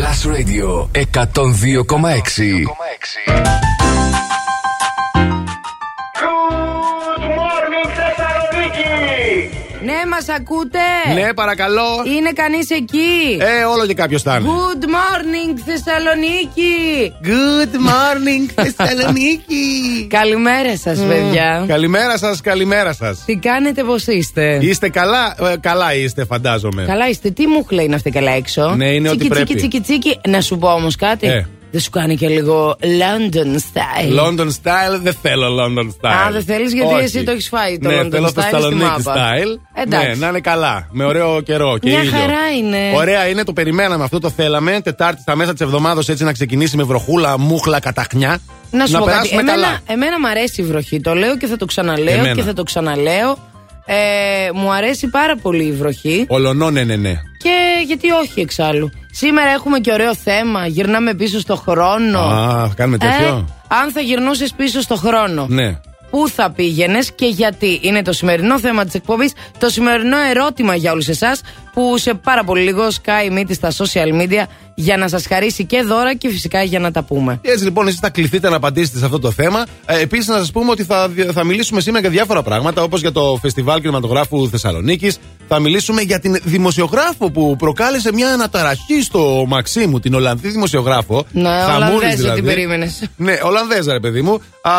Plus Radio 102,6. Μας ακούτε; Ναι, παρακαλώ. Είναι κανείς εκεί; Ε, όλο και κάποιος θα είναι. Good morning, Θεσσαλονίκη. Good morning, Θεσσαλονίκη. Καλημέρα σας, παιδιά. Καλημέρα σας, καλημέρα σας. Τι κάνετε, πώς είστε; Είστε καλά, ε, καλά είστε, φαντάζομαι. Καλά είστε. Τι μου είναι αυτή καλά έξω; Ναι, είναι τσίκι, ότι πρέπει. Τσίκι, τσίκι, τσίκι. Να σου πω όμως κάτι. Ε. Δεν σου κάνει και λίγο London style. London style, δεν θέλω London style. Α, δεν θέλεις, γιατί Όχι. εσύ το έχεις φάει το ναι, London θέλω style στη Θεσσαλονίκη μάπα. style. Εντάξει. Ναι, να είναι καλά. Με ωραίο καιρό και Μια ήλιο. χαρά είναι. Ωραία είναι, το περιμέναμε αυτό, το θέλαμε. Τετάρτη στα μέσα της εβδομάδα έτσι να ξεκινήσει με βροχούλα, μούχλα, καταχνιά. Να σου πω κάτι. περάσουμε Εμένα, καλά. εμένα μου αρέσει η βροχή. Το λέω και θα το ξαναλέω Εμένα. και θα το ξαναλέω. Ε, μου αρέσει πάρα πολύ η βροχή. Ολονό, ναι, ναι, ναι. Και γιατί όχι εξάλλου. Σήμερα έχουμε και ωραίο θέμα. Γυρνάμε πίσω στο χρόνο. Α, κάνουμε τέτοιο. Ε, αν θα γυρνούσες πίσω στο χρόνο, Ναι. πού θα πήγαινες και γιατί. Είναι το σημερινό θέμα της εκπομπής. Το σημερινό ερώτημα για όλους εσάς που σε πάρα πολύ λίγο σκάει η μύτη στα social media για να σας χαρίσει και δώρα και φυσικά για να τα πούμε. Και έτσι λοιπόν, εσείς θα κληθείτε να απαντήσετε σε αυτό το θέμα. Ε, Επίσης, να σας πούμε ότι θα, θα μιλήσουμε σήμερα για διάφορα πράγματα, όπως για το Φεστιβάλ Κινηματογράφου Θεσσαλονίκης. Θα μιλήσουμε για την δημοσιογράφο που προκάλεσε μια αναταραχή στο Μαξίμου, την Ολλανδή δημοσιογράφο. Ναι, Χαμούλης Ολλανδέζα δηλαδή. την περίμενες. Ναι, Ολλανδέζα, ρε παιδί μου. Α,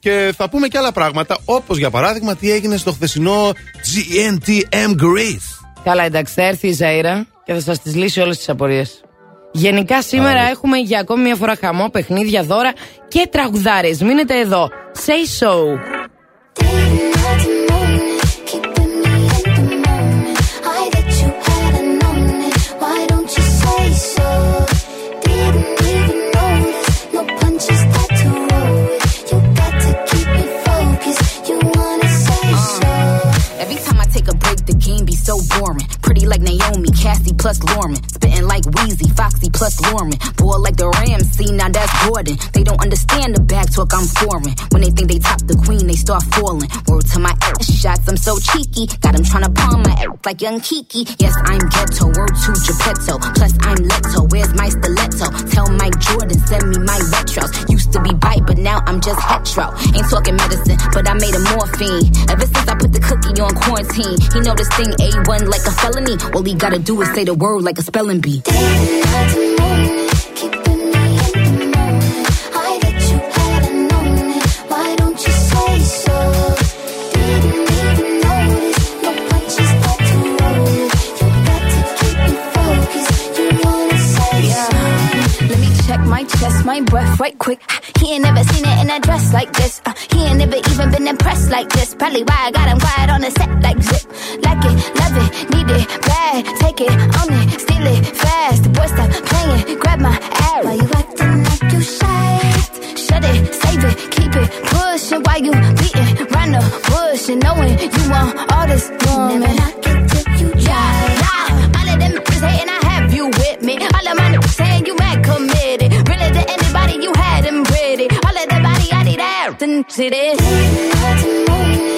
και θα πούμε και άλλα πράγματα, όπως για παράδειγμα τι έγινε στο χθεσινό GNTM Greece. Καλά, εντάξει, θα έρθει η Ζαήρα και θα σας τις λύσει όλες τις απορίες. Γενικά σήμερα Άρα. έχουμε για ακόμη μια φορά χαμό, παιχνίδια, δώρα και τραγουδάρες. Μείνετε εδώ. Say so. The game be so boring. Pretty like Naomi, Cassie plus Lauren. Spitting like Wheezy, Foxy plus Lauren. Boy like the Ramsey, now that's Gordon. They don't understand the back talk, I'm foreign. When they think they top the queen, they start falling. Word to my ass shots, I'm so cheeky. Got them tryna palm my ass like young Kiki. Yes, I'm ghetto, word to Geppetto. Plus, I'm Leto, where's my stiletto? Tell Mike Jordan, send me my retros. Used to be bite, but now I'm just hetero. Ain't talking medicine, but I made a morphine. Ever since I put the cookie on quarantine, he know this thing A1 like a felony. All he gotta do is say the word like a spelling bee. Me check my chest, my breath right quick. He ain't never seen it in a dress like this. Uh, he ain't never even been impressed like this. Probably why I got him quiet on the set like zip. Like it, love it, need it, bad. Take it, own it, steal it, fast. The boy stop playing, grab my ass. Why you acting like you shy? Shut it, save it, keep it, push it. Why you beating round the bush and knowing you want all this woman? Never knock it till you try. All of them hating, I have you with me. All of my nothing to this.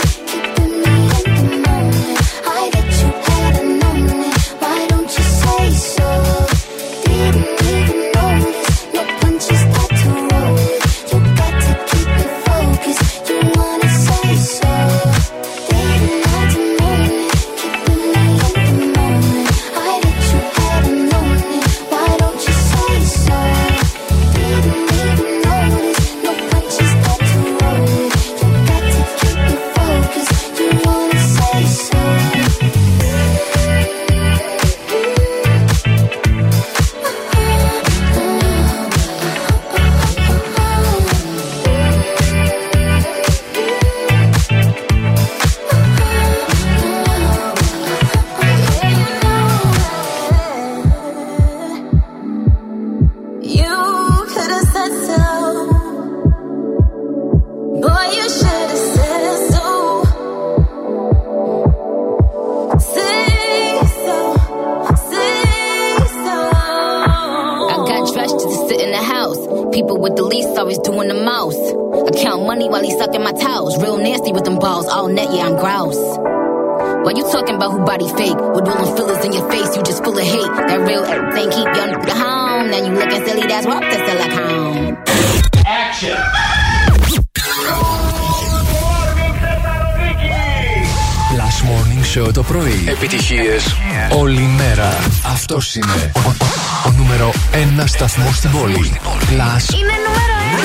Σταθμό στην πόλη. Plus Είναι νούμερο 1.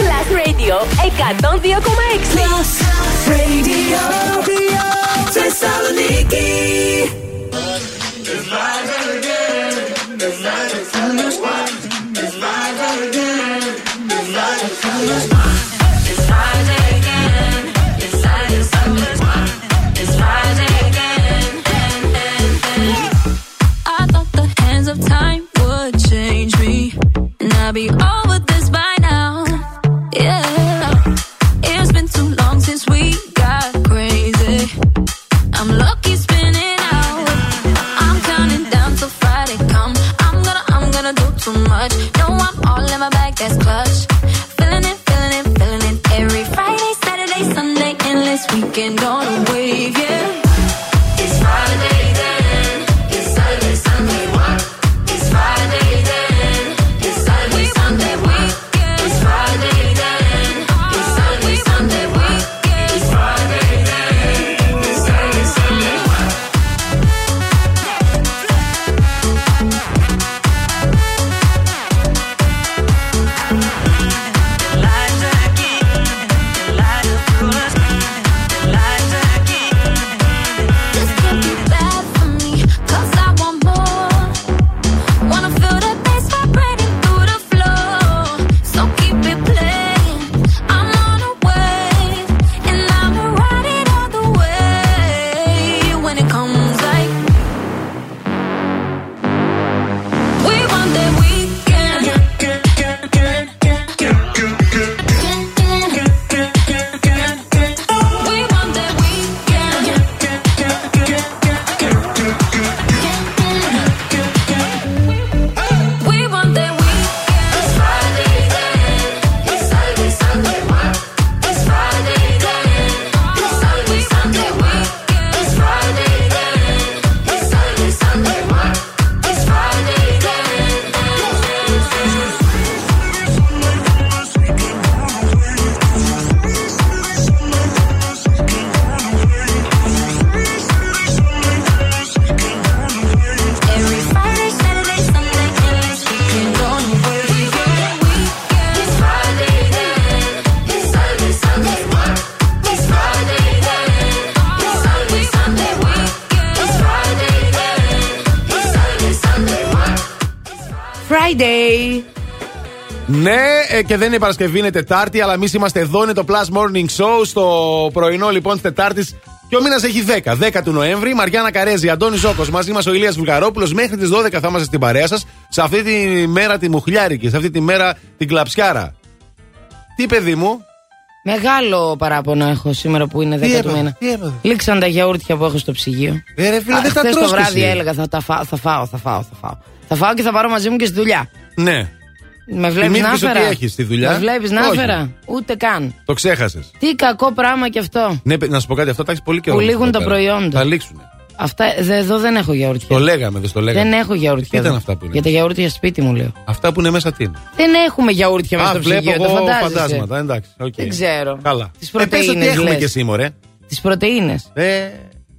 Plus Radio 102,6. Radio Θεσσαλονίκη. Και δεν είναι Παρασκευή, είναι Τετάρτη, αλλά εμείς είμαστε εδώ. Είναι το Plus Morning Show στο πρωινό λοιπόν της Τετάρτης. Και ο μήνας έχει 10. 10 του Νοέμβρη. Μαριάννα Καρέζη, Αντώνη Ζώκος, μαζί μας ο Ηλίας Βουλγαρόπουλος. Μέχρι τις 12 θα είμαστε στην παρέα σας. Σε αυτή τη μέρα τη μουχλιάρικη, σε αυτή τη μέρα την κλαψιάρα. Τι παιδί μου, Μεγάλο παράπονο έχω σήμερα που είναι 10 Τι του έπαθε, μήνα. τι έπαθε; Λήξαν τα γιαούρτια που έχω στο ψυγείο. ε, ρε φίλε, Α, δεν τα χθες τρως το κι βράδυ εσύ. έλεγα θα, τα φάω, θα φάω, θα φάω, θα φάω. Θα φάω και θα πάρω μαζί μου και στη δουλειά. Ναι, Με βλέπεις να Θυμήθηκες ότι έφερα. έχεις στη δουλειά; Με βλέπεις να Όχι. έφερα. Ούτε καν. το ξέχασες. Τι κακό πράγμα κι αυτό. Ναι, παι- να σου πω κάτι, αυτό τα έχεις πολύ καιρό. Που να λήγουν σου πω τα πέρα. προϊόντα. Θα λήξουν. Αυτά, δε, εδώ δεν έχω γιαούρτια. Το λέγαμε, δεν στο λέγαμε. Δεν έχω γιαούρτια. Τι ήταν εδώ. αυτά που είναι; Για τα γιαούρτια σπίτι μου λέω. Αυτά που είναι μέσα τι είναι; Δεν έχουμε γιαούρτια μέσα Α, στο βλέπω ψυγείο. εγώ Το φαντάζεσαι. φαντάσματα. Εντάξει, οκ. Δεν ξέρω. Καλά. Τις Ε, πες ότι πρωτεΐνες έχουμε λες. και εσύ, μωρέ. Τις πρωτενε. Ε,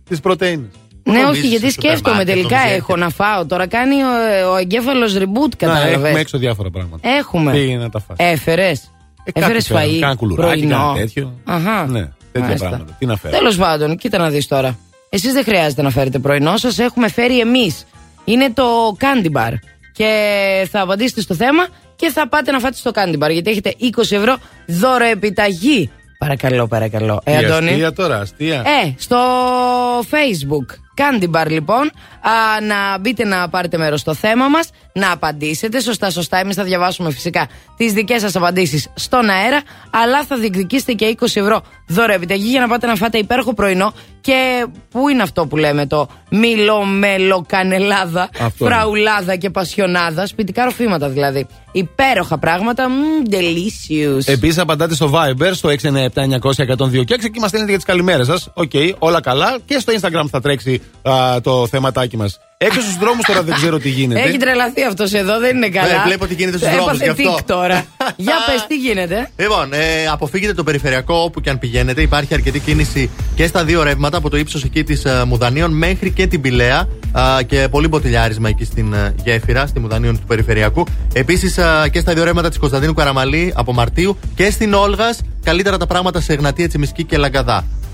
τις πρωτενε. Ναι, όχι, γιατί σκέφτομαι τελικά έχω να φάω. Τώρα κάνει ο, ο εγκέφαλος reboot, Να, έχουμε κατάλαβε. έξω διάφορα πράγματα. Έχουμε. Πήγαινε να τα φας. Έφερες. Ε, κάτι Έφερες φέρνω. φαΐ. Κάνα κουλουράκι, πρωινό. κάνα τέτοιο. Αχα. Ναι, τέτοια πράγματα. Τι να φέρω. Τέλος πάντων, κοίτα να δεις τώρα. Εσείς δεν χρειάζεται να φέρετε πρωινό σας, έχουμε φέρει εμείς. Είναι το Candy Bar. Και θα απαντήσετε στο θέμα και θα πάτε να φάτε στο Candy Bar. Γιατί έχετε 20 ευρώ δώρο επιταγή. Παρακαλώ, παρακαλώ. Ε, Τι Αντώνη. αστεία τώρα, αστεία. Ε, στο Facebook. Candy Bar λοιπόν. Α, να μπείτε να πάρετε μέρος στο θέμα μας, να απαντήσετε σωστά, σωστά. Εμείς θα διαβάσουμε φυσικά τις δικές σας απαντήσεις στον αέρα, αλλά θα διεκδικήσετε και 20 ευρώ δώρο επιταγή για να πάτε να φάτε υπέροχο πρωινό. Και πού είναι αυτό που λέμε το μήλο, μέλο, κανελάδα, Αυτό είναι. φραουλάδα και πασιονάδα. Σπιτικά ροφήματα δηλαδή. Υπέροχα πράγματα. Μμμ, delicious. Επίσης, απαντάτε στο Viber στο 697-900-1026 και μας στέλνετε για τις καλημέρες σας. Οκ, όλα καλά. Και στο Instagram θα τρέξει α, το θεματάκι μας. Έξω στους δρόμους τώρα δεν ξέρω τι γίνεται. Έχει τρελαθεί αυτός εδώ, δεν είναι καλά. Ναι, βλέπω τι γίνεται στους δρόμους. Έπαθε τώρα. Για πες, τι γίνεται; Λοιπόν, ε, αποφύγετε το περιφερειακό όπου και αν πηγαίνετε. Υπάρχει αρκετή κίνηση και στα δύο ρεύματα από το ύψος εκεί της ε, Μουδανίων μέχρι και την Πηλαία. Ε, και πολύ μποτιλιάρισμα εκεί στην ε, γέφυρα, στη Μουδανίων του Περιφερειακού. Επίσης ε, και στα δύο ρεύματα της Κωνσταντίνου Καραμαλή από Μαρτίου και στην Όλγας. Καλύτερα τα πράγματα σε Εγνατία, Τσιμισκή και Λαγκαδά.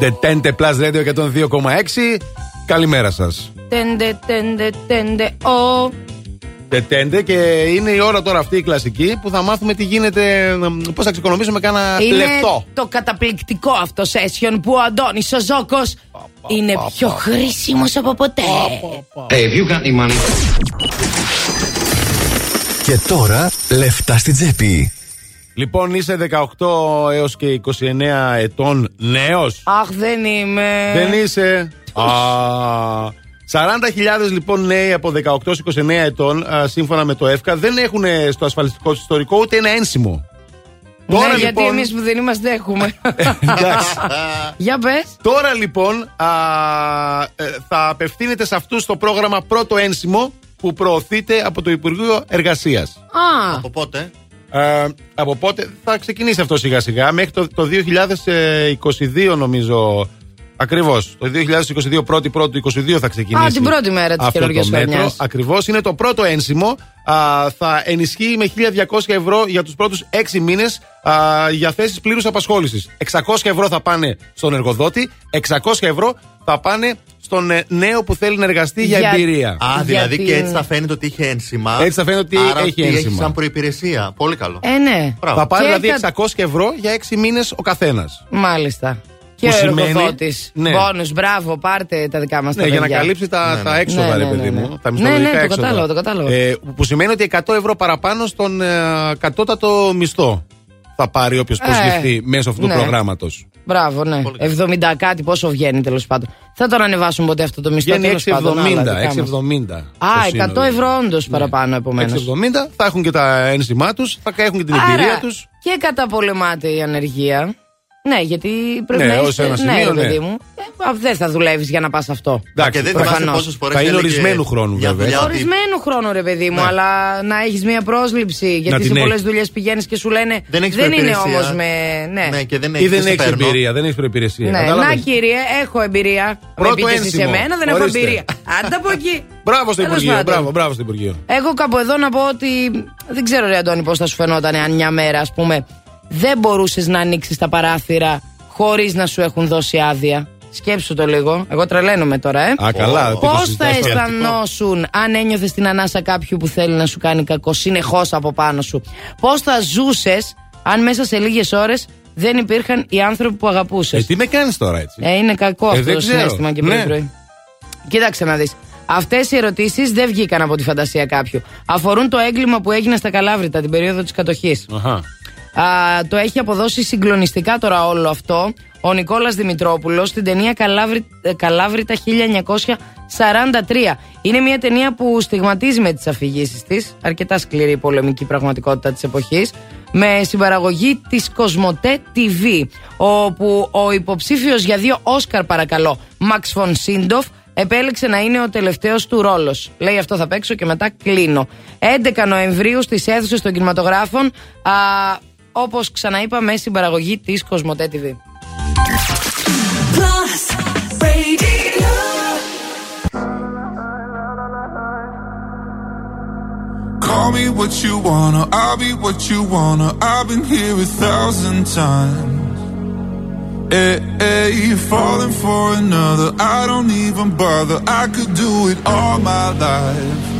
The Tente Plus Radio 102,6. Καλημέρα σας. Τέντε, τέντε, τέντε, ο. The Tente και είναι η ώρα τώρα αυτή η κλασική που θα μάθουμε τι γίνεται. Πώς θα ξεκονομήσουμε κάνα Είναι λεπτό. το καταπληκτικό αυτό session που ο Αντώνης ο Ζώκος είναι πιο χρήσιμος από ποτέ. Hey, if you got any money. Και τώρα λεφτά στην τσέπη. Λοιπόν, είσαι 18 έως και 29 ετών νέος. Αχ, δεν είμαι. Δεν είσαι. Α, 40.000 λοιπόν νέοι από 18 29 ετών, α, σύμφωνα με το ΕΦΚΑ, δεν έχουν στο ασφαλιστικό τους ιστορικό ούτε ένα ένσημο. Ναι, Τώρα, γιατί λοιπόν- εμείς που δεν είμαστε έχουμε. Εντάξει. Για πες. Τώρα λοιπόν α, ε, θα απευθύνεται σε αυτούς το πρόγραμμα πρώτο ένσημο που προωθείται από το Υπουργείο Εργασίας. Α, Από πότε; Ε, από πότε θα ξεκινήσει αυτό σιγά σιγά μέχρι το, το 2022 νομίζω Ακριβώς. Το 2022 πρώτη πρώτη 22 θα ξεκινήσει. Α, την πρώτη μέρα της αυτό καινούργιας το μέτρο. χρονιάς. Ακριβώς. Είναι το πρώτο ένσημο. Α, θα ενισχύει με 1.200 ευρώ για τους πρώτους 6 μήνες για θέσεις πλήρους απασχόλησης. 600 ευρώ θα πάνε στον εργοδότη, 600 ευρώ θα πάνε στον ε, νέο που θέλει να εργαστεί για, Για- εμπειρία. Α, Για δηλαδή την- και έτσι θα φαίνεται ότι είχε ένσημα. Έτσι θα φαίνεται ότι Άρα έχει ότι ένσημα. σαν προπηρεσία. Πολύ καλό. ε, ναι. Μπράβο. Θα πάρει Και δηλαδή κα- 600 ευρώ για 6 μήνες ο καθένας. Μάλιστα. Και Που ο σημαίνει- εργοδότης. Ναι. Μπόνους, μπράβο, πάρτε τα δικά μας Ναι, τα για να παιδιά. καλύψει τα, Ναι, τα ναι. έξοδα, Ναι, ρε ναι, παιδί ναι, μου. ναι. Τα Ναι, μισθολογικά ναι, το έξοδα. κατάλαβα, το κατάλαβα. Ε, που σημαίνει ότι 100 ευρώ παραπάνω στον ε, κατώτατο μισθό θα πάρει όποιος Ε, προσληφθεί μέσω αυτού ναι. του προγράμματος. Μπράβο, ναι. Πολύ καλό. 70 κάτι, πόσο βγαίνει τέλος πάντων. Θα τον ανεβάσουν ποτέ αυτό το μισθό Βγαίνει τέλος πάντων. άλλα 6,70. δικά μας. 6,70. Α, 100 ευρώ όντως παραπάνω επομένως. 6,70 θα έχουν και τα ένσημά τους, θα έχουν και την εμπειρία τους. Και καταπολεμάται η ανεργία. Ναι, γιατί πρέπει Ναι, να ως είσαι. ένα ναι, σημείο, ρε ναι. παιδί μου. Ε, α, δεν θα δουλεύεις για να πας αυτό. και δεν θυμάσαι προφανώς. πόσες φορές. Θα είναι ορισμένου χρόνου, βέβαια. Ορισμένου χρόνου, ρε παιδί μου, Ναι. αλλά να έχεις μία πρόσληψη. Γιατί την σε πολλές έχεις. δουλειές πηγαίνεις και σου λένε Δεν, έχεις είναι προπηρεσία. όμως με. Ναι. Ναι, και δεν Ή έχεις, δεν σε έχεις παίρνω. εμπειρία, δεν έχεις προπηρεσία. Ναι, Κατάλαβες; να κύριε, έχω εμπειρία. Πρώτο με πείτε εσείς σε ένσημο. μένα, δεν έχω Ορίστε. εμπειρία. Άντε από εκεί. Μπράβο στο Τέλος Υπουργείο. πάντων. Μπράβο, μπράβο στο Υπουργείο. Εγώ κάπου εδώ να πω ότι δεν ξέρω, Ρε Αντώνη, πώς θα σου φαινόταν αν μια μέρα, ας πούμε, δεν μπορούσες να ανοίξεις τα παράθυρα χωρίς να σου έχουν δώσει άδεια. Σκέψου το λίγο. Εγώ τρελαίνομαι τώρα, ε. Α, καλά. τι Πώς το θα συζητάς τώρα. αισθανόσουν αν ένιωθες την ανάσα κάποιου που θέλει να σου κάνει κακό συνεχώς από πάνω σου; Πώς θα ζούσες αν μέσα σε λίγες ώρες δεν υπήρχαν οι άνθρωποι που αγαπούσες; Ε, τι με κάνεις τώρα έτσι; Ε, είναι κακό Ε, αυτό δεν το ξέρω. συνέστημα και Ναι. πρωί-πρωί. Κοίταξε να δεις. Αυτές οι ερωτήσεις δεν βγήκαν από τη φαντασία κάποιου. Αφορούν το έγκλημα που έγινε στα Καλάβρητα την περίοδο της κατοχής. Αχα. το έχει αποδώσει συγκλονιστικά τώρα όλο αυτό ο Νικόλας Δημητρόπουλος στην ταινία Καλάβρη, ε, Καλάβρητα 1943. Είναι μια ταινία που στιγματίζει με τις αφηγήσεις της, αρκετά σκληρή η πολεμική πραγματικότητα της εποχής, με συμπαραγωγή της Κοσμοτέ TV, όπου ο υποψήφιος για δύο Όσκαρ παρακαλώ, Μαξ Φον Σίντοφ, επέλεξε να είναι ο τελευταίος του ρόλος. Λέει αυτό θα παίξω και μετά κλείνω. 11 Νοεμβρίου στις αίθουσες των κινηματογράφων, α, όπως ξαναείπα με συμπαραγωγή της Κοσμοτέ TV. Call me what you wanna, I'll be what you wanna. I've been here a thousand times. Hey, hey, you're falling for another. I don't even bother. I could do it all my life.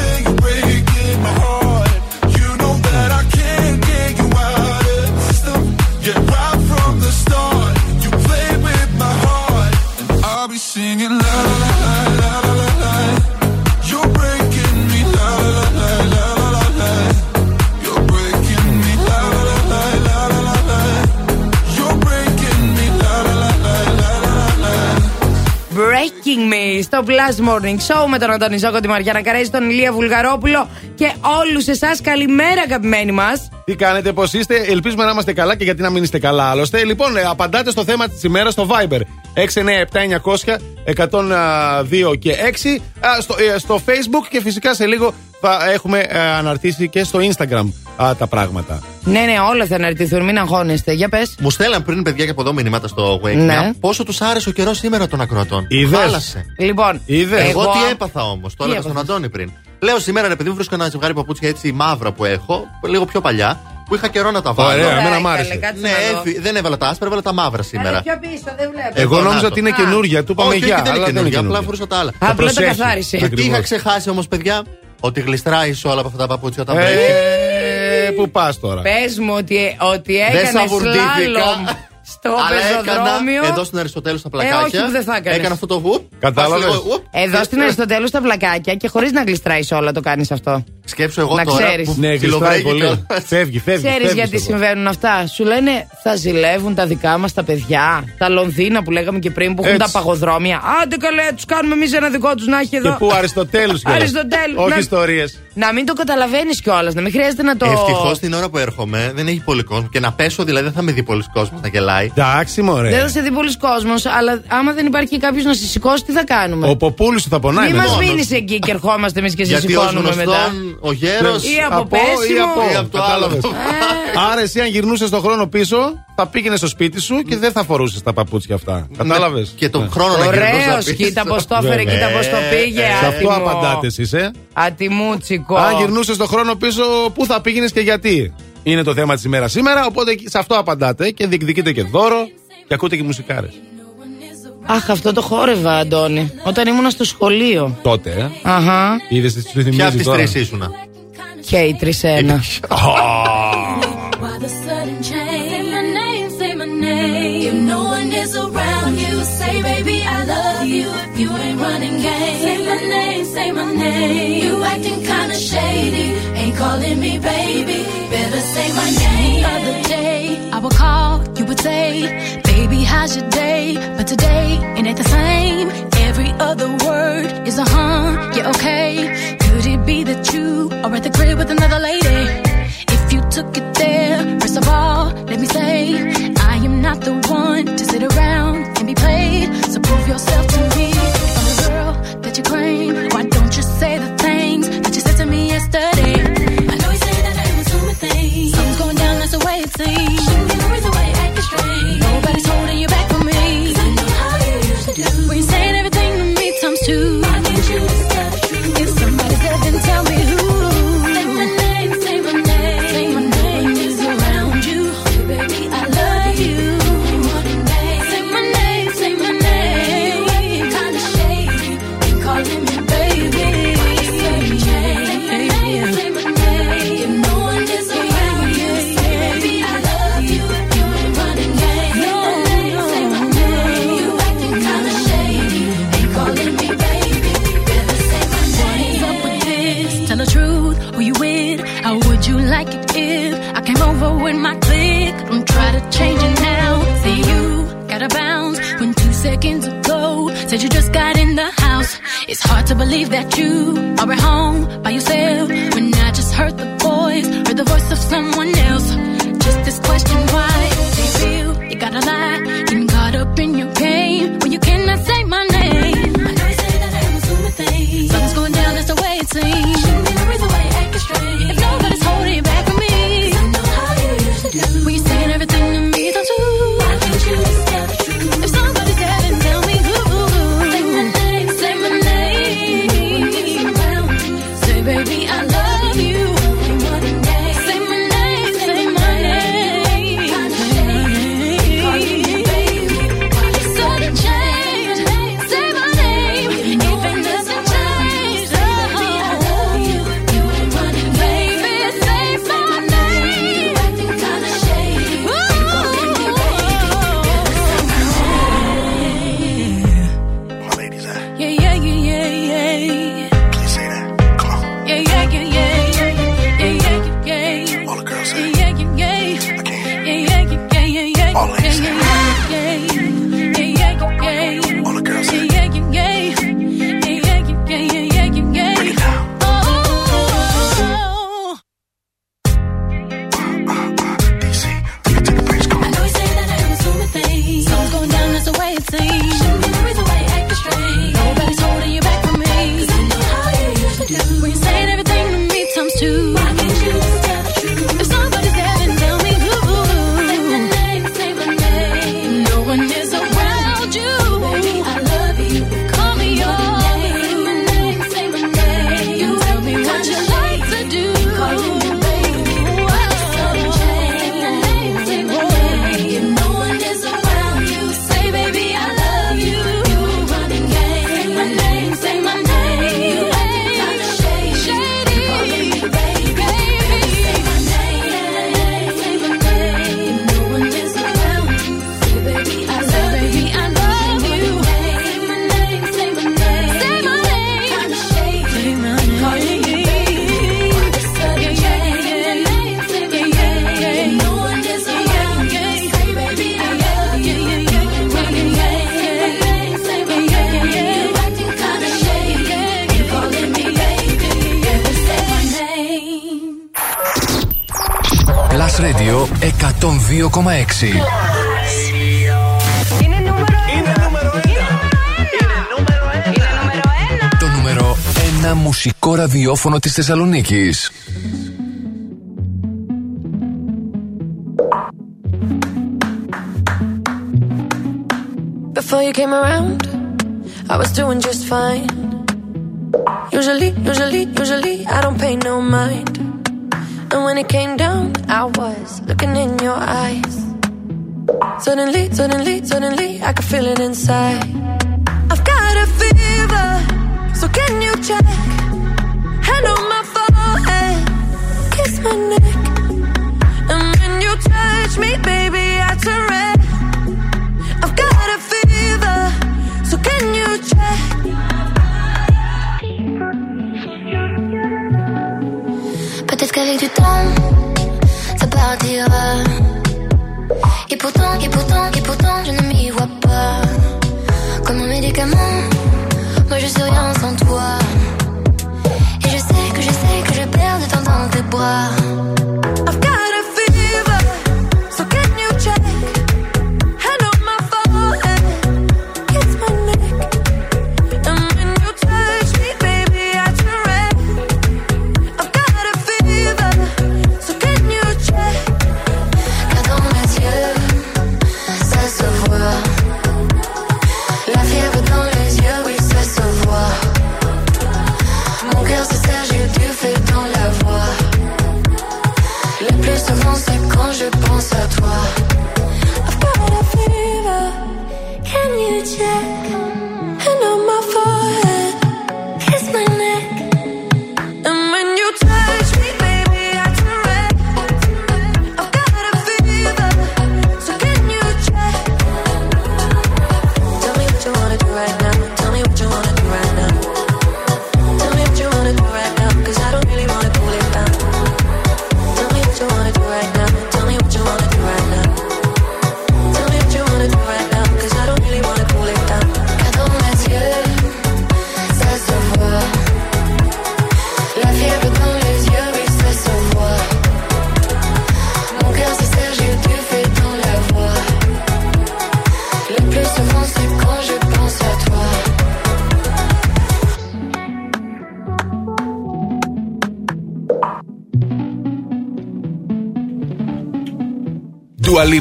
singing love. Breaking Me στο Plus Morning Show με τον Αντώνη Ζώκο, τη Μαριάννα Καρέζη, τον Ηλία Βουλγαρόπουλο και όλους εσάς. Καλημέρα, αγαπημένοι μας. Τι κάνετε, πώς είστε, ελπίζουμε να είμαστε καλά και γιατί να μην είστε καλά άλλωστε. Λοιπόν, ε, απαντάτε στο θέμα της ημέρας στο Viber 697-900-102 και 6 α, στο, ε, στο Facebook και φυσικά σε λίγο θα έχουμε ε, αναρτήσει και στο Instagram α, τα πράγματα. Ναι, ναι, όλα θα αναρτηθούν, μην αγχώνεστε. Για πες. Μου στέλναν πριν παιδιά και από εδώ μηνύματα στο Wake Ναι. Up πόσο τους άρεσε ο καιρός σήμερα των ακροατών. Είδες; Χάλασε. Λοιπόν, Είδες; Εγώ τι έπαθα όμως, το έλεγα στον έπαθες; Αντώνη πριν. Λέω σήμερα, ρε παιδί μου, βρίσκω ένα ζευγάρι παπούτσια έτσι μαύρα που έχω, λίγο πιο παλιά, που είχα καιρό να τα βάλω. Ωραία, εμένα μ' Καλέ, άρεσε. κάτσε Ναι, να δω. έφυ- δεν έβαλα τα άσπρα, έβαλα τα μαύρα σήμερα. Πιο πίσω, δεν βλέπω. Εγώ να νόμιζα το. ότι είναι Α. καινούργια, του είπαμε Όχι, γεια. όχι, δεν αλλά είναι καινούργια, απλά καινούργια. φορούσα τα άλλα. Απλά τα προσέχεις. καθάρισε. Και τι είχα Ακριβώς. ξεχάσει όμως, παιδιά, ότι γλιστράει όλα από αυτά τα παπούτσια όταν βρέχει. Ε, πού πας τώρα; Πες μου ότι, ότι Δεν έκανες σαβουρντήθηκα. σλάλομ στο Αλλά πεζοδρόμιο. έκανα εδώ στην Αριστοτέλου στα πλακάκια. όχι που δεν θα έκανες. Έκανα αυτό το βουπ. Κατάλαβες. πας λίγο, ουπ, Εδώ και- στην Αριστοτέλου στα βλακάκια και χωρίς να γλιστράει όλα το κάνεις αυτό. Σκέψω εγώ Να τώρα. ξέρεις. που Ναι, γλιστράει ψιλοβρέχει πολύ. κιόλας. Φεύγει, φεύγει. Ξέρεις φεύγει γιατί εδώ. συμβαίνουν αυτά; Σου λένε θα ζηλεύουν τα δικά μας τα παιδιά. Τα Λονδίνα που λέγαμε και πριν που έχουν Έτσι. τα παγοδρόμια. Άντε καλέ, τους κάνουμε εμείς ένα δικό τους να έχει Και εδώ. πού Αριστοτέλους Αριστοτέλους, Όχι να- ιστορίες. Να μην το καταλαβαίνεις κιόλας, να μην χρειάζεται να το. Ευτυχώς την ώρα που έρχομαι δεν έχει πολύ κόσμο. Και να πέσω δηλαδή δεν θα με δει πολλοί κόσμος να γελάει. Εντάξει, μωρέ. Δεν θα σε δει πολλοί κόσμος, αλλά άμα δεν υπάρχει κάποιος να σε σηκώσει, τι θα κάνουμε; Ο Ποπούλης σου θα πονάει. Μην με μας μόνο. μείνεις εκεί και ερχόμαστε εμείς και σε Γιατί ως σηκώνουμε μετά. γνωστόν ο γέρος. Ή από Από ή πέσιμο. από. Ή από το άλλο. Κατάλαβες. Άρα εσύ αν γυρνούσες τον χρόνο πίσω, θα πήγαινε στο σπίτι σου και δεν θα φορούσες τα παπούτσια αυτά. Κατάλαβες. Ναι. Και τον χρόνο να Ωραίος, γυρνούσα κοίτα πίσω. πώ το έφερε, Βέβαια. κοίτα πώ το πήγε. Σε αυτό άτιμο. απαντάτε εσείς, ε. Ατιμούτσικο. Αν γυρνούσες τον χρόνο πίσω, πού θα πήγαινες και γιατί; Είναι το θέμα της ημέρας σήμερα, οπότε σε αυτό απαντάτε και διεκδικείτε και δώρο και ακούτε και μουσικάρες. Αχ, αυτό το χόρευα, Αντώνη. Όταν ήμουνα στο σχολείο. Τότε. Ε? Αχα. Είδες τις σου θυμίζει. Ποια από τις τρεις ήσουνα; Και οι τρεις ένα. Say my name. Other day I would call, you would say, baby how's your day? But today it ain't the same. Every other word is a huh, yeah okay. Could it be that you are at the crib with another lady? If you took it there, first of all, let me say, I am not the one to sit around and be played. So prove yourself to me. I'm the girl that you claim, why don't you say the things that you said to me yesterday? exciting. ραδιόφωνο της Θεσσαλονίκης. Before you came around, I was doing just fine. Usually, usually, usually, I don't pay no mind. And when it came down, I was looking in your eyes. Suddenly, suddenly, suddenly, I could feel it inside.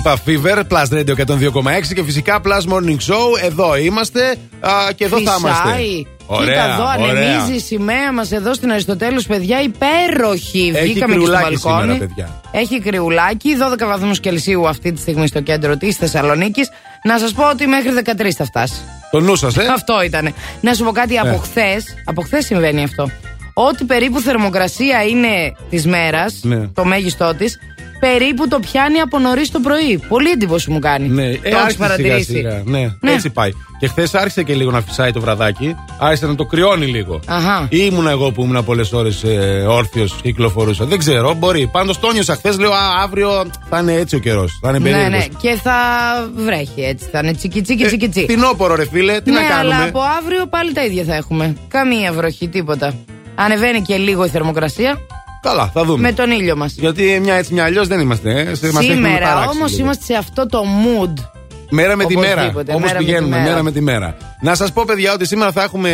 Lipa Fever, Plus Radio 102,6 και φυσικά Plus Morning Show. Εδώ είμαστε α, και εδώ θα είμαστε. Φυσάει. Ωραία, Κοίτα εδώ, ωραία. ανεμίζει η σημαία μας εδώ στην Αριστοτέλους, παιδιά, υπέροχη. Έχει Βγήκαμε και στο κρυουλάκι μπαλκόνι. σήμερα, παιδιά. Έχει κρυουλάκι, 12 βαθμούς Κελσίου αυτή τη στιγμή στο κέντρο της Θεσσαλονίκης. Να σας πω ότι μέχρι 13 θα φτάσει. Το νου σας, ε; Αυτό ήταν. Να σου πω κάτι από Ε. χθες. Από χθες συμβαίνει αυτό. Ό,τι περίπου θερμοκρασία είναι της μέρας, Ναι. το μέγιστό της, περίπου το πιάνει από νωρίς το πρωί. Πολύ εντύπωση μου κάνει. Ναι, το ε, έχεις άρχισε σιγά, παρατηρήσει. σιγά. Ναι, Ναι. έτσι πάει. Και χθες άρχισε και λίγο να φυσάει το βραδάκι. Άρχισε να το κρυώνει λίγο. Αχα. Ή ήμουνα εγώ που ήμουν πολλές ώρες ε, όρθιος και κυκλοφορούσα. Δεν ξέρω, μπορεί. Πάντως το νιώσα χθες, λέω Α, αύριο θα είναι έτσι ο καιρός. Θα είναι Ναι, περίεργος. ναι. Και θα βρέχει έτσι. Θα είναι τσίκι τσίκι τσίκι τσίκι. Φθινόπορο, ρε φίλε, τι ναι, να κάνουμε; αλλά από αύριο πάλι τα ίδια θα έχουμε. Καμία βροχή, τίποτα. Ανεβαίνει και λίγο η θερμοκρασία Καλά, θα δούμε. με τον ήλιο μας. Γιατί μια έτσι μια αλλιώς δεν είμαστε. Ε. Σε- μας έχουν Σήμερα ταράξει όμως λίγο. είμαστε σε αυτό το mood. Μέρα με τη μέρα. Οπωσδήποτε, Όπω μέρα με τη πηγαίνουμε, μέρα. μέρα με τη μέρα. Να σας πω, παιδιά, ότι σήμερα θα έχουμε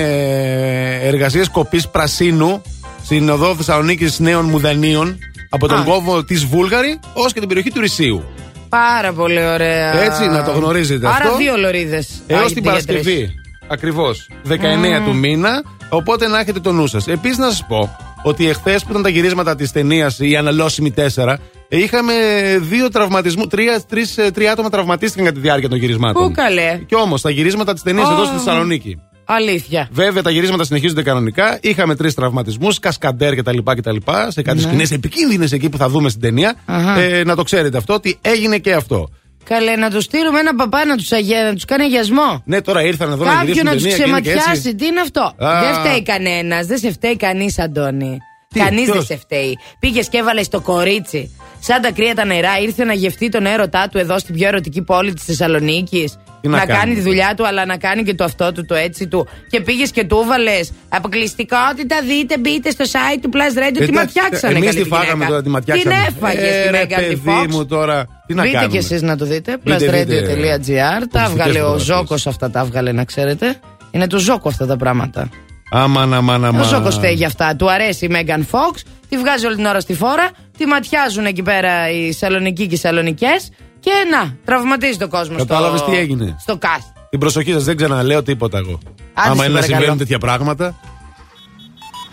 εργασίες κοπής πρασίνου στην οδό Θεσσαλονίκης Νέων Μουδανίων από τον Α. κόβο της Βούλγαρη ως και την περιοχή του Ρησίου. Πάρα πολύ ωραία. Έτσι, να το γνωρίζετε Άρα αυτό. δύο λωρίδες. Έως την Παρασκευή. Ακριβώς. 19 του μήνα. Οπότε να έχετε το νου σας. Επίσης, να σας πω ότι εχθές που ήταν τα γυρίσματα της ταινίας Η Αναλώσιμη 4, ε, είχαμε δύο τραυματισμού. Τρία, τρεις, ε, τρία άτομα τραυματίστηκαν κατά τη διάρκεια των γυρισμάτων. Πού καλέ. Και όμως τα γυρίσματα της ταινίας Ω. εδώ στη Θεσσαλονίκη. Αλήθεια. Βέβαια, τα γυρίσματα συνεχίζονται κανονικά. Είχαμε τρεις τραυματισμούς, κασκαντέρ κτλ. κτλ σε κάτι Ναι. σκηνές επικίνδυνες εκεί που θα δούμε στην ταινία. Αχα. Ε, να το ξέρετε αυτό, ότι έγινε και αυτό. Καλέ, να τους στείλουμε ένα παπά να τους αγία, να τους κάνει αγιασμό. Ναι, τώρα ήρθαν εδώ να Κάποιον γυρίσουν να τους ταινία και είναι και έτσι. ξεματιάσει. Τι είναι αυτό; Α. Δεν φταίει κανένας. Δεν σε φταίει κανείς, Αντώνη. Τι, Κανείς δεν ποιος; σε φταίει. Πήγες και έβαλες το κορίτσι. Σαν τα κρύα τα νερά, ήρθε να γευτεί τον έρωτά του εδώ στην πιο ερωτική πόλη της Θεσσαλονίκης. Τι να να κάνει. κάνει τη δουλειά του, αλλά να κάνει και το αυτό του, το έτσι του. Και πήγες και του έβαλε αποκλειστικότητα. Δείτε, μπείτε στο site του Plus Radio. Τι ματιάξανε Εμείς καλή τη τη φάγαμε γυναίκα. τώρα, τη ματιάξαμε. Την έφαγες ε, στη ρε, Μέγκα τη παιδί Fox. μου τώρα. Τι να Μπείτε κάνουμε; κι εσείς να το δείτε. Μπείτε, Plusradio.gr. Τα Πολιτιστικές έβγαλε ο φωτογραφίες. Ζόκο αυτά τα έβγαλε, να ξέρετε. Είναι του Ζόκο αυτά τα πράγματα. Αμάν, αμάν, αμάν. Ο Ζόκο φταίει για αυτά. Του αρέσει η Μέγαν Φόξ, τη βγάζει όλη την ώρα στη φόρα, τη ματιάζουν εκεί πέρα οι Σαλονικοί και οι Σαλονικές και να, τραυματίζει τον κόσμο Κατάλαβες στο, τι έγινε; στο cast. Την προσοχή σας, δεν ξαναλέω τίποτα εγώ. Άντε, Άμα σε είναι να παρακαλώ. συμβαίνουν τέτοια πράγματα.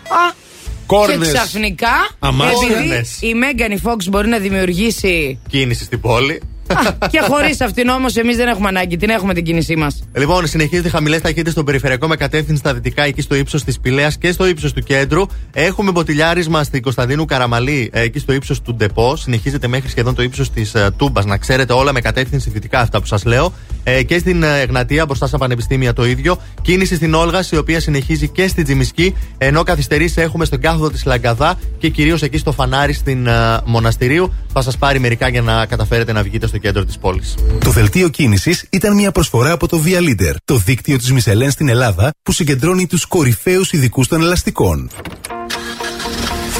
Α, Κόρνες. Και ξαφνικά, Αμάς. επειδή Κόρνες. η Μέγαν Φόξ μπορεί να δημιουργήσει. Κίνηση στην πόλη. Α, και χωρίς αυτήν όμως, εμείς δεν έχουμε ανάγκη. Την έχουμε την κίνησή μας. Λοιπόν, συνεχίζεται χαμηλές ταχύτητες στον περιφερειακό με κατεύθυνση στα δυτικά, εκεί στο ύψος της Πηλαία και στο ύψος του κέντρου. Έχουμε μποτιλιάρισμα στην Κωνσταντίνου Καραμαλή, ε, εκεί στο ύψος του Ντεπό. Συνεχίζεται μέχρι σχεδόν το ύψος της ε, Τούμπας. Να ξέρετε όλα με κατεύθυνση δυτικά αυτά που σας λέω. Ε, και στην ε, Εγνατία, μπροστά στα πανεπιστήμια το ίδιο. Κίνηση στην Όλγα, η οποία συνεχίζει και στην Τζιμισκή. Ενώ καθυστερήσει έχουμε στον κάθοδο της Λαγκαδά και κυρίως εκεί στο φανάρι στην ε, Μοναστηρίου. Θα σας πάρει μερικά για να καταφέρετε να βγείτε στο κέντρο της πόλης. Το δελτίο κίνησης ήταν μια προσφορά από το Via Leader, το δίκτυο της Μισελέν στην Ελλάδα που συγκεντρώνει τους κορυφαίους ειδικούς των ελαστικών.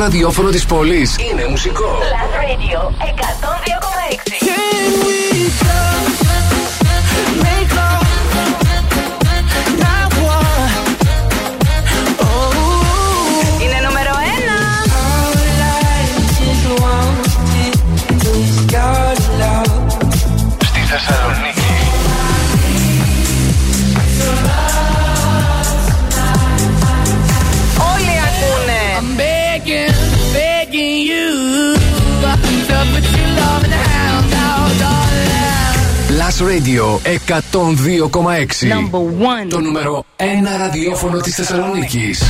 Ραδιόφωνο της πόλης είναι μουσικό. Last Radio Radio 102,6. Number one. Το νούμερο 1 ραδιόφωνο της Θεσσαλονίκης.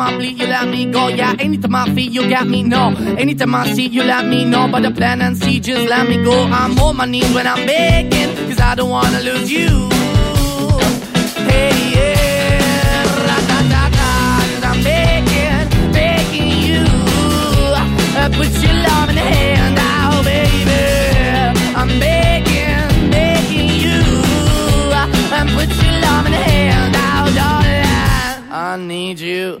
I bleed, you let me go. Yeah, anytime I feel, you got me. No, anytime I see, you let me know. But the plan and see, just let me go. I'm on my knees when I'm begging, cause I don't wanna lose you. Hey, yeah, ra-da-da-da, cause I'm begging, begging you. Uh, put your love in the hand out, baby. I'm begging, begging you. And put your love in the hand out, darling. I need you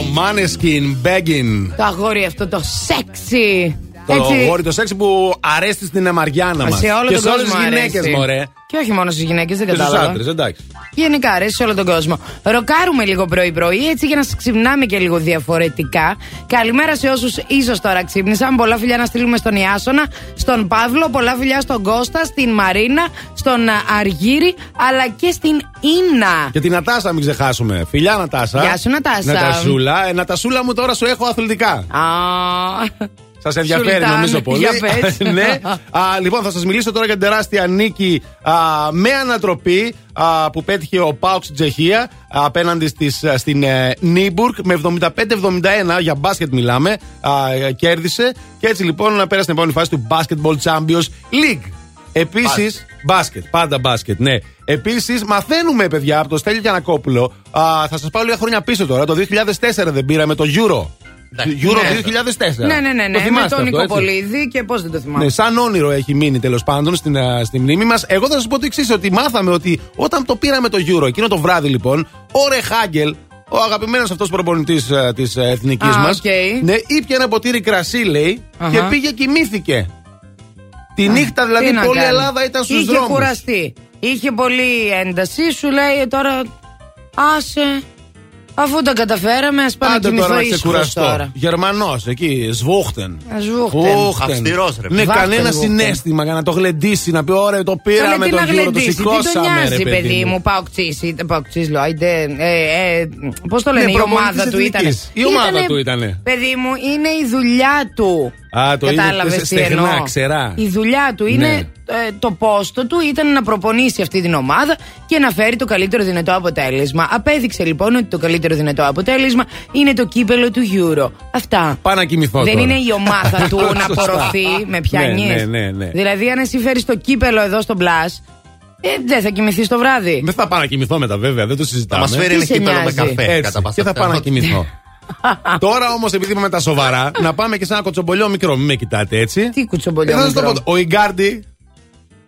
Maneskin, begging. Το αγόρι αυτό το σεξι. Το γόρι το σεξ που αρέσει στην Εμαριάννα μας. Σε όλο Και τον σε όλες κόσμο τι γυναίκες, αρέσει. μωρέ. Και όχι μόνο στις γυναίκες, δεν Και στους κατάλαβα. άντρες, εντάξει. Γενικά αρέσει σε όλο τον κόσμο. Ροκάρουμε λίγο πρωί-πρωί, έτσι για να σας ξυπνάμε και λίγο διαφορετικά. Καλημέρα σε όσους ίσως τώρα ξύπνησαν. Πολλά φιλιά να στείλουμε στον Ιάσονα, στον Παύλο, πολλά φιλιά στον Κώστα, στην Μαρίνα, στον α, Αργύρι, αλλά και στην Ίνα. Και την Νατάσα, μην ξεχάσουμε. Φιλιά, Νατάσα. Γεια σου, Νατάσα. Νατασούλα. Ε, Νατασούλα μου τώρα σου έχω αθλητικά. Α, Σας ενδιαφέρει Σουλτάν, νομίζω πολύ. για πες. ναι. Α, λοιπόν, θα σας μιλήσω τώρα για την τεράστια νίκη α, με ανατροπή α, που πέτυχε ο Πάουξ Τσεχία απέναντι στις, α, στην ε, Νίμπουργκ με 75-71 για μπάσκετ μιλάμε. Α, ε, κέρδισε και έτσι λοιπόν πέρασε στην επόμενη φάση του Basketball Champions League. Επίσης, μπάσκετ, πάντα μπάσκετ, ναι. Επίσης, μαθαίνουμε, παιδιά, από το Στέλιο Γιανακόπουλο. Α, θα σας πάω λίγα χρόνια πίσω τώρα. Το 2004 δεν πήραμε το Euro. Euro ναι. 2004. Ναι, ναι, ναι, Το ναι. Με θυμάστε τον αυτό, έτσι; Νικοπολίδη και πώς δεν το θυμάμαι. Ναι, σαν όνειρο έχει μείνει τέλος πάντων στην, α, στη μνήμη μας. Εγώ θα σας πω το εξής: Ότι μάθαμε ότι όταν το πήραμε το Euro, εκείνο το βράδυ λοιπόν, ο Ρεχάγκελ, ο αγαπημένος αυτός προπονητής της εθνικής Α, μας, οκ. ναι, ήπια ένα ποτήρι κρασί, λέει, Αχα. και πήγε κοιμήθηκε. Τη νύχτα δηλαδή Τι να όλη η κάνει. Ελλάδα ήταν στους Είχε δρόμους. κουραστεί. Είχε πολύ ένταση. Σου λέει «Ε, τώρα. Άσε. Αφού τα καταφέραμε, ας πάμε να Άντε τώρα κοιμηθώ να ήσυχος ξεκουραστώ. τώρα. Γερμανός, εκεί, Σβούχτεν. Ε, Σβούχτεν. Αυστηρός, ρε. Ναι, Βάχτεν, κανένα Βούχτεν. συναίσθημα για να το γλεντήσει, να πει: Ωραία, το πήραμε Καλέ, τι το να γύρο, το γλεντήσει, τι τον σηκώσαμε. νοιάζει, ρε, παιδί μου, παοξή, παοξή, λέω, άιντε, ε, ε, πώς το λένε, Ναι, η προπονητής ομάδα του ήταν. εθνικής. Η ομάδα του ήτανε. Παιδί μου, είναι η δουλειά του. Α, το είδε Κατάλαβες τι στεγνά, εννοώ. ξερά. Η δουλειά του είναι, Ναι. ε, το πόστο του ήταν να προπονήσει αυτή την ομάδα και να φέρει το καλύτερο δυνατό αποτέλεσμα. Απέδειξε λοιπόν ότι το καλύτερο δυνατό αποτέλεσμα είναι το κύπελο του Euro. Αυτά. Πάω να κοιμηθώ Δεν τώρα. είναι η ομάδα του να Σωστά. απορροφεί με πιάνιες. Ναι, ναι, ναι, ναι. Δηλαδή, αν εσύ φέρεις το κύπελο εδώ στο μπλα, ε, δεν θα κοιμηθείς το βράδυ. Δεν θα πάω να κοιμηθώ μετά, βέβαια, δεν το συζητάμε. Θα μας φέρει Τι ένα σε κύπελο με νοιάζει; καφέ. Έτσι, κατά πάσα και θα πάω να πιθανότητα. κοιμηθώ. Τώρα όμως, επειδή είπαμε τα σοβαρά, να πάμε και σε ένα κοτσομπολιό μικρό. Μην με κοιτάτε έτσι. Τι κουτσομπολιό Ε, θα σας το μικρό; πω. Ο Ιγκάρντι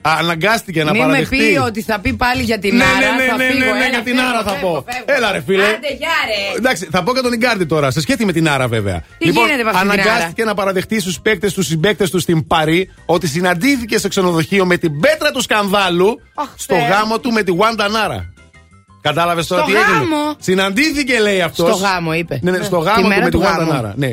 αναγκάστηκε να Μην με παραδεχτεί. πει ότι θα πει πάλι για την Ναι, Άρα. ναι, ναι, θα ναι, φύγω. ναι, ναι, Έλα, για την φεύγω, Άρα θα φεύγω, πω. φεύγω. Έλα, ρε, φίλε. Άντε, γεια, ρε. Εντάξει, θα πω για τον Ιγκάρντι τώρα, σε σχέση με την Άρα βέβαια. Τι λοιπόν, γίνεται με αυτή την αναγκάστηκε να παραδεχτεί στους παίκτες του συμπαίκτες του στην Παρή ότι συναντήθηκε σε ξενοδοχείο με την πέτρα του σκανδάλου Αχ, στο Θεέ. γάμο του με τη Wanda Νάρα. Κατάλαβες τώρα Στο τι έγινε; γάμο; Συναντήθηκε, λέει αυτός. Στο γάμο, είπε. Ναι, ναι, στο Τη γάμο του μέρα με τη του Wanda γάμου. Νάρα. Ναι.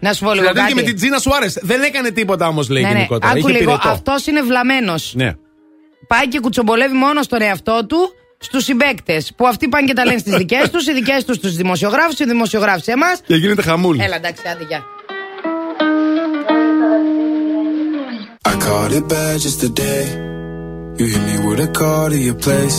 Να σου πω λίγο Συναντήθηκε κάτι. με την Τζίνα Σουάρες. Δεν έκανε τίποτα όμως, λέει Ναι, ναι, γενικότερα. άκου Είχε λίγο. πυρετό. Αυτός είναι βλαμμένος. Ναι. Πάει και κουτσομπολεύει μόνο στον εαυτό του στους συμπαίκτες. Που αυτοί πάνε και τα λένε στις δικές τους, οι δικές τους στου δημοσιογράφους, οι δημοσιογράφοι σε εμάς. Και γίνεται χαμούλη. Έλα, εντάξει, άντε, γεια. I caught it bad just today. You hit me with a call to your place.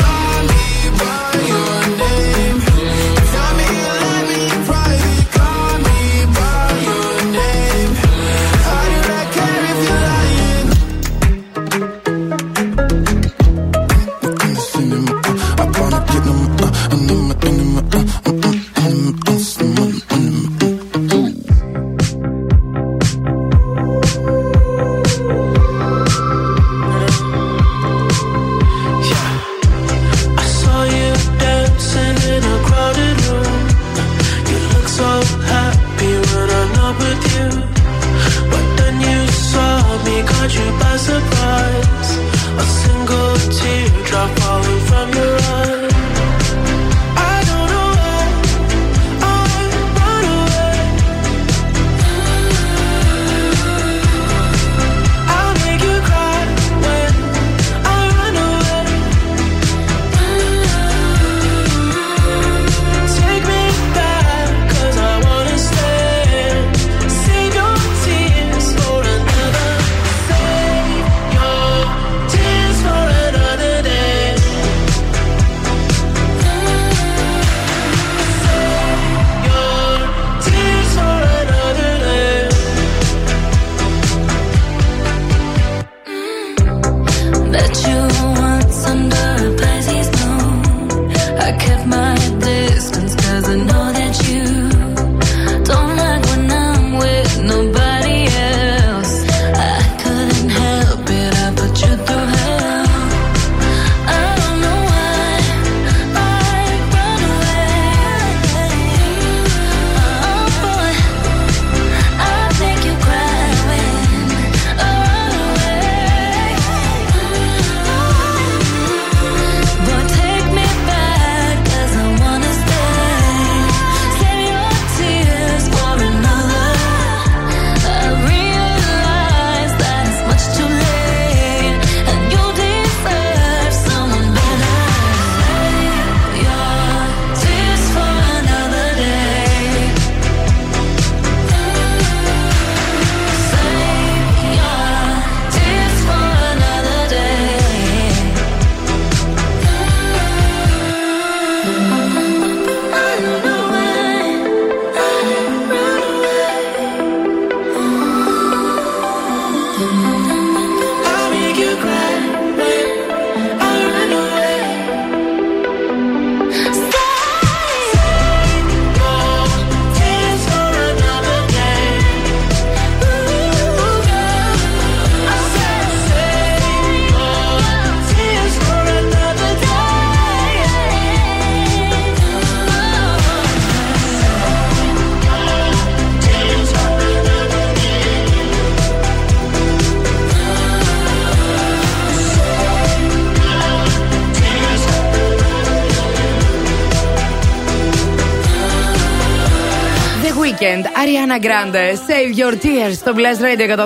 Ariana Grande, Save Your Tears στο Plus Radio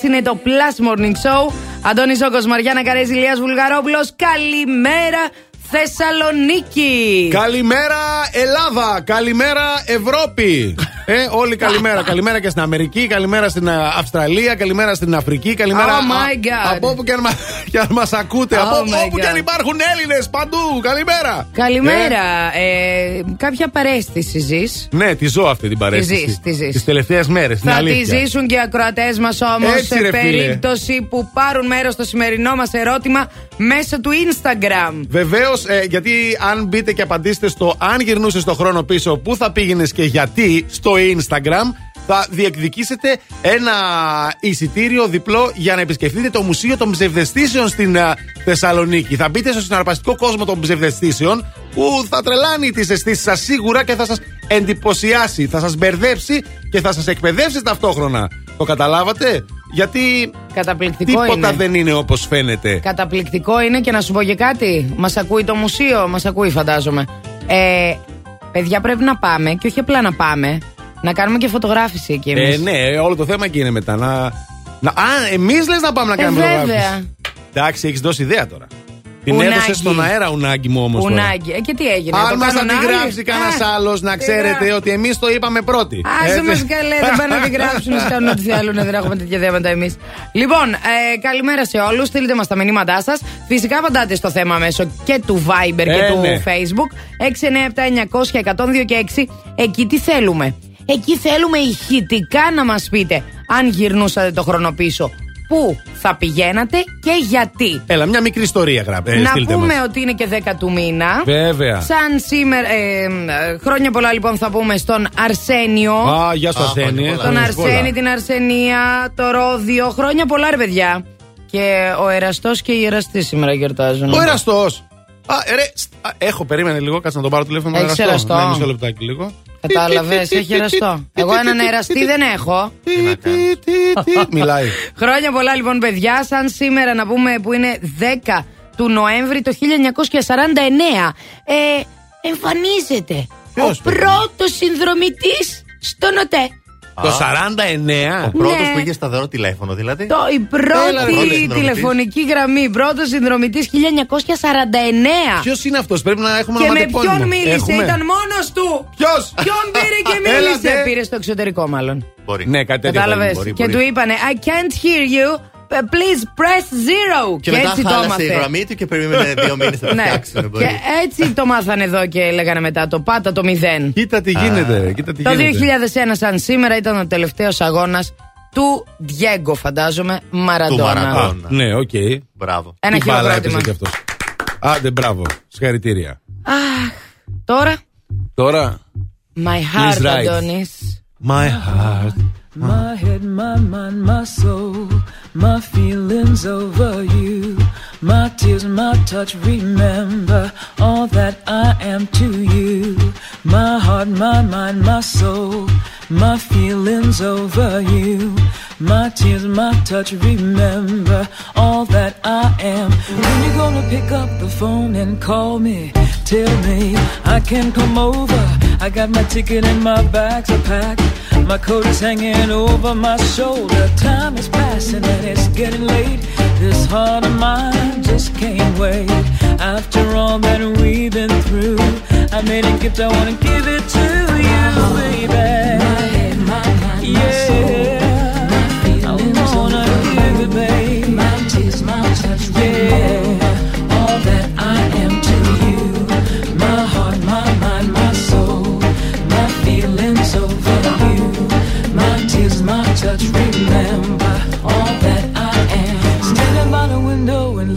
102,6 είναι το Plus Morning Show. Αντώνης Όκος, Μαριάννα Καρέζη, Ηλίας Βουλγαρόπουλος. Καλημέρα Θεσσαλονίκη. Καλημέρα Ελλάδα, καλημέρα Ευρώπη. Ε, όλοι καλημέρα. καλημέρα και στην Αμερική, καλημέρα στην ε, Αυστραλία, καλημέρα στην Αφρική, καλημέρα. Oh my God. από όπου και αν, μα- και αν μας ακούτε, Oh από my όπου God. και αν υπάρχουν Έλληνες παντού. Καλημέρα. Καλημέρα. Ε, κάποια παρέστηση ζεις; Ναι, τη ζω αυτή την παρέστηση. Τη ζεις, τη ζεις. Τις τελευταίες μέρες. Θα τη ζήσουν και οι ακροατές μας όμως Έτσι, σε ρε, φίλε. περίπτωση που πάρουν μέρος στο σημερινό μας ερώτημα μέσω του Instagram. Βεβαίως, γιατί αν μπείτε και απαντήσετε στο αν γυρνούσες το χρόνο πίσω, πού θα πήγαινες και γιατί στο Instagram, θα διεκδικήσετε ένα εισιτήριο διπλό για να επισκεφτείτε το Μουσείο των Ψευδεστήσεων στην α, Θεσσαλονίκη. Θα μπείτε στο συναρπαστικό κόσμο των ψευδεστήσεων που θα τρελάνει τις αισθήσεις σας σίγουρα και θα σας εντυπωσιάσει, θα σας μπερδέψει και θα σας εκπαιδεύσει ταυτόχρονα. Το καταλάβατε; Γιατί Καταπληκτικό τίποτα είναι. δεν είναι όπως φαίνεται. Καταπληκτικό είναι και να σου πω και κάτι. Μας ακούει το μουσείο, μας ακούει φαντάζομαι. Ε, παιδιά πρέπει να πάμε και όχι απλά να πάμε. Να κάνουμε και φωτογράφηση εκεί εμείς. Ε, ναι, όλο το θέμα εκεί είναι μετά. Να, να, α, εμείς λες να πάμε να Ε, κάνουμε βέβαια. φωτογράφηση. Εντάξει, έχεις δώσει ιδέα τώρα. Την Ουνάγκη. έδωσες στον αέρα ουνάγκη μου όμως. Ουνάγκη. Ε, και τι έγινε. Αν το μας κάνουν άλλοι; αντιγράψει κανένας Ε, άλλος, να ξέρετε ότι εμείς το είπαμε πρώτοι. Άσε Έτσι. μας καλέ, δεν πάνε να την γράψουν, να κάνουν ό,τι θέλουν, δεν έχουμε τέτοια θέματα εμείς. Λοιπόν, ε, καλημέρα σε όλους. Στείλτε μας τα μηνύματά σας. Φυσικά απαντάτε στο θέμα μέσω και του Viber και Ε, του ναι. Facebook. 697 900 102 και 6. Εκεί τι θέλουμε. Εκεί θέλουμε ηχητικά να μας πείτε αν γυρνούσατε το χρόνο πίσω. Πού θα πηγαίνατε και γιατί. Έλα, μια μικρή ιστορία γράφε. να στείλτε πούμε μας. ότι είναι και 10 του μήνα. Βέβαια. Σαν σήμερα. ε, ε, χρόνια πολλά λοιπόν θα πούμε στον Αρσένιο. Α, γεια σου, Αρσένη. ε. Τον Χρόνια Αρσένη, πολλά. την Αρσενία, το Ρόδιο. Χρόνια πολλά, ρε παιδιά. Και ο Εραστός και η Εραστή σήμερα γιορτάζουν. Ο εραστός. Α, ρε, στ- α, έχω, περίμενε λίγο, κάτσε να τον πάρω τηλέφωνο. Έχεις εραστό; Ναι, μισό λεπτάκι λίγο. Κατάλαβες, έχει εραστό. Εγώ έναν εραστή δεν έχω. Μιλάει. Χρόνια πολλά λοιπόν, παιδιά. Σαν σήμερα να πούμε που είναι 10 του Νοέμβρη το 1949. Ε, εμφανίζεται Ποιος, ο πρώτος συνδρομητής στον ΟΤΕ. Το 49. Ο πρώτος Ναι. που είχε σταθερό τηλέφωνο, δηλαδή. Το, η Έλα, ρε, πρώτη πρώτος συνδρομητής. τηλεφωνική γραμμή, πρώτος συνδρομητής 1949. Ποιος είναι αυτός, πρέπει να έχουμε Και με ονοματεπώνυμο. ποιον μίλησε, Έχουμε. ήταν μόνος του. Ποιος! Ποιον πήρε και Έλατε. μίλησε. Πήρε στο εξωτερικό, μάλλον. Μπορεί. Ναι, κάτι τέτοιο. Κατάλαβες. θα είναι, μπορεί, Και μπορεί. του είπανε I can't hear you. Uh, Please press zero. Και, μετά έτσι το χάλασε η έμαθε. γραμμή του και περίμενε δύο μήνες να το Ναι. φτιάξουν. μπορεί. Και έτσι το μάθανε εδώ και λέγανε μετά το πάτα το μηδέν. Κοίτα τι γίνεται. Κοίτα τι Το γίνεται. 2001 σαν σήμερα ήταν ο τελευταίος αγώνας του Ντιέγκο φαντάζομαι Του Μαραντόνα. Μαραντόνα. Ναι, οκ. Μπράβο. Ένα Τι μπάλα χειροκρότημα. έπαιζε κι αυτός. Άντε, μπράβο. Συγχαρητήρια. Αχ, τώρα; Τώρα. My heart, He's right. Adonis. My heart. My head, my mind, my soul, my feelings over you, my tears, my touch. Remember all that I am to you. My heart, my mind, my soul, my feelings over you, my tears, my touch. Remember all that I am. When you gonna pick up the phone and call me? Tell me I can come over. I got my ticket and my bags are packed. My coat is hanging over my shoulder. Time is passing and it's getting late. This heart of mine just can't wait. After all that we've been through, I made a gift. I wanna give it to you, baby. My head, my mind, my Yeah,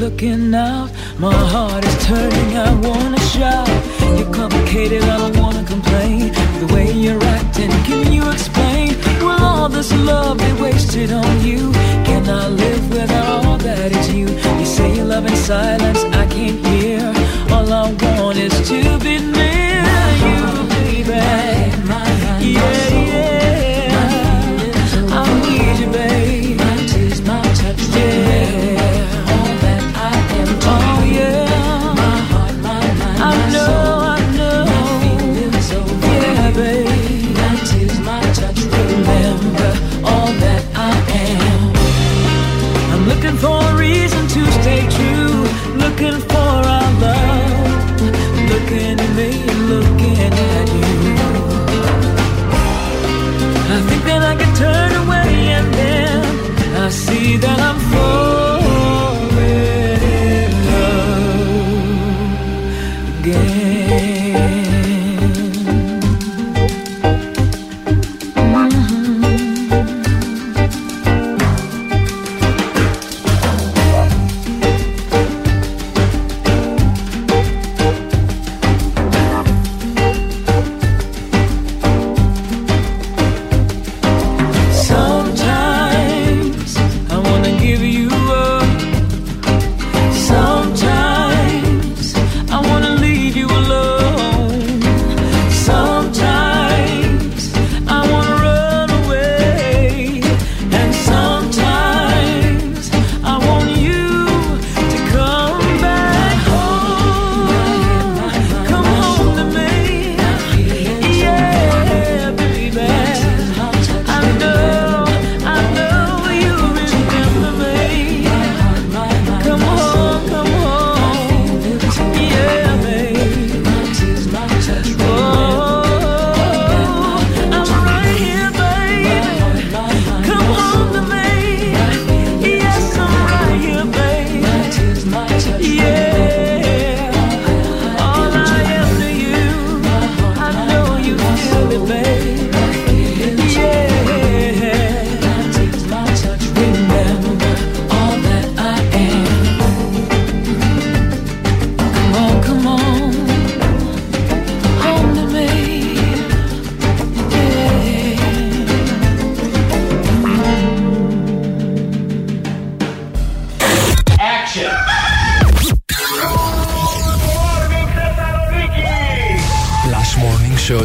looking out. My heart is turning. I wanna shout. You're complicated. I don't wanna complain. The way you're acting, can you explain? Will all this love be wasted on you? Can I live without all that is you? You say you love in silence. I can't hear. All I want is to be near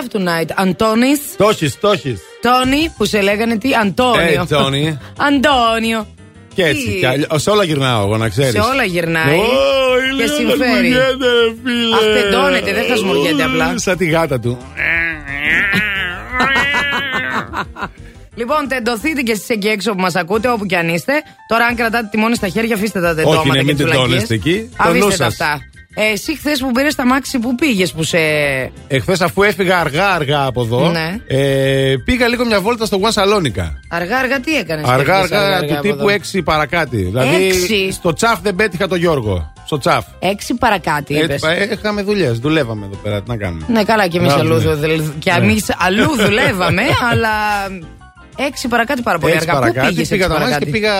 Love tonight. Αντώνη. Το έχεις, το έχεις. Τόνι, που σε λέγανε τι, Αντώνιο. Ε, Τόνι. Αντώνιο. Και έτσι. Τι; κι αλλιώς- σε όλα γυρνάω εγώ, να ξέρεις. Σε όλα γυρνάει. Ω, η και Λένα συμφέρει. χασμουριέται, φίλε. Αυτεντώνεται, δεν χασμουριέται απλά. Σαν τη γάτα του. Λοιπόν, τεντωθείτε και εσείς εκεί έξω που μας ακούτε, όπου και αν είστε. Τώρα, αν κρατάτε τη μόνη στα χέρια, αφήστε τα τεντώματα Όχι, ναι, και μην τις τεντώνεστε βλακίες. εκεί. Το νου Αφήστε τα σας. αυτά. Ε, εσύ χθες που πήρες τα μάξι, που πήγες που σε. Εχθέ, αφού έφυγα αργά-αργά από εδώ, Ναι. ε, πήγα λίγο μια βόλτα στο Γουάν Σαλόνικα. Αργά-αργά τι έκανες. Αργά-αργά του τύπου 6 παρακάτι. Δηλαδή, Έξι; στο τσαφ δεν πέτυχα τον Γιώργο. Στο τσαφ. Έξι παρακάτι, είπες. Έτσι, ε, είχαμε δουλειές, δουλεύαμε εδώ πέρα. Τι να κάνουμε; Ναι, καλά, και εμείς Μπράβο, αλλού, ναι. δουλε- και Ναι. εμείς αλλού δουλεύαμε, αλλά. Έξι παρακάτι πάρα πολύ Έτσι αργά. Πού παρακάτω. πήγες Πήγα τα μάτια και πήγα,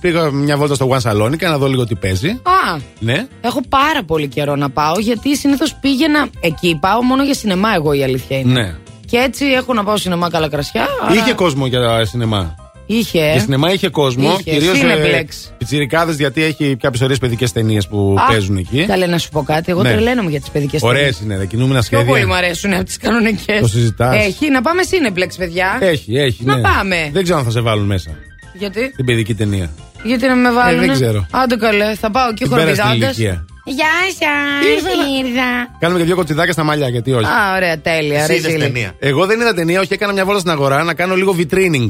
πήγα μια βόλτα στο Γουάν Σαλόνικα να δω λίγο τι παίζει. Α, Ναι. έχω πάρα πολύ καιρό να πάω γιατί συνήθως πήγαινα εκεί. Πάω μόνο για σινεμά, εγώ η αλήθεια είναι. Ναι. Και έτσι έχω να πάω σινεμά καλά κρασιά. άρα- Είχε κόσμο για σινεμά. Είχε. Για σινεμά είχε κόσμο. Είχε. Κυρίως Cineplex. πιτσιρικάδες γιατί έχει κάποιες ωραίες παιδικές ταινίες που Α, παίζουν εκεί. Καλέ να σου πω κάτι. Εγώ Ναι. τρελαίνομαι για τις παιδικές Ωραίες είναι, ρε, κινούμενα Πιο πολύ μου σχέδια. αρέσουν από τις κανονικές. Το συζητάς. Έχει, να πάμε σύνεπλεξ, παιδιά. Έχει, έχει. Να ναι. πάμε. Δεν ξέρω αν θα σε βάλουν μέσα Γιατί; την παιδική ταινία. Γιατί να με βάλουν. Ε, δεν ξέρω. Άντε καλέ, θα πάω εκεί Την πέρασε την χοροπηδώντα. ηλικία. Γεια σας, ήρθα. Κάνουμε και δύο κοτσιδάκια στα μαλλιά, γιατί όχι. Α, ωραία, τέλεια. Εσύ ρε, είδες Ζήλη. ταινία. Εγώ δεν είδα ταινία, όχι, έκανα μια βόλτα στην αγορά να κάνω λίγο vitrining.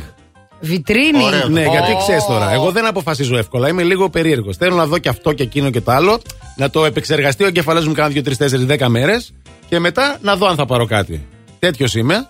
Βιτρίνη. Ωραίο. Ναι, Ω. γιατί ξέρεις τώρα, εγώ δεν αποφασίζω εύκολα. Είμαι λίγο περίεργος. Θέλω να δω και αυτό και εκείνο και το άλλο. Να το επεξεργαστεί ο εγκεφαλός μου κάνα 2, 3, 4, 10 μέρες. Και μετά να δω αν θα πάρω κάτι. Τέτοιος είμαι.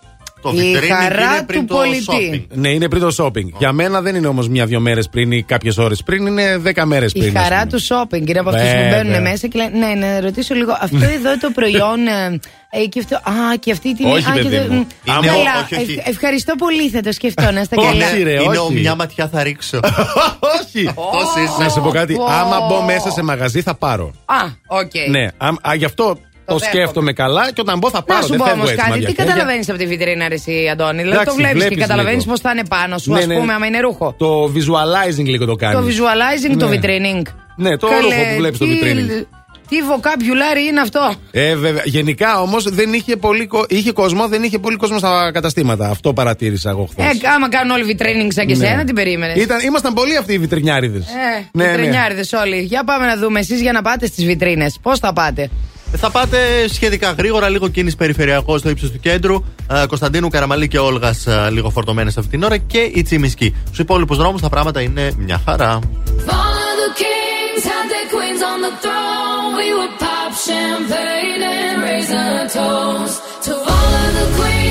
Το Η vitrine χαρά είναι του πριν το πολιτή. Ναι, είναι πριν το shopping. Για μένα δεν είναι όμως μια-δυο μέρες πριν ή κάποιες ώρες πριν, είναι δέκα μέρες πριν. Η ας χαρά πούμε. του shopping είναι από αυτούς που Βέβαια. μπαίνουν μέσα και λένε Ναι, να ρωτήσω λίγο. Αυτό εδώ το προϊόν. ε, ε, και αυτό, α, και αυτή η τιμή. Όχι, α, και παιδί το- μου. μ, Είναι καλά, ο- όχι, όχι. ευ- ευχαριστώ πολύ, θα το σκεφτώ να στα Όχι, καλά. ρε, Είναι όχι. ο μια ματιά θα ρίξω. Όχι. Πώς είσαι; Να σε πω κάτι. Πω. Άμα μπω μέσα σε μαγαζί θα πάρω. Α, οκ. Ναι, αμ- α, γι' αυτό το δέχομαι. σκέφτομαι καλά και όταν μπω θα Να πάρω. σου Δεν πω φεύγω όμως έτσι κάτι, με άδεια χέρια. καταλαβαίνεις από τη βιτρίνα, ρε, εσύ, Αντώνη; Δηλαδή το Εντάξει, βλέπεις και βλέπεις καταλαβαίνεις λίγο. πώς θα είναι πάνω σου, Ναι, ας ναι. πούμε, άμα είναι ρούχο. Το visualizing λίγο το κάνεις. Το visualizing, το Ναι. vitrining. Ναι, το Καλέ, ρούχο που βλέπεις το τι- vitrining. Τι vocabulary είναι αυτό; Ε, βέβαια. Γενικά όμως δεν είχε πολύ, κο- είχε κόσμο, δεν είχε πολύ κόσμο στα καταστήματα. Αυτό παρατήρησα εγώ χθες. Ε, άμα κάνουν όλοι vitrining σαν και Ναι. σένα, την περίμενες; Ήταν, ήμασταν πολλοί αυτοί οι βιτρινιάριδες. Ε, Ναι, ναι. βιτρινιάριδες όλοι. Για πάμε να δούμε εσείς για να πάτε στις βιτρίνες. Πώς θα πάτε; Θα πάτε σχετικά γρήγορα, λίγο κίνηση περιφερειακό στο ύψος του κέντρου. Ε, Κωνσταντίνου, Καραμαλή και Όλγας λίγο φορτωμένες αυτή την ώρα και η Τσιμισκή. Στους υπόλοιπους δρόμους τα πράγματα είναι μια χαρά. Follow the kings, had their queens on the throne. We would pop champagne and raise a toast to all of the queens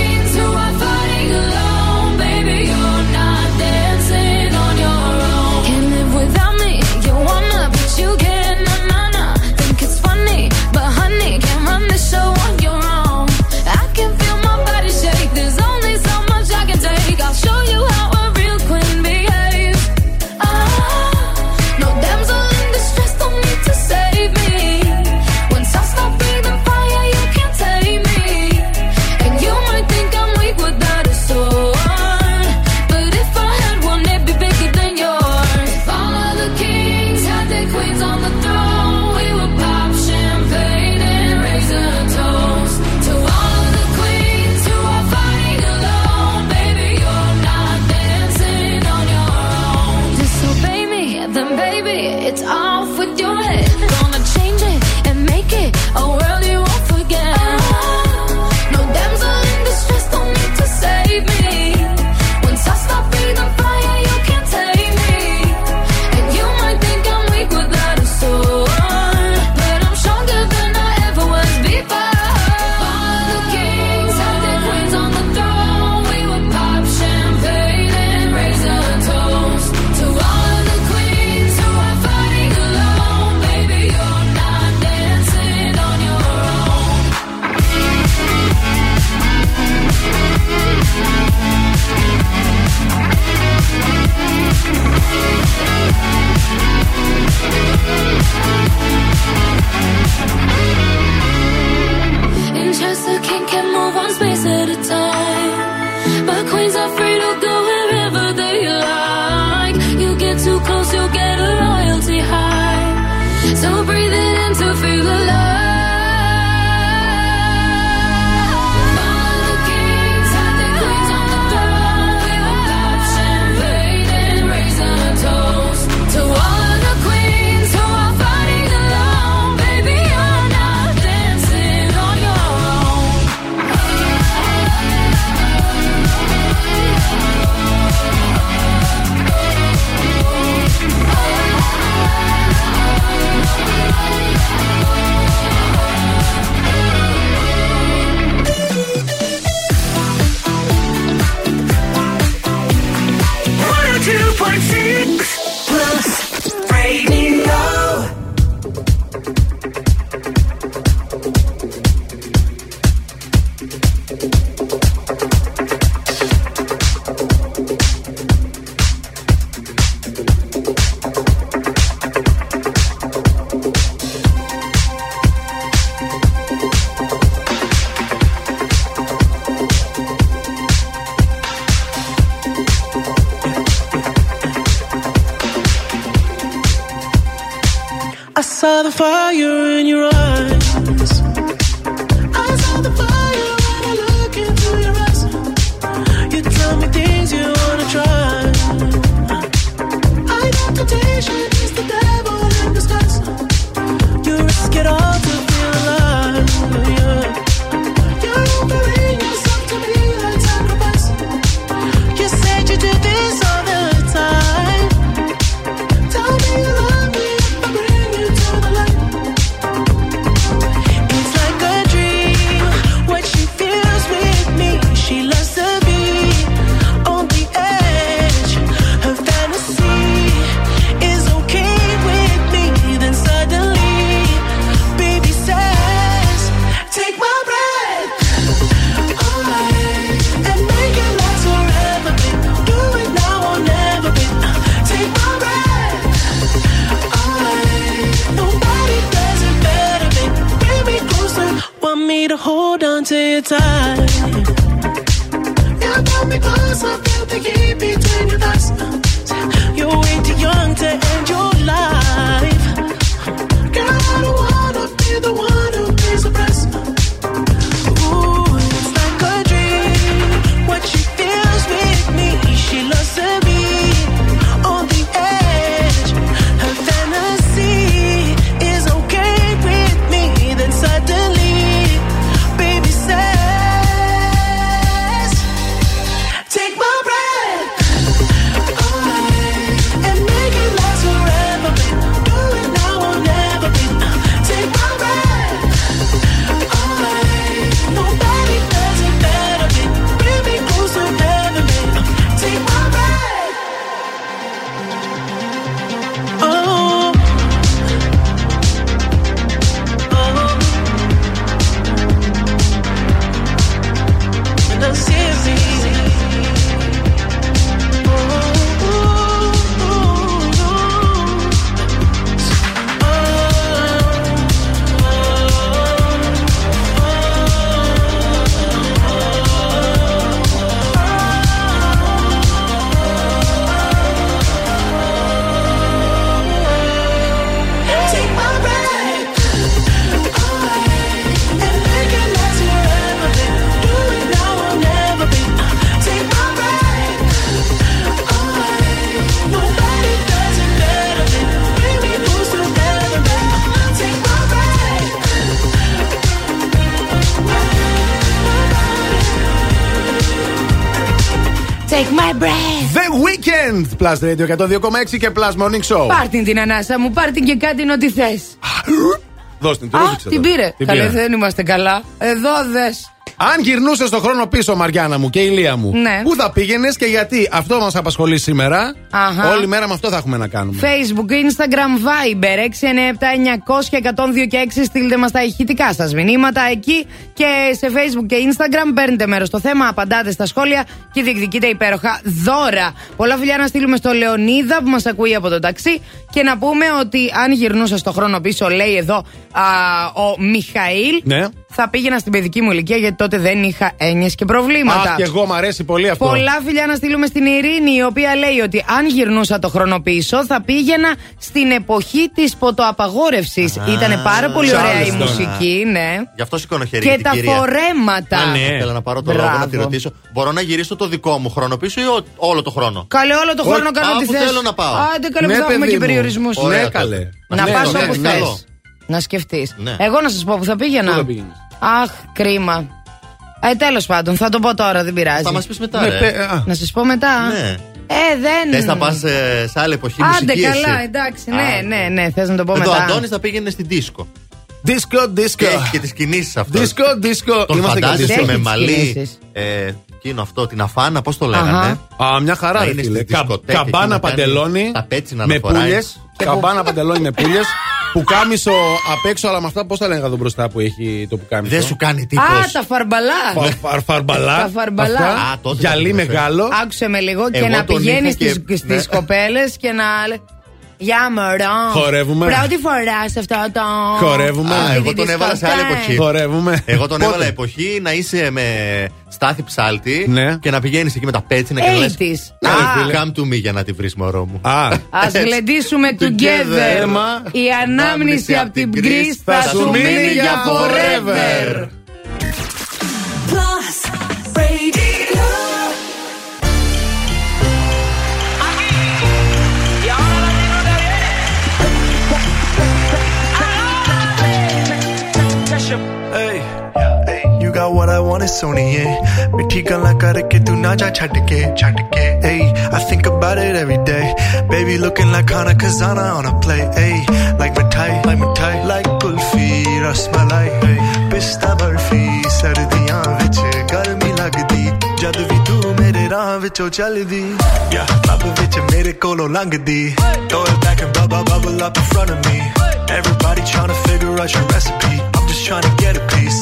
Plus Radio 102,6 και Plus Morning Show. Πάρ την την ανάσα μου, πάρ την και κάτι είναι ό,τι θες. Δώστε την, την Α, ρούφηξε την τώρα. πήρε. Την Καλέ, πήρα. δεν είμαστε καλά. Εδώ δες. Αν γυρνούσες στον χρόνο πίσω, Μαριάννα μου και η Λία μου, Ναι. πού θα πήγαινες και γιατί αυτό μας απασχολεί σήμερα; Αχα. Όλη μέρα με αυτό θα έχουμε να κάνουμε. Facebook, Instagram, Viber 697-900 και 6 στείλτε μας τα ηχητικά σας μηνύματα εκεί και σε Facebook και Instagram παίρνετε μέρος στο θέμα, απαντάτε στα σχόλια και διεκδικείτε υπέροχα δώρα. Πολλά φιλιά να στείλουμε στο Λεωνίδα που μας ακούει από το ταξί και να πούμε ότι αν γυρνούσα στο χρόνο πίσω, λέει εδώ α, ο Μιχαήλ, Ναι. Θα πήγαινα στην παιδική μου ηλικία γιατί τότε δεν είχα έννοιες και προβλήματα. Αχ, και εγώ μου αρέσει πολύ αυτό. Πολλά φιλιά να στείλουμε στην Ειρήνη, η οποία λέει ότι αν γυρνούσα το χρόνο πίσω, θα πήγαινα στην εποχή της ποτοαπαγόρευση. Ήταν πάρα πολύ ωραία η Charleston. μουσική, ναι. Γι' αυτό σηκώνω χέρι Και για την τα κυρία. φορέματα. Α, ναι. Θέλω να πάρω το λόγο Μπράβο. να τη ρωτήσω. Μπορώ να γυρίσω το δικό μου χρόνο πίσω ή ο- όλο το χρόνο; Καλέ, όλο το χρόνο Όχι, κάνω α, ό,τι που θες. θέλω να πάω. Άντε, καλέ, Ναι, που θα έχουμε παιδί και μου. περιορισμούς. Ωραία, Ναι, καλέ. Να Ναι, πας ναι, όπου ναι, θες. καλό. Να σκεφτείς. Ναι. Εγώ να σας πω που θα πήγαινα. Πού θα πήγαινες; Αχ, κρίμα. Ε, τέλος πάντων, θα το πω τώρα, δεν πειράζει. Θα μας πεις μετά. Ναι, ρε. πε- α, Να σας πω μετά. Ναι. Ε, δεν. Θες να πας σε άλλη εποχή Άντε μουσικής καλά, εσύ. εντάξει, Α, ναι, ναι, ναι, θες να το πω Εδώ ο μετά. Αντώνης θα πήγαινε στην δίσκο. Disco, Και disco. έχει και τις κινήσεις αυτός. Disco, disco. Τον Είμαστε και φαντάζεσαι Έχει disco. με τις μαλλί. κινήσεις. Ε, εκείνο αυτό, την αφάνα, πώς το λέγανε. Α, μια χαρά, Να ρε είναι φίλε. στη Κα- δισκοτέκα εκεί Καμπάνα να κάνει παντελόνι. τα πέτσινα να Με φοράει. πουλιες. Καμπάνα παντελόνι με πουλιες. Που κάμισο απ' έξω, αλλά με αυτά πώς τα λένε εδώ μπροστά που έχει το που κάμισο. Δεν σου κάνει τύπο. Α, τα φαρμπαλά. Φα- φα- Φαρμπαλά. Τα φαρμπαλά. Αυτά. Α, τότε Γυαλί τα γνώρισα. μεγάλο. Άκουσε με λίγο και Εγώ να τον πηγαίνεις είχα και- στις, ναι. στις κοπέλες και να λέει Γεια μωρό. Χορεύουμε. Πρώτη φορά σε αυτό το. Χορεύουμε. Α, αυτή εγώ τη τον έβαλα σε άλλη δισκοτέκα. εποχή. Χορεύουμε. Εγώ τον Πότε; έβαλα εποχή να είσαι με στάθη ψάλτη Ναι. και να πηγαίνεις εκεί με τα πέτσινα και να λες 80s. «Α, Α. Come to me για να τη βρεις μωρό μου. Α, Ας γλεντήσουμε together. Together. Η ανάμνηση από την Greece θα σου μείνει για forever. what I want is सोनिए मिठी गल्ला करके तू ना जा छट के छट के hey. I think about it every day. Baby looking like Hana Kazana on a play hey. Like मिठाई like मिठाई like Kulfi, कुल्फी रसमलाई hey. पिस्ता बर्फी सर्दियां विच गर्मी लगदी जद भी तू मेरे राह विचों चलदी या लब विच मेरे कोलों लंघदी throw it back and bubble bubble up in front of me. Everybody trying to figure out your recipe. I'm just trying to get a piece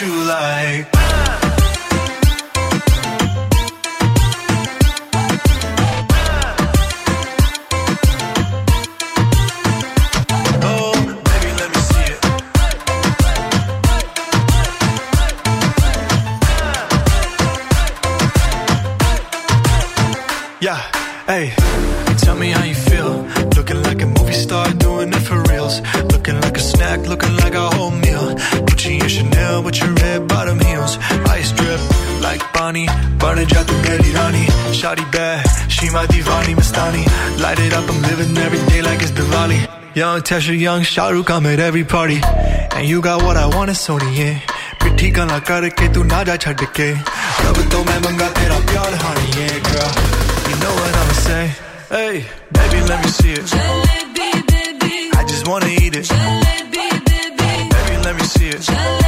you like. Yeah, hey, tell me how you Milani Burning out the belly Rani Shawty bad, she my divani Mastani Light it up, I'm living every day like it's Diwali. Young Tesha, young Shahrukh, I'm at every party. And you got what I want, it's Sony, yeah. ਪਿੱਠੀ ਗਾਲਾਂ tu ਤੂੰ ਨਾ ਜਾ ਛੱਡ ਕੇ ਰੱਬ ਤੋਂ ਮੈਂ ਮੰਗਾ ਤੇਰਾ ਪਿਆਰ ਹਾਣੀ ਏ girl. You know what I'ma say, hey baby let me see it. Jalebi baby. I just wanna eat it. Jalebi baby. Baby let me see it. Jalebi.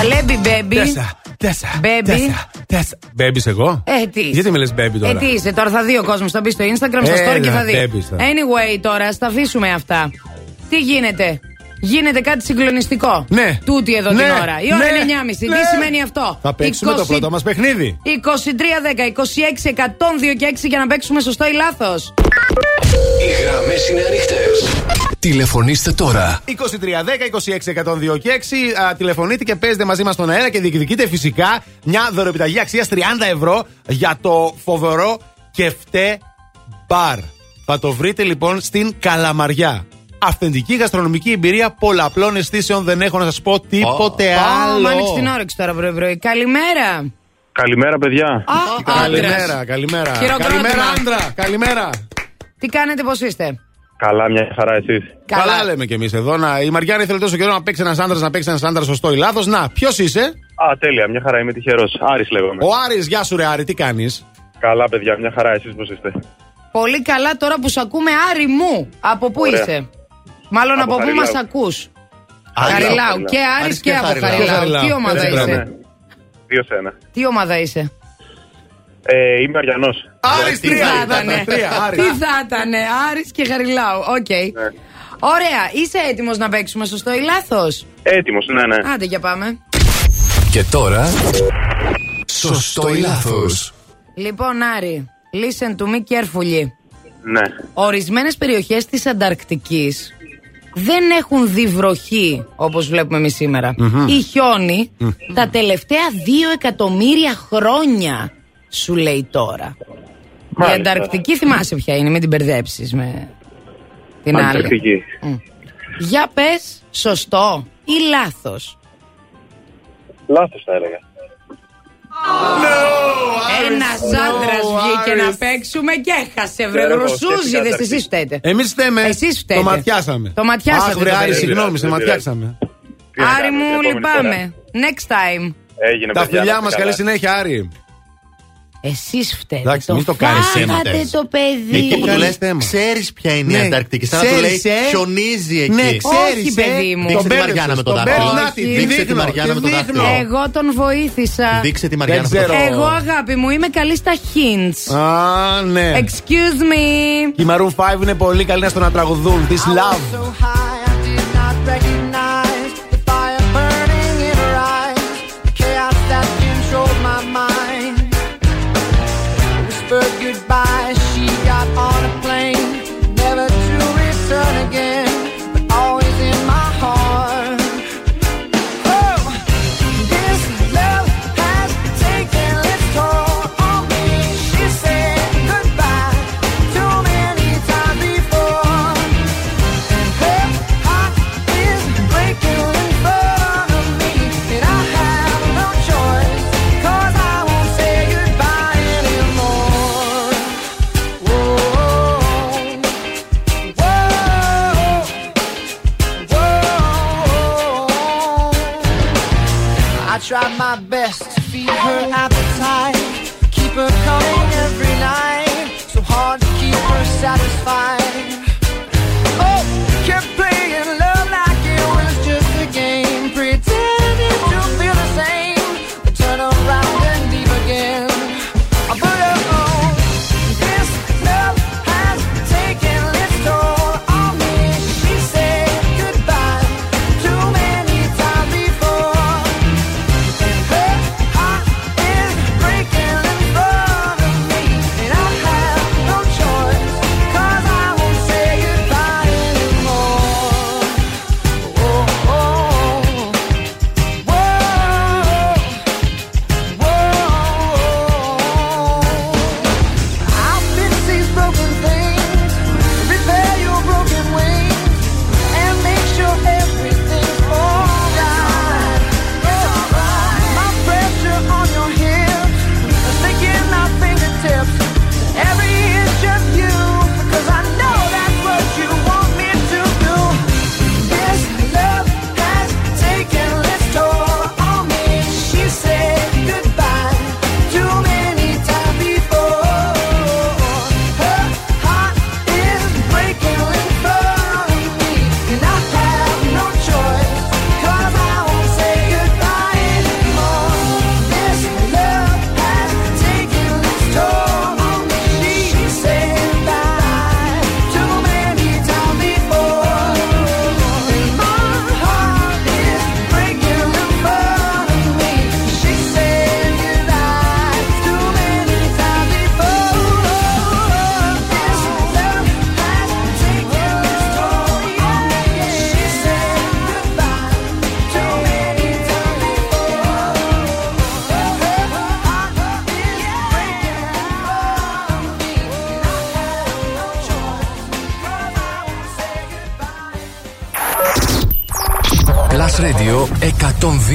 Τζαλέμπι, baby. Τέσσερα, τέσσερα. Baby. τέσσερα, τέσσερα. Baby εγώ; Ε, τι. Γιατί με λες baby τώρα; Ε, τι είσαι, τώρα θα δει ο κόσμος. Θα μπει στο Instagram, στο Έλα, story και θα δει. baby στα. Anyway, τώρα, στα αφήσουμε αυτά. Τι γίνεται; Γίνεται κάτι συγκλονιστικό. Ναι. Τούτη εδώ Ναι. την ώρα. Η ώρα Ναι. είναι 9.30. Ναι. Τι σημαίνει αυτό; Θα παίξουμε το 20 πρώτο μας παιχνίδι. 23, 10, 26, 102 και 6 για να παίξουμε σωστό ή λάθος. Οι γραμμές είναι ανοιχτές. Τηλεφωνήστε τώρα. 23, 10, 26, 102 και 6. Α, τηλεφωνείτε και παίζετε μαζί μας στον αέρα και διεκδικείτε φυσικά μια δωρεοπιταγή αξίας 30 ευρώ για το φοβερό κεφτέ μπαρ. Θα το βρείτε λοιπόν στην Καλαμαριά. Αυθεντική γαστρονομική εμπειρία πολλαπλών αισθήσεων. Δεν έχω να σας πω τίποτε άλλο. Μ' άνοιξε την όρεξη τώρα πρωί-πρωί. Καλημέρα. Καλημέρα, παιδιά. Α, Καλημέρα, άντρας. καλημέρα. Χειροκρότημα. Καλημέρα, άντρα. Καλημέρα. Τι κάνετε, πώς είστε; Καλά, μια χαρά εσείς. Καλά, λέμε κι εμείς εδώ. Να, η Μαριάννα ήθελε τόσο καιρό να παίξει ένας άντρας, να παίξει ένας άντρας σωστό ή λάθος. Να, ποιος είσαι; Α, τέλεια, μια χαρά, είμαι τυχερός. Άρης λέγομαι. Ο Άρης, γεια σου, ρε Άρη, τι κάνεις; Καλά, παιδιά, μια χαρά, εσείς πώς είστε; Πολύ καλά τώρα που σε ακούμε, Άρη μου. Από πού Ωραία. είσαι; Μάλλον από, Από πού Χαριλάου. μα ακού. Χαριλάου. Χαριλάου. Και Άρης Άρης και και από Χαριλάου. Χαριλάου. Χαριλάου. Τι ομάδα Έτσι, είσαι; ναι. Δύο σε ένα. Τι ομάδα είσαι; Ε, είμαι Αρειανός. Άρης, Τι θα ήτανε; Τι θα ήτανε; Άρης και Χαριλάου. Οκ. Ναι. Ωραία. Είσαι έτοιμος να παίξουμε σωστό ή λάθος; Έτοιμος, ναι, ναι. Άντε για πάμε. Και τώρα. Σωστό ή λάθος; Λοιπόν, Άρη, listen to me carefully. Ναι. Ορισμένες περιοχές της Ανταρκτικής δεν έχουν δει βροχή όπως βλέπουμε εμείς σήμερα. Μμμ. Ή χιόνι τα τελευταία δύο εκατομμύρια χρόνια σου λέει τώρα. Η Μάλιστα. Ανταρκτική θυμάσαι ποια είναι, μην την μπερδέψεις με την άλλη. Ανταρκτική. Για πες σωστό ή λάθος; Λάθος θα έλεγα. Ένας άντρας βγήκε να παίξουμε και έχασε. Βρε Ξέρω εγώ, γρουσούζιδε, σκέφτηκα εσείς φταίτε. Εμείς φταίμε. Εσείς φταίτε. Το ματιάσαμε. Το ματιάσατε Αχ, βρε, το Άρη, παιδί. συγγνώμη, σε Δεν ματιάσαμε. Άρη μου, επόμενη λυπάμαι. Next time. Έγινε, Τα παιδιά, φιλιά να μας, είστε καλή καλά. συνέχεια, Άρη. Εσείς φταίτε. Εντάξει, μην το κάνεις φάγατε αίματες. το παιδί. Εκεί που του λες, θέμα. ξέρεις ποια είναι η Ναι, Ανταρκτική. Σαν να του λέει, ξέρεις, ε; χιονίζει εκεί. Ναι, ξέρεις, Όχι, παιδί μου. Δείξε Τον τη Μαριάννα με το μπέρδεψες, δάχτυλο. τον μπέρδεψες. Δείξε τη δείχνω, Μαριάννα με και το δάχτυλο. δείχνω. Εγώ τον βοήθησα. Δείξε τη Μαριάννα Δεν με το ξέρω. δάχτυλο. Εγώ, αγάπη μου, είμαι καλή στα hints. Α, ναι. Excuse me. Και οι Maroon 5 είναι πολύ καλοί στο να τραγουδούν. Τη love. try my best to feed her appetite, keep her coming every night. So hard to keep her satisfied.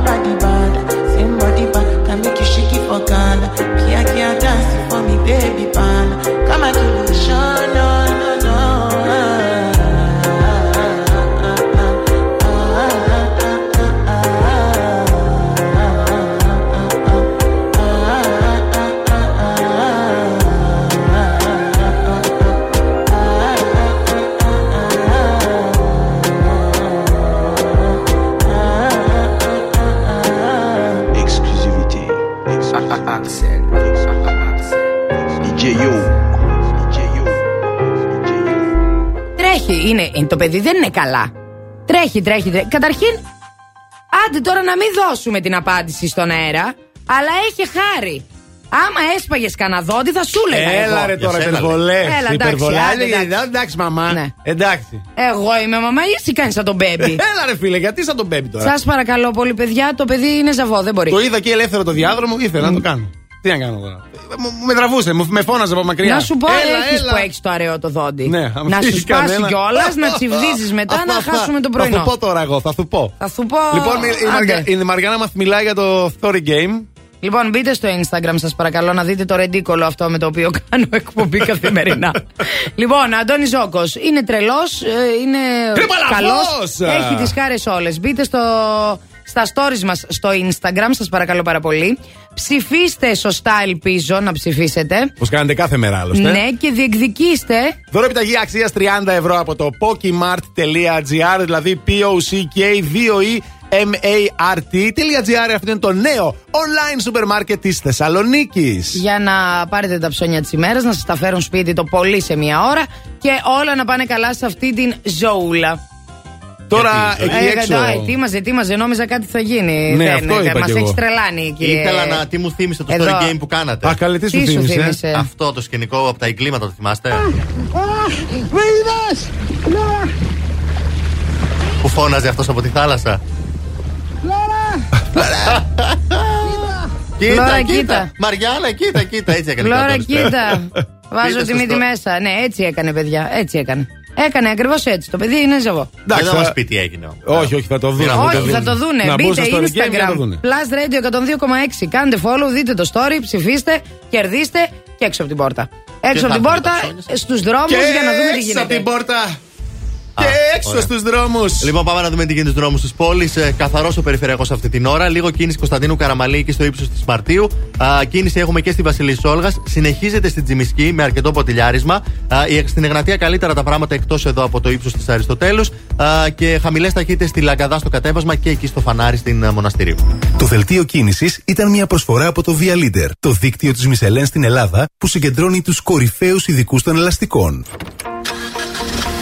babadi καλά. Τρέχει, τρέχει, τρέχει. Καταρχήν, άντε τώρα να μην δώσουμε την απάντηση στον αέρα, αλλά έχει χάρη. Άμα έσπαγες κανένα δόντι, θα σου έλεγα. Έλα εγώ. ρε τώρα, Για σένα, υπερβολέ. Έλα, εντάξει, Υπερβολέ. άντε, Ε, εντάξει. Εντάξει, μαμά. Ναι. Εντάξει. Εγώ είμαι μαμά ή εσύ κάνεις σαν τον μπέμπι. Έλα ρε φίλε, γιατί σαν τον μπέμπι τώρα; Σας παρακαλώ πολύ, παιδιά, το παιδί είναι ζαβό, δεν μπορεί. Το είδα και ελεύθερο το διάδρομο, ήθελα να το κάνω. Τι να κάνω τώρα; Μου- μου- Με τραβούσε, μου- με φώναζε από μακριά. Να σου πω, Έλα, έχεις έλα. που έχεις το αραιό το δόντι. Ναι, άμα να σου έχει σπάσει κανένα. κιόλας, να τσιβδίζεις μετά, Αυτά, να αυτά. χάσουμε το Θα πρωινό. σου πω τώρα εγώ, θα σου πω. Θα σου πω. Λοιπόν, η- η, Άντε. Μαρια- η Μαριάννα μας μιλάει για το Story Game. Λοιπόν, μπείτε στο Instagram σας παρακαλώ να δείτε το ρεντίκολο αυτό με το οποίο κάνω εκπομπή καθημερινά. λοιπόν, Αντώνη Ζόκο είναι τρελός, είναι καλός. παλαβός! Έχει τις χάρες όλες. Μπείτε στο, στα stories μας στο Instagram, σας παρακαλώ πάρα πολύ. Ψηφίστε σωστά, ελπίζω να ψηφίσετε. Πώς κάνετε κάθε μέρα άλλωστε. Ναι, και διεκδικήστε. Δώρο επιταγή αξίας 30 ευρώ από το pokemart.gr, δηλαδή P-O-C-K-2-E. M-A-R-T.gr Αυτό είναι το νέο online σούπερ μάρκετ της Θεσσαλονίκης. Για να πάρετε τα ψώνια της ημέρας, να σας τα φέρουν σπίτι το πολύ σε μία ώρα και όλα να πάνε καλά σε αυτή την ζώουλα. Τώρα εκεί Ε, έξω. α, ετοίμαζε, ετοίμαζε, νόμιζα κάτι θα γίνει. Ναι, Δεν, αυτό είπα Μας κι εγώ. έχει τρελάνει, κύριε. Ήθελα να. Τι μου θύμισε το Εδώ. story game που κάνατε. Α, καλέ, τι σου Τι σου θύμισε; θύμισε; Αυτό το σκηνικό από τα εγκλήματα το θυμάστε; Με είδες! Λόρα! Που φώναζε αυτός από τη θάλασσα. Λόρα! Κοίτα, Φλόρα, κοίτα. κοίτα. Μαριάννα, κοίτα, κοίτα. Έτσι έκανε. Λόρα, κάτι τώρα. κοίτα. Βάζω Πείτε τη μύτη στο- μέσα. Ναι, έτσι έκανε, παιδιά. Έτσι έκανε. Έκανε ακριβώς έτσι. Το παιδί είναι ζαβό. Δεν Εντάξει, θα μας θα- πει τι έγινε. όμως. Όχι, όχι, θα το δουν. Μοίρα, θα μου, το Όχι, δουν. θα το δούνε. Να μπουν Μπείτε στο story game και θα το Instagram. δούνε. Plus Radio 102,6. Κάντε follow, δείτε το story, ψηφίστε, κερδίστε και έξω από την πόρτα. Έξω θα από την έρθουν πόρτα, τα ψώνια σας; στους δρόμους Και για να δούμε τι έξω από την γίνεται. Πόρτα. Α, Και έξω ωραία. στους δρόμους. Λοιπόν, πάμε να δούμε τι γίνεται στους δρόμους της πόλης. Ε, Καθαρός ο περιφερειακός αυτή την ώρα. Λίγο κίνηση Κωνσταντίνου Καραμαλή εκεί στο ύψος της Μαρτίου. Α, κίνηση έχουμε και στη Βασιλής Σόλγα. Συνεχίζεται στην Τζιμισκή με αρκετό ποτηλιάρισμα. Α, η- στην Εγνατία καλύτερα τα πράγματα εκτός εδώ από το ύψος της Αριστοτέλους. Α, και χαμηλές ταχύτητες στη Λαγκαδά στο κατέβασμα και εκεί στο φανάρι στην ε, Μοναστηρίου. Το δελτίο κίνησης ήταν μια προσφορά από το Via Leader, το δίκτυο της Μισελέν στην Ελλάδα που συγκεντρώνει τους κορυφαίους ειδικούς των ελαστικών.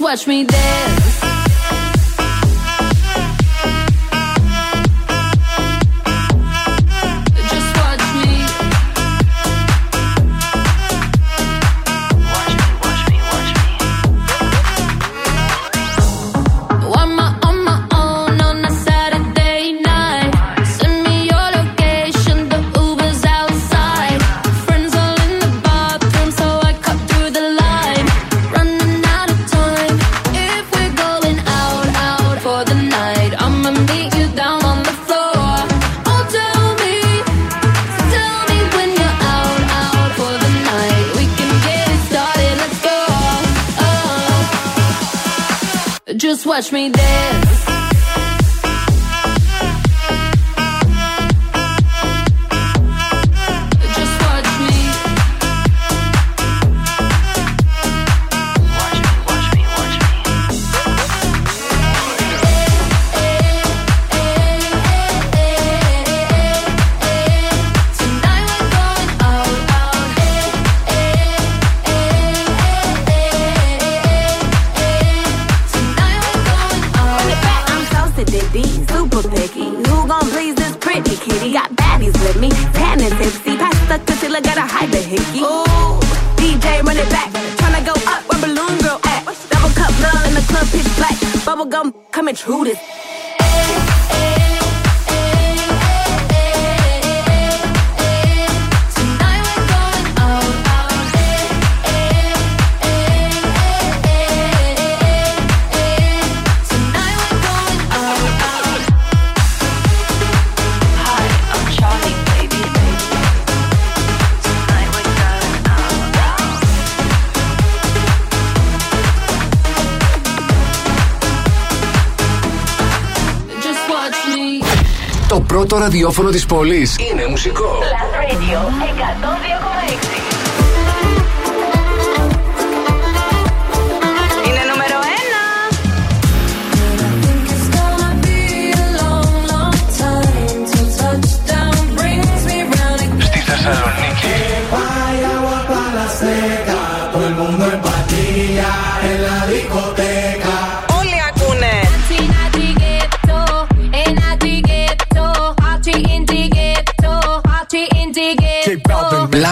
Watch me dance. Watch me dance. Bubblegum coming true this. Ραδιόφωνο της πόλης είναι μουσικό. Last Radio 102,6.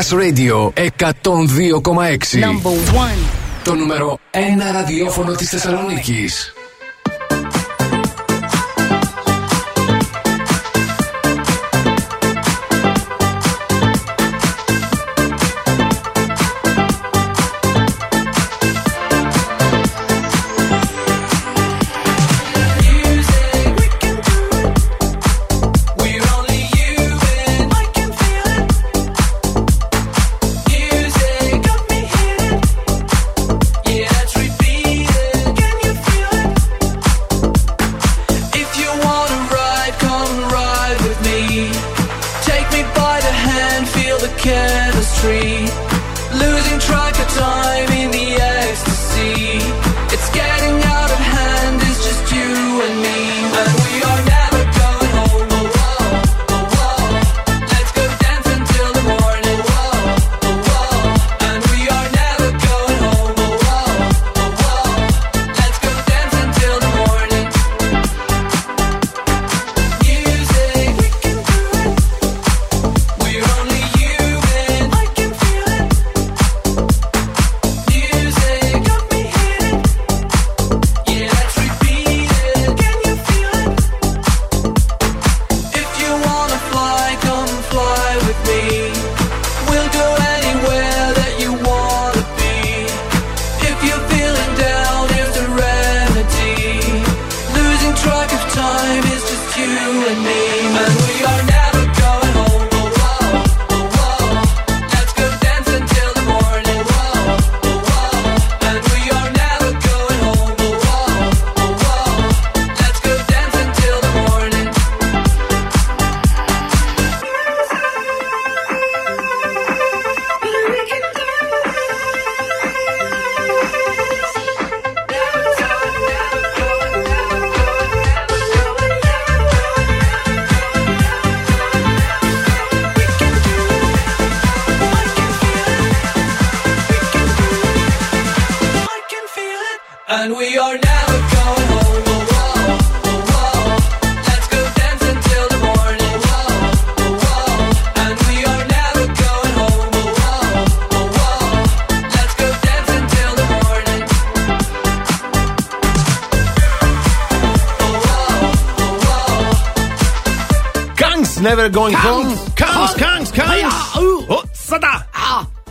Plus Radio 102,6. Number one. Το νούμερο 1 ραδιόφωνο της Θεσσαλονίκης. Going home; Kangs, Kangs, Kangs. Ω, Σατά.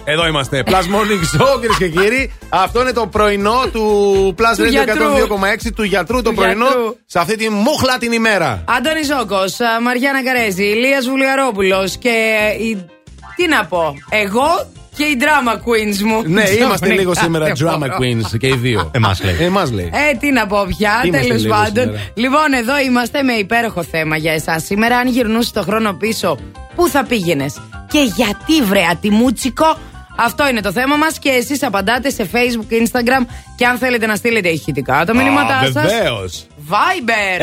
Εδώ είμαστε. Plus Morning Show, κυρίες και κύριοι. Αυτό είναι το πρωινό του Plus Του Radio γιατρού. 102,6 του γιατρού. Το Του πρωινό γιατρού. σε αυτή τη μούχλα την ημέρα. Αντώνη Ζόκο, Μαριάννα Καρέζη, Ηλίας Βουλιαρόπουλος και. η- Τι να πω, εγώ και η drama queens μου. Ναι, είμαστε λίγο σήμερα Δεν drama μπορώ. queens και οι δύο. Εμάς λέει. Εμάς λέει. Ε, τι να πω πια, Είμαστε τέλος λίγο πάντων. σήμερα. Λοιπόν, εδώ είμαστε με υπέροχο θέμα για εσάς. Σήμερα, αν γυρνούσε το χρόνο πίσω, πού θα πήγαινες και γιατί βρε ατιμούτσικο; Αυτό είναι το θέμα μας και εσείς απαντάτε σε Facebook και Instagram. Και αν θέλετε να στείλετε ηχητικά τα μηνύματά σας. Βεβαίως. Viber.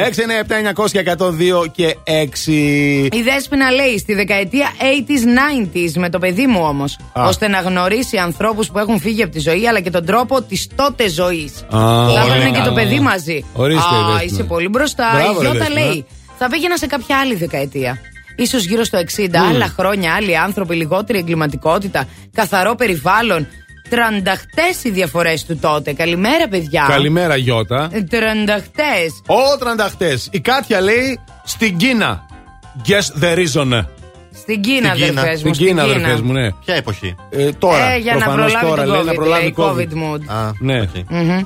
697-900-102 και 6. Η Δέσποινα λέει στη δεκαετία 80s, 90s με το παιδί μου όμως. Α. ώστε να γνωρίσει ανθρώπους που έχουν φύγει από τη ζωή αλλά και τον τρόπο της τότε ζωής. Α, Θα πολύ έπαιρνε και καλά. το παιδί μαζί. Ορίστε, Α, Δέσποινα. είσαι πολύ μπροστά. Μπράβο, Η ρε, Γιώτα Δέσποινα. λέει θα πήγαινα σε κάποια άλλη δεκαετία. Ίσως γύρω στο 60, άλλα χρόνια, άλλοι άνθρωποι, λιγότερη εγκληματικότητα, καθαρό περιβάλλον. Τρανταχτές οι διαφορές του τότε. Καλημέρα, παιδιά. Καλημέρα, Γιώτα. Ε, Τρανταχτές. Ο τρανταχτές. Η Κάτια λέει στην Κίνα. Guess the reason. Στην Κίνα, αδερφές Στην μου. Κίνα, αδερφές μου, ναι. Ποια εποχή; Ε, τώρα. Ε, για να προφανώς προλάβει τώρα, τον λέει, COVID, να προλάβει λέει, COVID. COVID mood. Α, Ναι. οκ. Μμμ.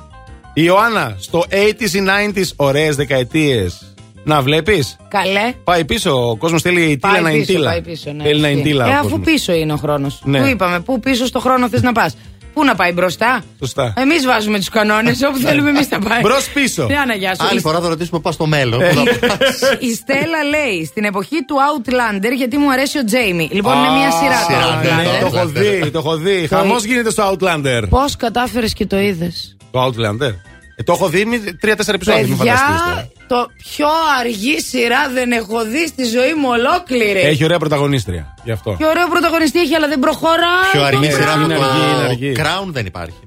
Η Ιωάννα, στο 80s ή 90s, ωραίες δεκαετίες. Να βλέπεις; Καλέ. Πάει πίσω. Ο κόσμος θέλει η τίλα Πάει να είναι πίσω, τίλα. πάει πίσω, ναι. Θέλει να είναι ισχύει. τίλα. Ε, ο αφού κόσμος. πίσω είναι ο χρόνος. Ναι. Πού είπαμε, πού πίσω στο χρόνο θες να πας; Πού να πάει μπροστά; Σωστά. Εμείς βάζουμε τους κανόνες όπου θέλουμε εμείς να πάει. Μπρος πίσω. Ναι, Άννα, γεια σου. Άλλη Η- φορά θα ρωτήσουμε πώ στο μέλλον. Ε. Πού θα πας. Η Στέλλα λέει στην εποχή του Outlander γιατί μου αρέσει ο Τζέιμι. Λοιπόν, είναι μια σειρά το σειρά, ναι, Outlander. Το έχω δει, το έχω δει. Το- Χαμός γίνεται στο Outlander. Πώς κατάφερες και το είδες; Το Outlander. Ε, το έχω δει με τρία-τέσσερα επεισόδια. Μην φανταστείς Παιδιά, τώρα. το πιο αργή σειρά δεν έχω δει στη ζωή μου ολόκληρη. Έχει ωραία πρωταγωνίστρια. Γι' αυτό. Και ωραίο πρωταγωνιστή έχει, αλλά δεν προχωράει. Πιο το αργή πράγμα. σειρά από είναι το αργή, είναι αργή. Crown δεν υπάρχει.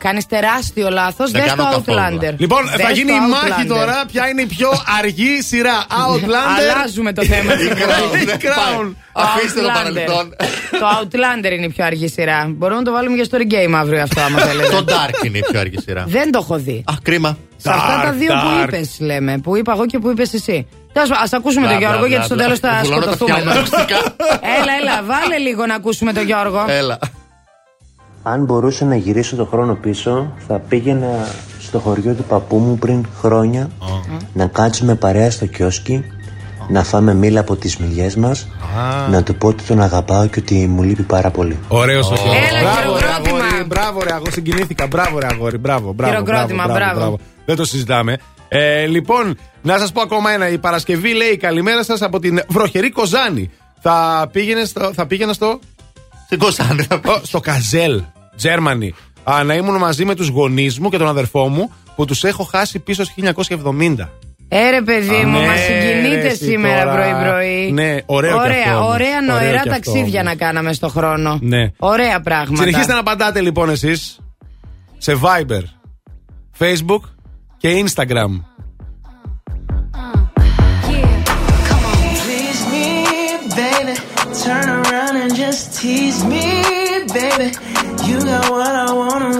Κάνεις τεράστιο λάθος. Δεν Δες κάνω το καθόλου. Outlander. Λοιπόν, Δες θα το γίνει η μάχη Outlander. τώρα. Ποια είναι η πιο αργή σειρά. Outlander. Αλλάζουμε το θέμα. Η Crown. Η δεν Crown. πάει. Αφήστε το Outlander. παρελθόν. το Outlander είναι η πιο αργή σειρά. Μπορούμε να το βάλουμε για story game αύριο αυτό, άμα θέλετε. Το Dark είναι η πιο αργή σειρά. Δεν το έχω δει. Α, κρίμα. Σε αυτά τα Dark, δύο που dark. είπες, λέμε. Που είπα εγώ και που είπες εσύ. Α ακούσουμε Μπλα, τον Γιώργο, μπλα, γιατί στο μπλα, τέλος μπλα. θα Βουλώνω τα σκοτωθούμε. αυτιά μου ακουστικά. Έλα, έλα, βάλε λίγο να ακούσουμε τον Γιώργο. Έλα. Αν μπορούσα να γυρίσω το χρόνο πίσω, θα πήγαινα στο χωριό του παππού μου πριν χρόνια να κάτσουμε παρέα στο κιόσκι, να φάμε μήλα από τις μιλιές μας, να του πω ότι τον αγαπάω και ότι μου λείπει πάρα πολύ. Ωραίος ο Γιώργος. Έλα, Μπράβο, ρε χειροκρότημα. αγόρι. Μπράβο, ρε αγόρι. Συγκινήθηκα. Μπράβο, ρε αγόρι. Μπράβο, μπράβο. Χειροκρότημα, μπράβο. Δεν το συζητάμε. Ε, λοιπόν, να σας πω ακόμα ένα. Η Παρασκευή λέει καλημέρα σας από την βροχερή Κοζάνη. Θα πήγαινε στο. Θα πήγαινα στο. Στην Κωνσταντίνα. Ω, στο Καζέλ, Germany. Α, να ήμουν μαζί με τους γονείς μου και τον αδερφό μου που τους έχω χάσει πίσω στο 1970. Έρε, παιδί μου, Ναι, μας ρε, συγκινείτε εσύ σήμερα τώρα. πρωί-πρωί. Ναι, ωραίο κι Ωραία, αυτό όμως. ωραία Ωραίο νοερά κι αυτό ταξίδια όμως. να κάναμε στο χρόνο. Ναι. Ωραία πράγματα. Συνεχίστε να απαντάτε λοιπόν εσείς σε Viber, Facebook και Instagram. Tease me, baby. You got what I want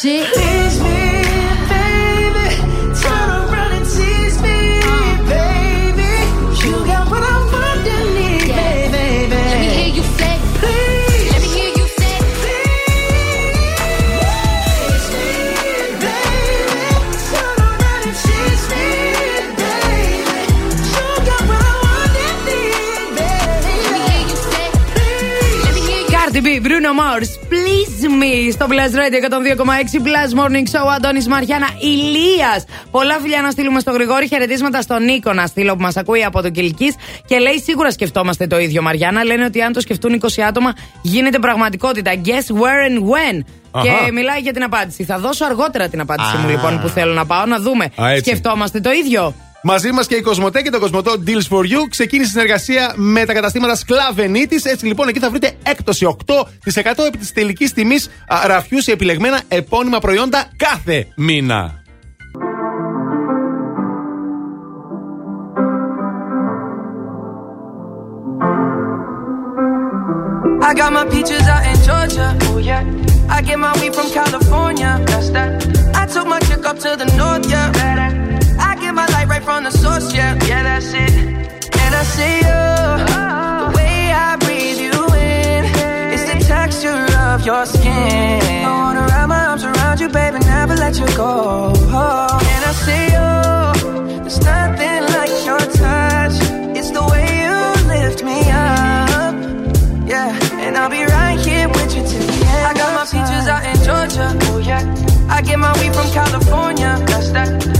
shit. Tease me, baby. Turn around and tease me, baby. You got what I want and need, yeah. baby. Let me hear you say, please. Let me hear you say, please. Please me, baby. Turn around and tease me, baby. You got what I want and need, baby. Let me hear you say, please. Let me hear you. say. Cardi B, Bruno Mars. Στο Blast Radio 102,6 Blast Morning Show. Αντώνης Μαριάννα, Ηλίας. Πολλά φιλιά να στείλουμε στο Γρηγόρη. Χαιρετίσματα στον Νίκο να στείλω που μας ακούει από τον Κυλική. Και λέει σίγουρα σκεφτόμαστε το ίδιο, Μαριάννα. Λένε ότι αν το σκεφτούν 20 άτομα γίνεται πραγματικότητα. Guess where and when. Αχα. Και μιλάει για την απάντηση. Θα δώσω αργότερα την απάντηση μου Α. λοιπόν που θέλω να πάω να δούμε. Α, έτσι. Σκεφτόμαστε το ίδιο; Μαζί μας και η Κοσμοτέ και το Κοσμοτό Deals for You ξεκίνησε συνεργασία με τα καταστήματα Σκλαβενίτης. Έτσι λοιπόν εκεί θα βρείτε έκπτωση 8% επί της τελικής τιμής ραφιούς σε επιλεγμένα επώνυμα προϊόντα κάθε μήνα. I got my peaches out in Georgia. Oh yeah. I get my weed from California. That's that. I took my chick up to the north. Yeah. I get my light right from the source. Yeah. Yeah, that's it. And I see you. The way I breathe you in. It's the texture of your skin. I wanna wrap my arms around you, baby, never let you go. And I see you. There's nothing like your touch. It's the way you lift me up. Yeah, and I'll be right here with you till the end. I got my peaches out in Georgia. Oh yeah. I get my weed from California. That's that.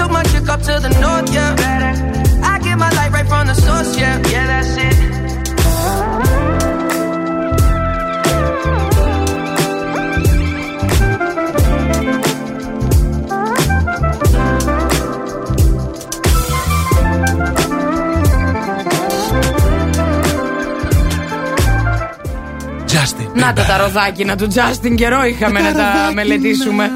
I took my chick up to the north, yeah. Better. I get my light right from the source, yeah, yeah, that's it. Justin. Να τα τα ροδάκινα του Justin καιρό είχαμε να τα μελετήσουμε.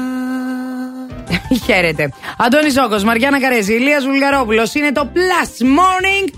Χαίρετε. Αντώνη Ζόκο, Μαριάννα Καρέζη, Ηλίας Βουλγαρόπουλος. Είναι το Plus Morning.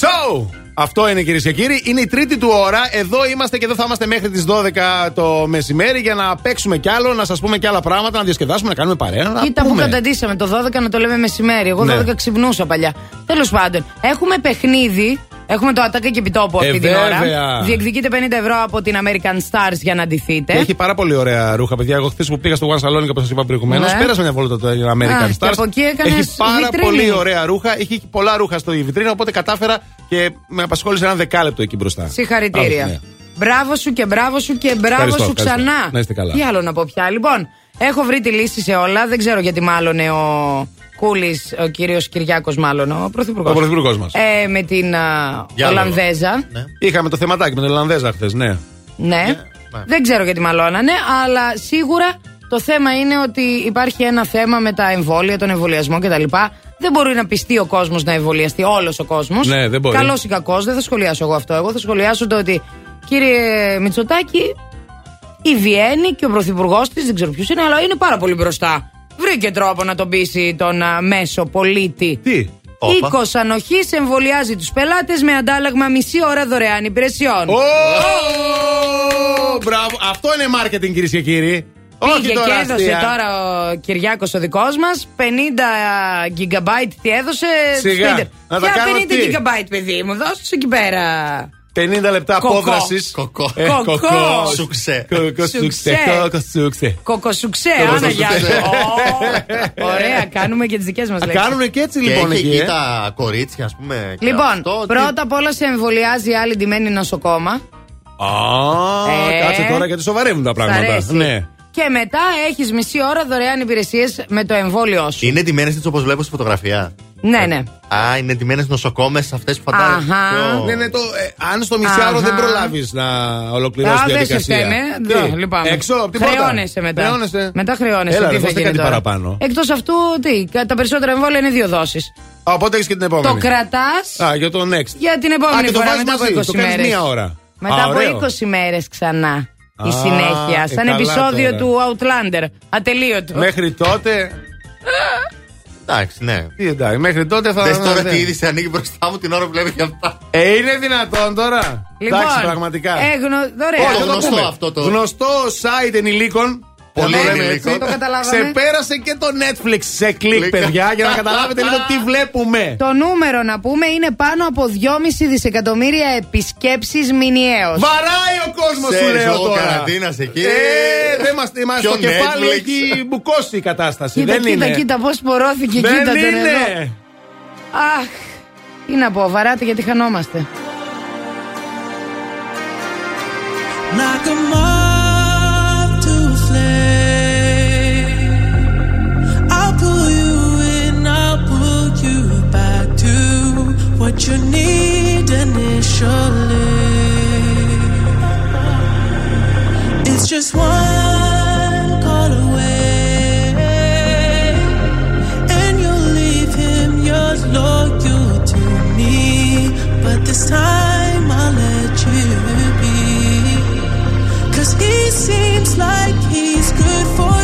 So! Αυτό είναι κυρίες και κύριοι. Είναι η τρίτη του ώρα. Εδώ είμαστε και εδώ θα είμαστε μέχρι τις 12 το μεσημέρι για να παίξουμε κι άλλο, να σας πούμε κι άλλα πράγματα, να διασκεδάσουμε, να κάνουμε παρέα. Να Κοίτα που πούμε. καταντήσαμε το 12 να το λέμε μεσημέρι. Εγώ Ναι. 12 ξυπνούσα παλιά. Τέλος πάντων, έχουμε παιχνίδι. Έχουμε το Ατάκα και Επιτόπου αυτή Ε, την ώρα. βέβαια. Διεκδικείτε 50 ευρώ από την American Stars για να αντιθείτε. Και έχει πάρα πολύ ωραία ρούχα, παιδιά. Εγώ χθες που πήγα στο One Salon, όπως σας είπα προηγουμένως, Ναι. πέρασα μια βόλτα το American Α, και Stars. από εκεί έκανες έχει πάρα βιτρίνη. πολύ ωραία ρούχα. Έχει πολλά ρούχα στο βιτρίνα, οπότε κατάφερα και με απασχόλησε ένα δεκάλεπτο εκεί μπροστά. Συγχαρητήρια. Μπράβο, ναι. Μπράβο σου και μπράβο σου και μπράβο Ευχαριστώ, σου ευχαριστώ. ξανά. Να είστε καλά. Τι άλλο να πω πια. Λοιπόν, έχω βρει τη λύση σε όλα. Δεν ξέρω γιατί μάλλον ο Κούλη, ο κύριος Κυριάκος, μάλλον ο πρωθυπουργός. Ο πρωθυπουργός μας. Ε, με την α, Ολλανδέζα. Είχαμε το θεματάκι με την Ολλανδέζα χθες, ναι. Ναι. Δεν ξέρω γιατί μαλώνανε, αλλά σίγουρα το θέμα είναι ότι υπάρχει ένα θέμα με τα εμβόλια, τον εμβολιασμό κτλ. Δεν μπορεί να πιστεί ο κόσμος να εμβολιαστεί, όλος ο κόσμος. Ναι, δεν μπορεί. Καλός ή κακός, δεν θα σχολιάσω εγώ αυτό. Εγώ θα σχολιάσω το ότι, κύριε Μητσοτάκη, η Βιέννη και ο πρωθυπουργός της, δεν ξέρω ποιος είναι, αλλά είναι πάρα πολύ μπροστά. Βρήκε τρόπο να τον πείσει τον α, μέσο πολίτη. Τι; Οίκος Ανοχής εμβολιάζει τους πελάτες με αντάλλαγμα μισή ώρα δωρεάν υπηρεσιών. Ω, Μπράβο, αυτό είναι marketing κυρίες και κύριοι. Όχι Πήγε τώρα και έδωσε αστεία. τώρα ο Κυριάκος ο δικός μας 50 GB τι έδωσε. Σιγά. Twitter. Να τα Ποια κάνω 50 τι; GB, παιδί μου, δώσε εκεί πέρα. 50 λεπτά Κοκό. απόδραση. Κοκό. Κοκό. Σουξέ. Κοκοσούξε. Σουξέ. Κοκοσούξε. Κοκοσουξέ, Κοκοσουξέ. Άννα γεια σου. Ω, Ωραία, κάνουμε και τις δικές μας λέξεις. Κάνουν και έτσι Και λοιπόν έχει εκεί. εκεί ε. τα κορίτσια, ας πούμε. και Λοιπόν, αυτό, τι- πρώτα απ' όλα σε εμβολιάζει η άλλη ντυμένη νοσοκόμα. Α, Ε. κάτσε τώρα γιατί σοβαρεύουν τα Σ' πράγματα. αρέσει. Ναι. Και μετά έχεις μισή ώρα δωρεάν υπηρεσίες με το εμβόλιό σου. Είναι ντυμένες έτσι όπως βλέπω στη φωτογραφία; Ναι, ναι. Α, είναι ντυμένες νοσοκόμες αυτές που φαντάζομαι. Αχα. πιο- Ναι, ναι, το, ε, αν στο μισάωρο Αχα. δεν προλάβεις να ολοκληρώσεις Α, τη δεν σε διαδικασία. φταίνε. Τι, Ναι, λυπάμαι. Έξω από την πόρτα. Χρεώνεσαι μετά. Χρεώνεσαι. Μετά χρεώνεσαι. Έλα, τι ρε, θα δώστε γίνει κάτι τώρα. παραπάνω. Εκτός αυτού, τι, τα περισσότερα εμβόλια είναι δύο δόσεις. Α, Οπότε έχεις και την επόμενη. Το κρατάς Α, για το next. για την Α, επόμενη και το φορά βάζεις μετά από μαζί. 20 Το κάνεις μέρες. μία ώρα. Μετά Α, από ωραίο. 20 μέρες ξανά. Η Α, συνέχεια. ε, Σαν καλά επεισόδιο τώρα. του Outlander. Ατελείωτο. Μέχρι τότε. Εντάξει, ναι. Τι εντάξει, μέχρι τότε θα. Δες τώρα ναι. τι είδηση ανοίγει μπροστά μου την ώρα που βλέπει και αυτά. Ε, είναι δυνατόν τώρα. Λοιπόν, εντάξει, πραγματικά. ε, γνω- δωρεάν. Όχι, Το θα το γνωστό πούμε. αυτό το- Γνωστό site ενηλίκων. Πολύ να το λέμε ενηλίκων. έτσι. Το καταλάβαμε. Ξεπέρασε και το Netflix σε κλικ, Κλικ. παιδιά, για να καταλάβετε λίγο τι βλέπουμε. Το νούμερο να πούμε είναι πάνω από 2,5 δισεκατομμύρια επισκέψεις μηνιαίως. Βαράει ο κόσμος, σου Ξέρεις, λέω λόγω τώρα. καραντίνας εκεί. Ε, δεν μας, μας Ποιο το κεφάλι Netflix; έχει μπουκώσει η κατάσταση. Κοίτα, δεν κοίτα, είναι; κοίτα πώς πορώθηκε, δεν κοίτα τον εδώ. είναι. Αχ, τι να πω, βαράτε γιατί χανόμαστε. Like a what you need initially. It's just one call away, and you'll leave him. Loyal to me, but this time I'll let you be. Cause he seems like he's good for you.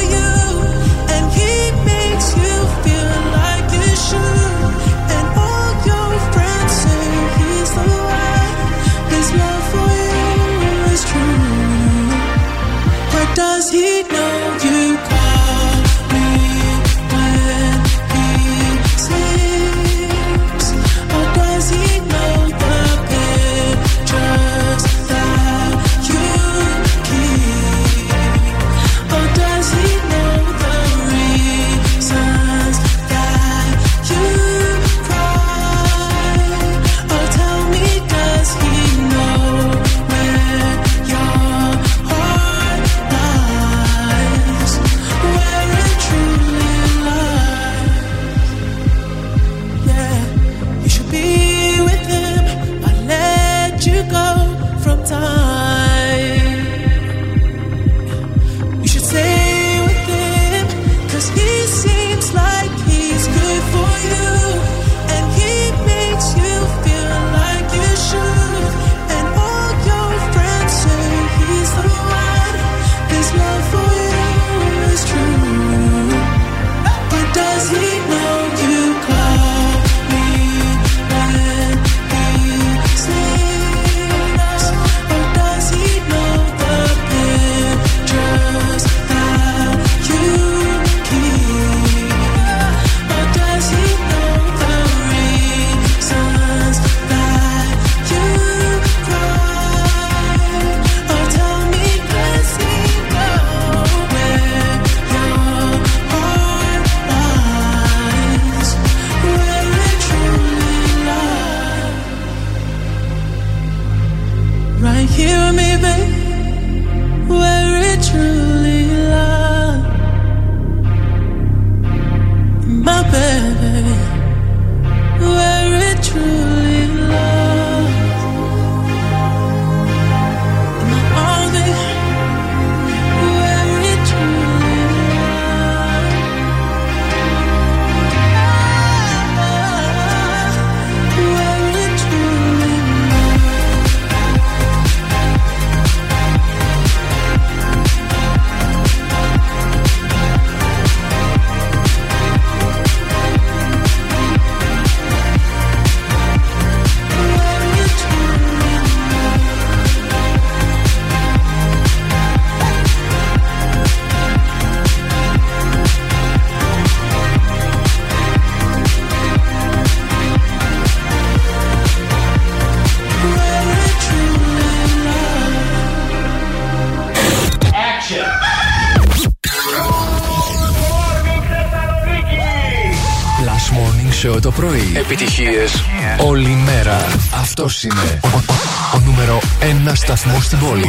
Σταθμό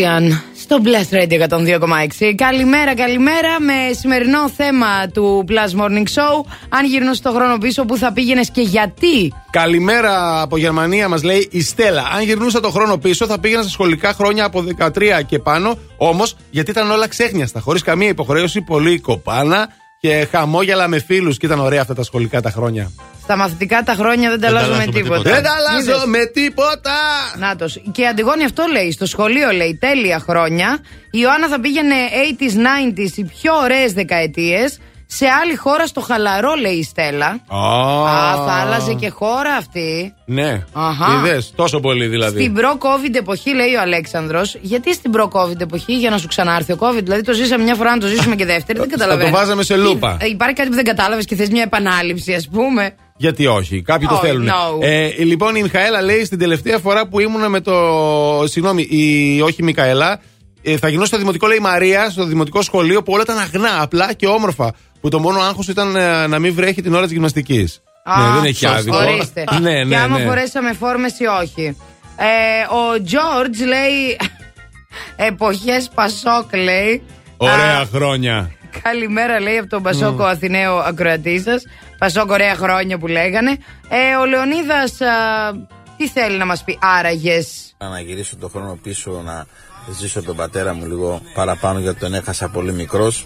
Ocean στο Blast Radio 102,6. Καλημέρα, καλημέρα με σημερινό θέμα του Plus Morning Show. Αν γυρνούσε το χρόνο πίσω, πού θα πήγαινες και γιατί; Καλημέρα από Γερμανία, μας λέει η Στέλλα. Αν γυρνούσα το χρόνο πίσω, θα πήγαινα στα σχολικά χρόνια από 13 και πάνω. Όμως, γιατί ήταν όλα ξέχνιαστα, χωρίς καμία υποχρέωση, πολύ κοπάνα και χαμόγελα με φίλους. Και ήταν ωραία αυτά τα σχολικά τα χρόνια. Στα μαθητικά τα χρόνια δεν τα αλλάζω με τίποτα. Δεν τα αλλάζω Είδες; με τίποτα! Νάτος. Και η Αντιγόνη αυτό λέει. Στο σχολείο λέει τέλεια χρόνια. Η Ιωάννα θα πήγαινε 80s, 90s, οι πιο ωραίες δεκαετίες. Σε άλλη χώρα στο χαλαρό, λέει η Στέλλα. Α, θα άλλαζε και χώρα αυτή. Ναι. Αχα. Είδες, τόσο πολύ δηλαδή. Στην προ-COVID εποχή, λέει ο Αλέξανδρος. Γιατί στην προ-COVID εποχή, για να σου ξανάρθει ο COVID. Δηλαδή το ζήσαμε μια φορά, να το ζήσουμε και δεύτερη. δεν καταλαβαίνω. το βάζαμε σε λούπα. Ε, Υπάρχει κάτι που δεν κατάλαβες και θες μια επανάληψη, ας πούμε. Γιατί όχι, κάποιοι το Oh, θέλουν. no. Ε, λοιπόν, η Μιχαέλα λέει στην τελευταία φορά που ήμουνα με το. Συγγνώμη, η, όχι η Μικαέλα. Ε, θα γινώ στο δημοτικό, λέει η Μαρία, στο δημοτικό σχολείο που όλα ήταν αγνά, απλά και όμορφα. Που το μόνο άγχος ήταν ε, να μην βρέχει την ώρα της γυμναστικής. Α, Ναι, δεν έχει άδικο. Ορίστε. ναι, και ναι, άμα ναι. φορέσαμε φόρμες ή όχι. Ε, ο Τζόρτζ λέει. Εποχές Πασόκ λέει. Ωραία Α, χρόνια. Καλημέρα λέει από τον Πασόκο Αθηναίο ακροατή σας. Πασόκ, ωραία χρόνια που λέγανε. Ε, ο Λεωνίδας. Τι θέλει να μας πει άραγες; Να γυρίσω τον χρόνο πίσω να ζήσω τον πατέρα μου λίγο παραπάνω γιατί τον έχασα πολύ μικρός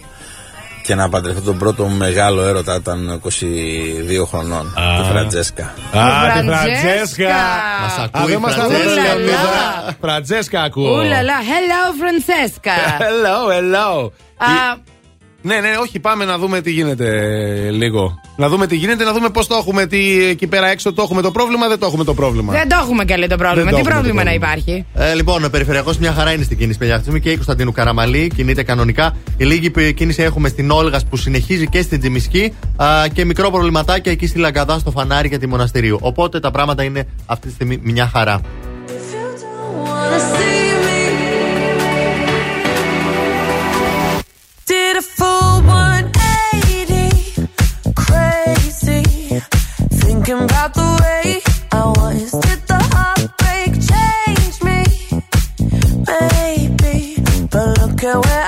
και να παντρευτώ τον πρώτο μου μεγάλο έρωτα ήταν 22 χρονών. Α. Τη Φραντζέσκα. Α, τη Φραντζέσκα. Μας Α, ακούει δεν η μας Φραντζέσκα. ακούει, Ουλαλά. Λεωνίδα. Φραντζέσκα ακούω. Ουλαλά, hello Φρανσέσκα. Hello, hello. Α, Ναι, ναι, όχι, πάμε να δούμε τι γίνεται ε, λίγο. Να δούμε τι γίνεται, να δούμε πώς το έχουμε. Τι, εκεί πέρα έξω το έχουμε το πρόβλημα, δεν το έχουμε το πρόβλημα. δεν το έχουμε καλή το πρόβλημα. Δεν το Τι έχουμε το πρόβλημα να πρόβλημα. υπάρχει; Ε, λοιπόν, ο περιφερειακός μια χαρά είναι στην κίνηση, παιδιά. Αυτή τη στιγμή και η Κωνσταντίνου Καραμαλή κινείται κανονικά. Η λίγη π- κίνηση έχουμε στην Όλγας που συνεχίζει και στην Τζιμισκή α, και μικρό προβληματάκι εκεί στη Λαγκαδά, στο φανάρι και τη Μοναστηρίου. Οπότε τα πράγματα είναι αυτή τη στιγμή μια χαρά. Thinking about the way I was. Did the heartbreak change me? Maybe, but look at where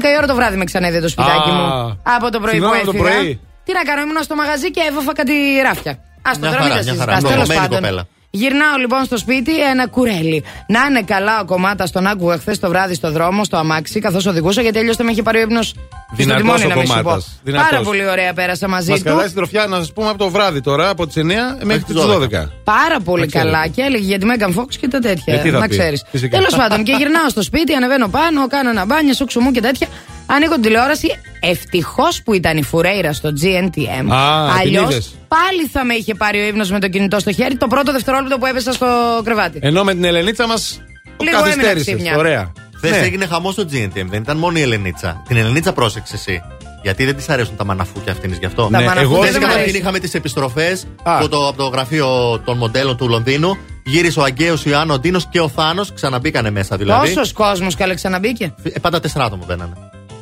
11 η ώρα το βράδυ με ξανέδε το σπιτάκι Α. μου. Από το πρωί που Συγγνώμη, το έφυγα. πρωί. Τι να κάνω, ήμουν στο μαγαζί και έβαφα κάτι ράφια. Άστο Μια τώρα μην χαρά, τα μια χαρά. συζητάς, τέλος Νορωμένη πάντων. κοπέλα. Γυρνάω λοιπόν στο σπίτι ένα κουρέλι. Να είναι καλά ο κομμάτα, τον άκουγα χθες το βράδυ στο δρόμο, στο αμάξι, καθώς οδηγούσα, γιατί αλλιώς θα με είχε πάρει ο ύπνος στο Δυνατός τιμόνι ο να μην σου πω. κομμάτας. Δυνατός. Πάρα πολύ ωραία πέρασα μαζί Μας του. κρατάει στην τροφιά να σας πούμε από το βράδυ τώρα, από τις 9 μέχρι τις 12. Πάρα πολύ Να ξέρετε. καλά και έλεγε για τη Megan Fox και τα τέτοια. Ε, τι θα να πει, ξέρεις. φυσικά. Τέλος πάντων, και γυρνάω στο σπίτι, ανεβαίνω πάνω, κάνω ένα μπάνιο, σούξου μου και τέτοια. Ανοίγω την τηλεόραση. Ευτυχώς που ήταν η Φουρέιρα στο GNTM. Α, την Αλλιώς είδες. πάλι θα με είχε πάρει ο ύπνο με το κινητό στο χέρι το πρώτο δευτερόλεπτο που έπεσα στο κρεβάτι. Ενώ με την Ελενίτσα μας Λίγο έμεινα καθυστέρησες. ξύπνια. Ωραία. Χθες Ναι. έγινε χαμός στο GNTM, δεν ήταν μόνο η Ελενίτσα. Την Ελενίτσα πρόσεξε εσύ. Γιατί δεν της αρέσουν τα μαναφούκια αυτήν γι' αυτό. Τα Ναι, μαναφούκια εγώ- δεν Χθες μ' καταρχήν αρέσουν. είχαμε τις επιστροφές από το, από το γραφείο των μοντέλων του Λονδίνου. Γύρισε ο Αγκαίος, ο Ιωάννη, ο Ντίνος και ο Θάνος. Ξαναμπήκανε μέσα δηλαδή. Πόσο κόσμος καλέ ξαναμπήκε. Ε, πάντα τέσσερα άτομα μπαίνανε.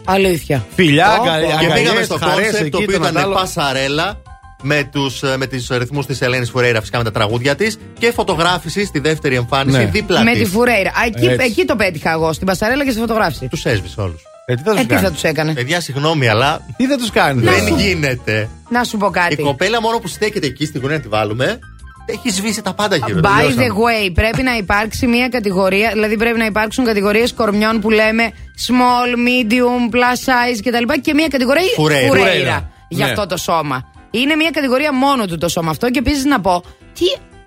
Αλήθεια. Φιλιά, Πω, αγκα- πω. Και αγκαλιές, πήγαμε στο χαρές concept το εκεί, οποίο το ήταν άλλο. πασαρέλα με τους με τις ρυθμούς της Ελένης Φουρέιρα φυσικά με τα τραγούδια της και φωτογράφηση στη δεύτερη εμφάνιση Ναι. δίπλα Με της. της Φουρέιρα. Α, Εκεί, Έτσι. εκεί το πέτυχα εγώ, στην Πασαρέλα και στη φωτογράφηση. Τους έσβησε όλους. Ε, τι θα Ε, του τι θα κάνεις; τους έκανε; Παιδιά, συγγνώμη, αλλά Τι θα τους κάνεις; Να δεν σου- γίνεται. Να σου πω Η κάτι. κοπέλα μόνο που στέκεται εκεί στην γωνία να τη βάλουμε έχει σβήσει τα πάντα γύρω. By Τελειώσαμε. the way, πρέπει να υπάρξει μια κατηγορία, δηλαδή πρέπει να υπάρξουν κατηγορίες κορμιών που λέμε small, medium, plus size κτλ. Και μια κατηγορία Φουρέιρα. Φουρέιρα. για Ναι. αυτό το σώμα. Είναι μια κατηγορία μόνο του το σώμα αυτό και επίσης να πω. Τι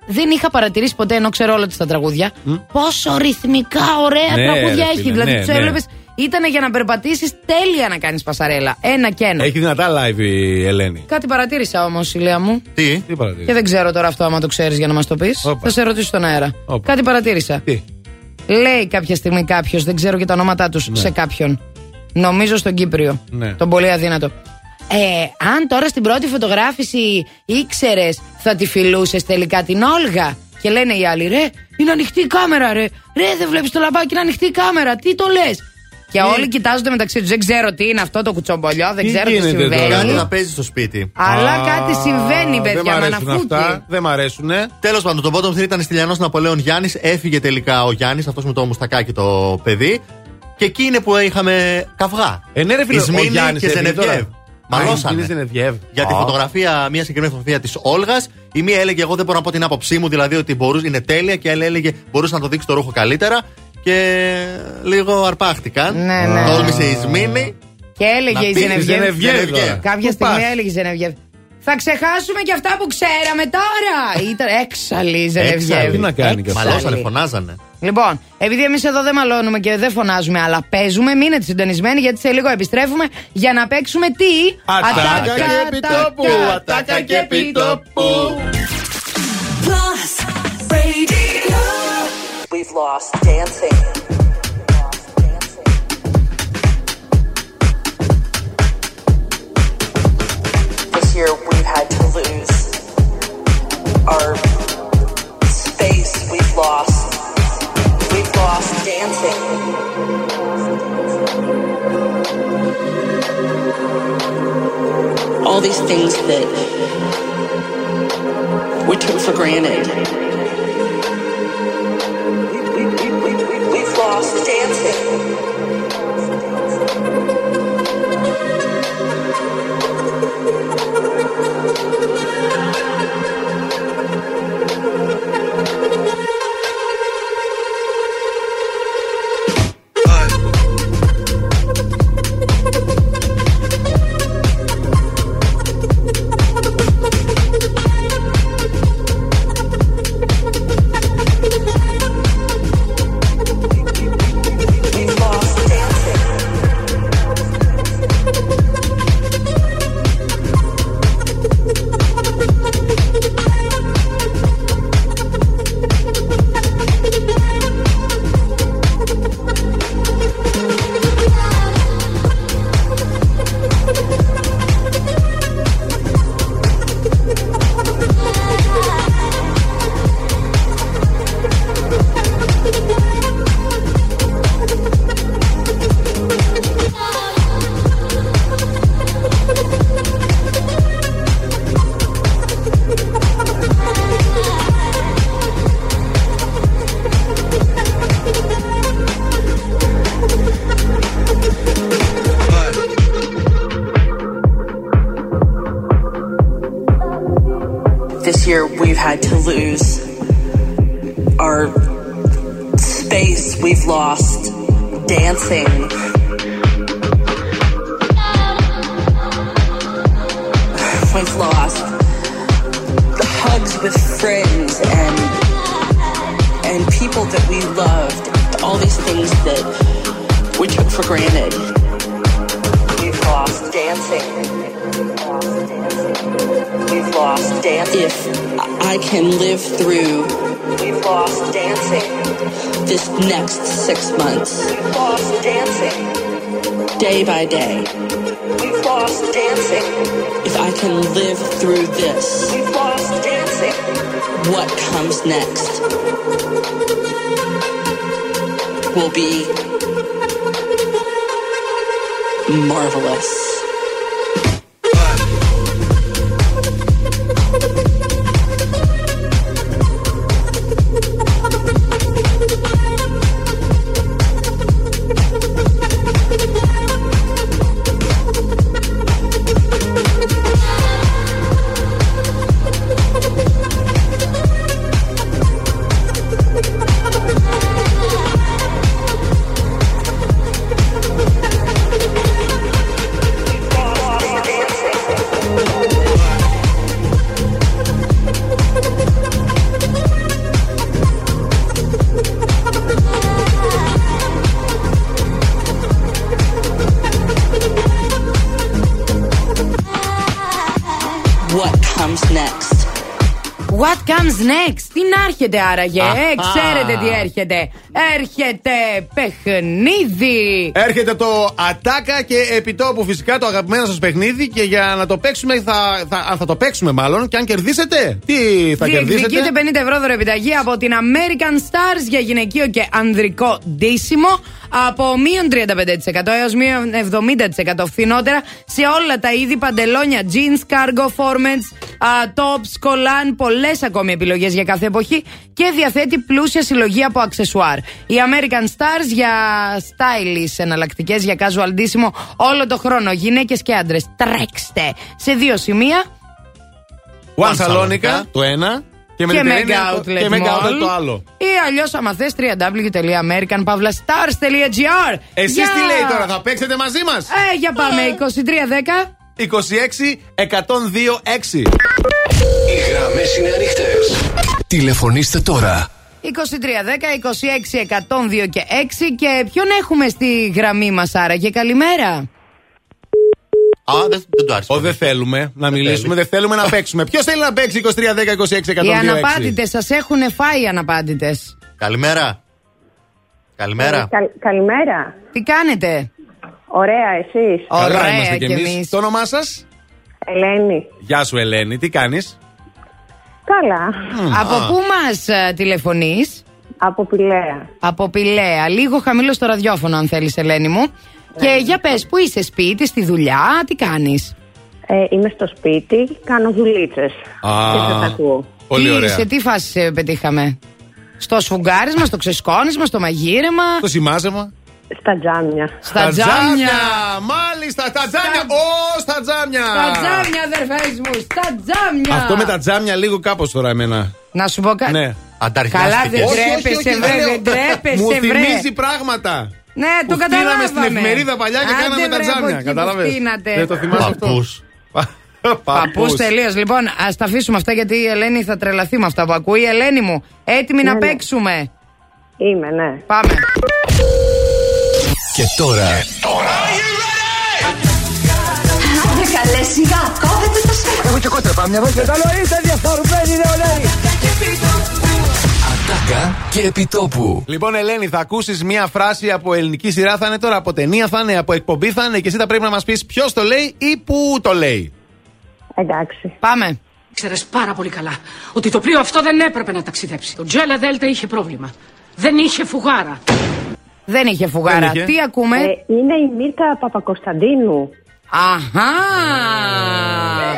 δεν είχα παρατηρήσει ποτέ ενώ ξέρω όλα τα τραγούδια. Πόσο ρυθμικά ωραία Ναι, τραγούδια ρε έχει. φίλε, δηλαδή ναι, τους ναι. έβλεπες. Ήταν για να περπατήσεις τέλεια να κάνεις πασαρέλα. Ένα και ένα. Έχει δυνατά live η Ελένη. Κάτι παρατήρησα όμως, Ηλία μου. Τι, Τι παρατηρεί. Και δεν ξέρω τώρα αυτό, άμα το ξέρεις για να μας το πεις. Όπα. Θα σε ρωτήσω στον αέρα. Όπα. Κάτι παρατήρησα. Τι; Λέει κάποια στιγμή κάποιος, δεν ξέρω και τα ονόματά τους, σε κάποιον. Νομίζω στον Κύπριο. Ναι. Τον πολύ αδύνατο. Ε, αν τώρα στην πρώτη φωτογράφηση ήξερες, θα τη φιλούσες τελικά την Όλγα. Και λένε οι άλλοι, ρε, είναι ανοιχτή η κάμερα, ρε. Ρε, δεν βλέπεις το λαμπάκι, είναι ανοιχτή η κάμερα. Τι το λες; Και όλοι κοιτάζονται μεταξύ τους. Δεν ξέρω τι είναι αυτό το κουτσομπολιό, δεν Τι ξέρω τι γίνεται συμβαίνει. τώρα; Κάτι να παίζεις στο σπίτι. Αλλά Α, κάτι συμβαίνει, Δεν παιδιά. μ' αρέσουν Μαναφούκι. αυτά. Δεν μ' αρέσουν. Τέλος πάντων, το bottom 3 ήταν Στυλιανό Ναπολέον Γιάννης. Έφυγε τελικά ο Γιάννης, αυτός με το μουστακάκι το παιδί. Και εκεί είναι που είχαμε καυγά. Ε, ναι, ρε φίλε, Η ο Σμήνη Γιάννης και έφυγε Ζενεβιέβ. Τώρα. Μαλώσανε. Α, η Σμήνη Ζενεβιέβ. Για τη Α. φωτογραφία, μια συγκεκριμένη φωτογραφία της Όλγας. Η μία έλεγε: Εγώ δεν μπορώ να πω την άποψή μου, δηλαδή ότι μπορούσε, είναι τέλεια. Και η άλλη έλεγε: Μπορούσες να το δείξεις το ρούχο καλύτερα. Και λίγο αρπάχτηκαν. Ναι, ναι. Τόλμησε η Σμήνη. Και έλεγε Να η πει- Ζενεβιέβ. Ζενεβιέβ τώρα. Κάποια Πού στιγμή πας; έλεγε η Ζενεβιέβ. Θα ξεχάσουμε και αυτά που ξέραμε τώρα. Ήταν έξαλλη η Ζενεβιέβ. Έξαλλη. Τι να κάνει και αυτός. Μαλώσανε, φωνάζανε. Λοιπόν, επειδή εμείς εδώ δεν μαλώνουμε και δεν φωνάζουμε, αλλά παίζουμε, μείνετε συντονισμένοι γιατί σε λίγο επιστρέφουμε για να παίξουμε τι; Ατάκα και επιτόπου, ατάκα και επιτόπου. Plus Radio. We've lost dancing. This our space. We've lost. We've lost dancing. All these things that we took for granted. We've lost dancing. Had to lose έρχεται άραγε, Αχα. ε, ξέρετε τι έρχεται. Έρχεται παιχνίδι. Έρχεται το Ατάκα και επιτόπου φυσικά το αγαπημένο σας παιχνίδι. Και για να το παίξουμε, θα, θα, αν θα το παίξουμε μάλλον. Και αν κερδίσετε, τι θα κερδίσετε; Διεκδικείτε 50 ευρώ δωρεπιταγή από την American Stars για γυναικείο και ανδρικό ντύσιμο από μείον 35% έως μείον 70% φθηνότερα σε όλα τα είδη παντελόνια, jeans, cargo, formats, α, tops, κολάν, πολλές ακόμη επιλογές για κάθε εποχή και διαθέτει πλούσια συλλογή από αξεσουάρ. Η American Stars για stylish εναλλακτικές για casual ντύσιμο όλο το χρόνο. Γυναίκες και άντρες, τρέξτε σε δύο σημεία One Σαλόνικα, το ένα. Και, και Mediterranean Mega το- Outlet και Mega Mall. Outlet το άλλο. Ή αλλιώς, άμα θες, www.americanpavlastars.gr. Εσείς τι λέει τώρα, θα παίξετε μαζί μας; Ε, για πάμε. 2310. 26 102 6. Οι γραμμές είναι ανοιχτές. Τηλεφωνήστε τώρα. 2310, 26, 102 και 6. Και ποιον έχουμε στη γραμμή μας, άραγε. Καλημέρα. Α, δεν, δεν το άρεσε. Ω, δεν θέλουμε να μιλήσουμε, δεν θέλουμε να παίξουμε. Ποιος θέλει να παίξει 23 10 26 102 Οι αναπάντητες σας έχουν φάει οι αναπάντητες. Καλημέρα. Καλημέρα. Καλ- καλημέρα. Τι κάνετε, Ωραία, εσείς. Καλά Ωραία είμαστε κι κι εμείς. εμείς. Το όνομά σας; Ελένη. Γεια σου, Ελένη, τι κάνεις; Καλά. Από πού μας τηλεφωνείς, Από Πηλαία. Από Πηλαία. Λίγο χαμηλό στο ραδιόφωνο, αν θέλεις, Ελένη μου. Και για πες, πού είσαι, σπίτι, στη δουλειά, τι κάνεις; Ε, είμαι στο σπίτι, κάνω δουλίτσες. Α, Και σας ακούω. Πολύ τι, ωραία. Σε τι φάση σε πετύχαμε, Στο σφουγγάρισμα, στο ξεσκόνισμα, στο μαγείρεμα; Το σημάζεμα. Στα τζάμια. Στα τζάμια. Μάλιστα, στα τζάμια. Ω, στα τζάμια. Στα τζάμια, αδερφές μου, στα τζάμια. Αυτό με τα τζάμια λίγο κάπως τώρα εμένα. Να σου πω κάτι. Ναι. Καλά, δεν Όχι, όχι, τρέπεσαι, όχι, βρε, δεν λέω. δεν τρέπεσαι, Μου βρε. θυμίζει πράγματα. Ναι, το Που καταλάβαμε. φτύναμε στην εφημερίδα παλιά και Άντε, κάναμε τα βρε, από τζάμια. εκεί που Κατάλαβε. φτύνατε. Δεν το θυμάσαι αυτό. Παππούς τελείως. Λοιπόν, ας τα αφήσουμε αυτά γιατί η Ελένη θα τρελαθεί με αυτά που ακούει. Ελένη μου, έτοιμη Ναι, να ναι. παίξουμε; Είμαι, ναι. Πάμε. Και τώρα Άντε καλέ σιγά, κόβετε το στέκο. Εγώ και κότρα πάμε μια βόλτα. Καλό είστε διαφοροποιημένοι νεολαίοι. Ατάκα και επιτόπου. Λοιπόν, Ελένη, θα ακούσεις μία φράση από ελληνική σειρά. Θα είναι τώρα από ταινία, θα είναι από εκπομπή, θα είναι και εσύ θα πρέπει να μας πεις ποιος το λέει ή πού το λέει. Εντάξει. Πάμε. Ξέρεις πάρα πολύ καλά ότι το πλοίο αυτό δεν έπρεπε να ταξιδέψει. Το Τζέλα Δέλτα είχε πρόβλημα. Δεν είχε φουγάρα. Δεν είχε φουγάρα. Δεν είχε. Τι ακούμε; Ε, είναι η Μίρτα Παπακοσταντίνου. Αχά.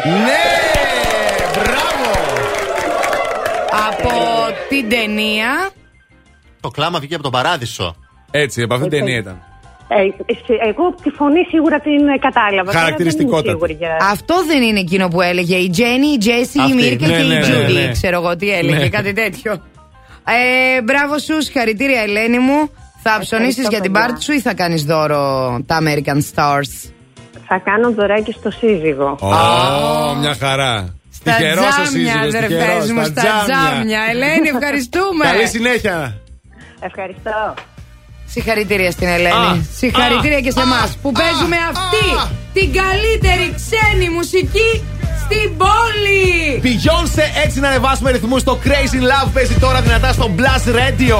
Ναι! Μπράβο! Από την ταινία. Το κλάμα βγήκε από τον παράδεισο. Έτσι, από αυτήν την ταινία ήταν. Ε, σε- εγώ τη φωνή σίγουρα την ε, κατάλαβα. Τώρα Χαρακτηριστικότατη. δεν είμαι σίγουρη για- Αυτό δεν είναι εκείνο που έλεγε η Τζέννη, η Τζέσι, η Αυτή. Μίρκα Ναι, και ναι, η ναι, Τζούντι. ναι. Ξέρω εγώ τι έλεγε, Ναι. κάτι τέτοιο. Ε, μπράβο σου, συγχαρητήρια Ελένη μου. Θα ψωνίσεις για την παιδιά. πάρτι σου ή θα κάνεις δώρο τα American Stars; Θα κάνω δωράκι στο σύζυγο. Ω, μια χαρά. Στα Τυχερός ο τζάμια, σύζυγος, αδερφές τυχερός, μου, στα τζάμια. Ελένη, ευχαριστούμε. Καλή συνέχεια. Ευχαριστώ. Συγχαρητήρια στην Ελένη. Α, Συγχαρητήρια και σε εμάς που παίζουμε αυτή την καλύτερη ξένη μουσική στην πόλη. Beyoncé, έτσι να ανεβάσουμε ρυθμούς στο Crazy Love παίζει τώρα δυνατά στο Blast Radio.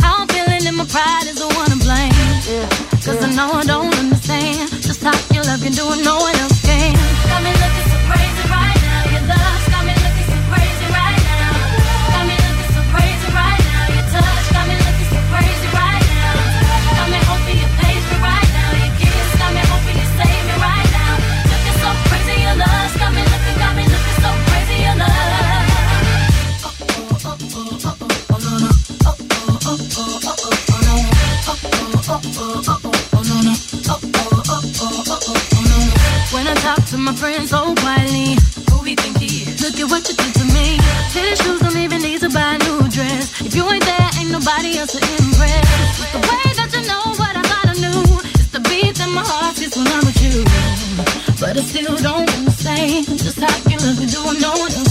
And my pride is the one to blame. Yeah. Cause I know I don't understand just how your love can do it, no one else talk to my friends so quietly, who he think he is? Look at what you did to me. His shoes don't even need to buy a new dress. If you ain't there, ain't nobody else to impress. It's the way that you know what I thought I knew. It's the beat that my heart gets when I'm with you. But I still don't understand just how you look and do what no one else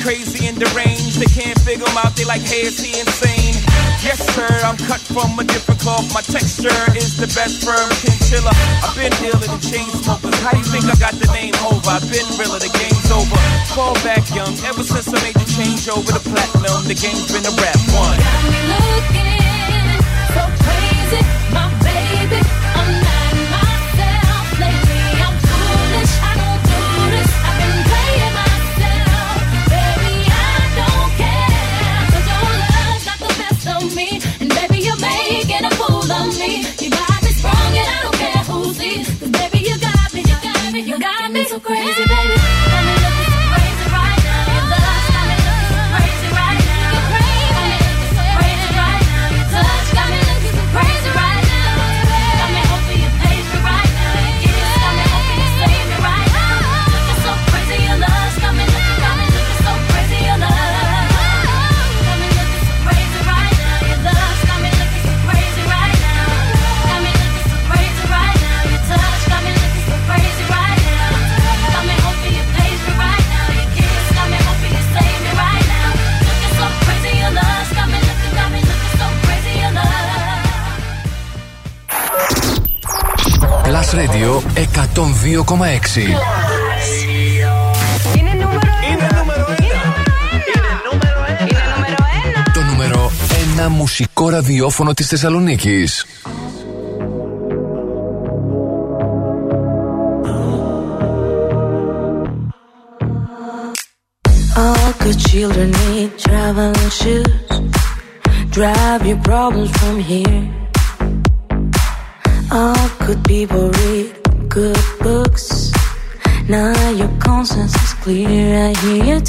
crazy and deranged. They can't figure him out, they like, hey, is he insane? Yes, sir, I'm cut from a different cloth. My texture is the best firm chinchilla. I've been dealing with chain smokers. How you think I got the name over? I've been realer, the game's over. Fall back young, ever since I made the change over to platinum, the game's been a rap one. Got me Looking so crazy, my Είναι νούμερο Το νούμερο 1 μουσικό ραδιόφωνο της Θεσσαλονίκης. All good children need traveling shoes. Drive your problems from here. All good people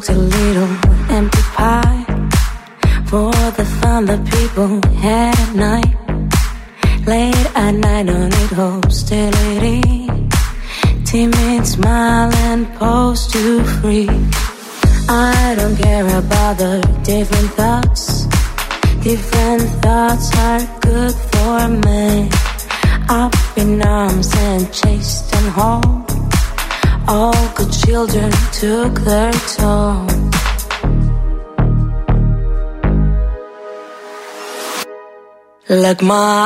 talked a little my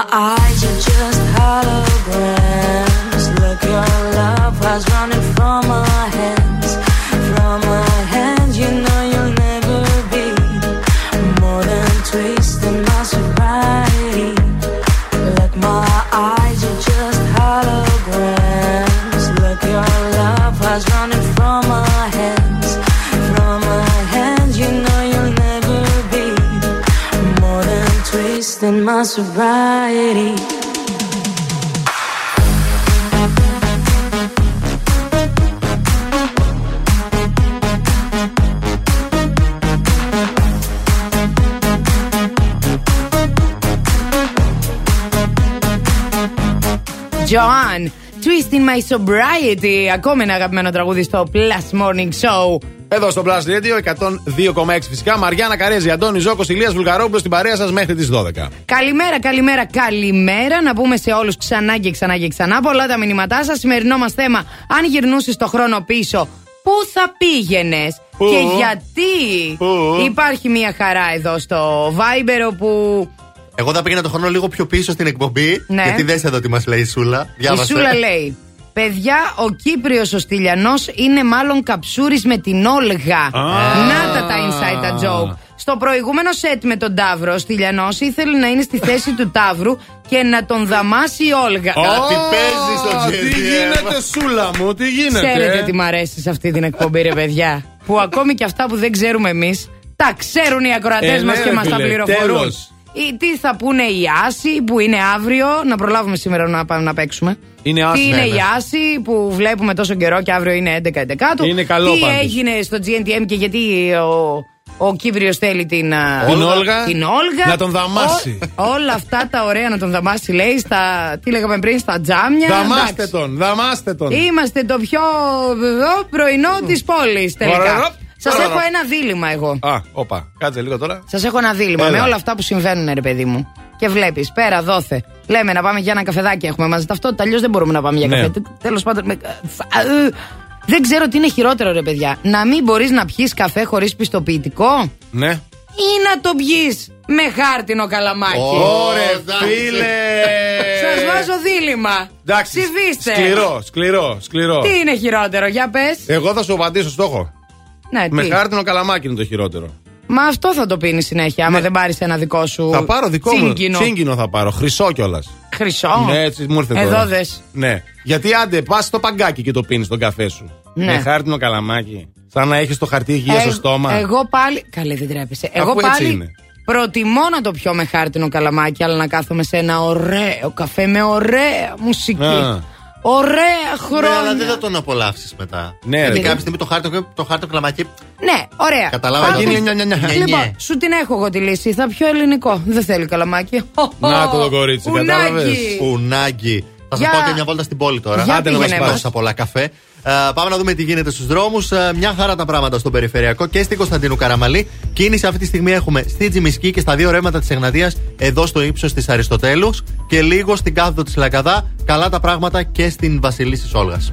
My Sobriety. Ακόμη ένα αγαπημένο τραγούδι στο Plus Morning Show. Εδώ στο Plus Radio 102,6 φυσικά. Μαριάννα Καρέζη, Αντώνη Ζώκος, Ηλίας Βουλγαρόπουλος στην παρέα σας μέχρι τις 12. Καλημέρα, καλημέρα, καλημέρα. Να πούμε σε όλους ξανά και ξανά και ξανά πολλά τα μηνύματά σας. Σημερινό μας θέμα, αν γυρνούσες το χρόνο πίσω, πού θα πήγαινες Πού; και γιατί; Πού; Υπάρχει μια χαρά εδώ στο Viber όπου Εγώ θα πήγαινα το χρόνο λίγο πιο πίσω στην εκπομπή. Ναι. Γιατί δεν εδώ τι μας λέει η Σούλα. η Διάβασε. Σούλα λέει. Παιδιά, ο Κύπριος ο Στυλιανός είναι μάλλον καψούρης με την Όλγα. Να τα τα inside τα joke. Στο προηγούμενο σετ με τον Ταύρο, ο Στυλιανός ήθελε να είναι στη θέση του Ταύρου και να τον δαμάσει η Όλγα. Κάτι παίζεις στο Τι GTM. γίνεται, Σούλα μου, τι γίνεται. Ξέρετε τι μ' αρέσεις σε αυτή την εκπομπή, ρε παιδιά. που ακόμη και αυτά που δεν ξέρουμε εμείς, τα ξέρουν οι ακροατές Ε, μας ναι, και ρε μας τα φίλε, πληροφορούν. Τέλος. Ή τι θα πούνε οι Άσοι που είναι αύριο, να προλάβουμε σήμερα να πάμε να παίξουμε. Είναι Άσοι, Τι ναι, είναι ναι. οι Άσοι που βλέπουμε τόσο καιρό και αύριο είναι 11-11. Είναι καλό Τι πάντως. έγινε στο GNTM και γιατί ο, ο Κύπριος θέλει την, α, Την Όλγα. την Όλγα. Να τον δαμάσει. Ό- όλα αυτά τα ωραία να τον δαμάσει, λέει, στα, τι λέγαμε πριν, στα τζάμια. Δαμάστε Εντάξει. τον, δαμάστε τον. Είμαστε το πιο ε, πρωινό της πόλης τελικά. Ωραία. Σας Ωραία. έχω ένα δίλημα εγώ. Α, όπα, κάτσε λίγο τώρα. Σας έχω ένα δίλημα Έλα. με όλα αυτά που συμβαίνουν, ρε παιδί μου. Και βλέπεις, πέρα, δόθε. Λέμε να πάμε για ένα καφεδάκι. Έχουμε μαζί ταυτότητα. Αλλιώς δεν μπορούμε να πάμε για Ναι. καφέ. Τέλος πάντων. με- θα- ε, Δεν ξέρω τι είναι χειρότερο, ρε παιδιά. Να μην μπορείς να πιεις καφέ χωρίς πιστοποιητικό; Ναι. ή να το πιεις με χάρτινο καλαμάκι; Ωρε, φίλε. Σας βάζω δίλημα. Εντάξει. Ψηφίστε. Σκληρό, σκληρό, σκληρό. Τι είναι χειρότερο, για πες. Εγώ θα σου απαντήσω στο έχω. Ναι, Με τι. χάρτινο καλαμάκι είναι το χειρότερο. Μα αυτό θα το πίνεις συνέχεια, άμα δεν πάρεις ένα δικό σου. Θα πάρω δικό μου. τσίγκινο. Τσίγκινο θα πάρω. Χρυσό κιόλας. Χρυσό. Ναι, έτσι μου ήρθε Εδώ τώρα. δες. Ναι. Γιατί άντε, πας στο παγκάκι και το πίνεις τον καφέ σου. Ναι. Με χάρτινο καλαμάκι. Σαν να έχεις το χαρτί υγεία στο Ε, στόμα. Εγώ πάλι. Καλέ, δεν τρέπεσαι. Εγώ Αφού έτσι πάλι είναι. προτιμώ να το πιω με χάρτινο καλαμάκι, αλλά να κάθομαι σε ένα ωραίο καφέ με ωραία μουσική. Α. Ωραία χρόνια. Ναι, αλλά δεν θα τον απολαύσεις μετά. Ναι, Γιατί ρε. κάποια στιγμή το χάρτο, το χάρτο κλαμάκι. Ναι, ωραία. Καταλάβατε. Πάμε. Γίνει νια, νια, νια, νια. Λοιπόν, σου την έχω εγώ τη λύση. Θα πιω ελληνικό. Δεν θέλει καλαμάκι. Να το το κορίτσι, Ουνάκι. κατάλαβες. Ουνάγκη. Θα σας Για- πάω και μια βόλτα στην πόλη τώρα. Για Άντε να μας πήγαινε μας. τόσα πολλά καφέ. Ε, πάμε να δούμε τι γίνεται στους δρόμους. μια χαρά τα πράγματα στον περιφερειακό και στην Κωνσταντίνου Καραμαλή. Κίνηση αυτή τη στιγμή έχουμε στη Τζιμισκή και στα δύο ρεύματα της Εγνατίας εδώ στο ύψος της Αριστοτέλους και λίγο στην κάθοδο της Λαγκαδά. Καλά τα πράγματα και στην Βασιλίση Όλγας.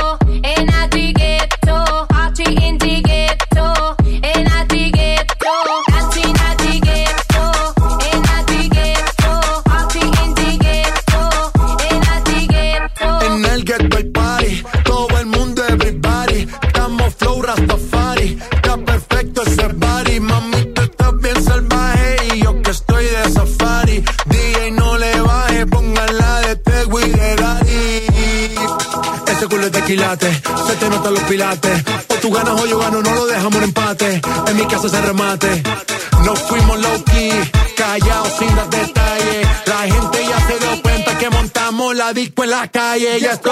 se te notan los pilates. O tú ganas o yo gano, no lo dejamos en empate. En mi casa se remate. Nos fuimos low key, callados sin dar detalles. La gente ya se dio cuenta que montamos la disco en la calle. Ya esto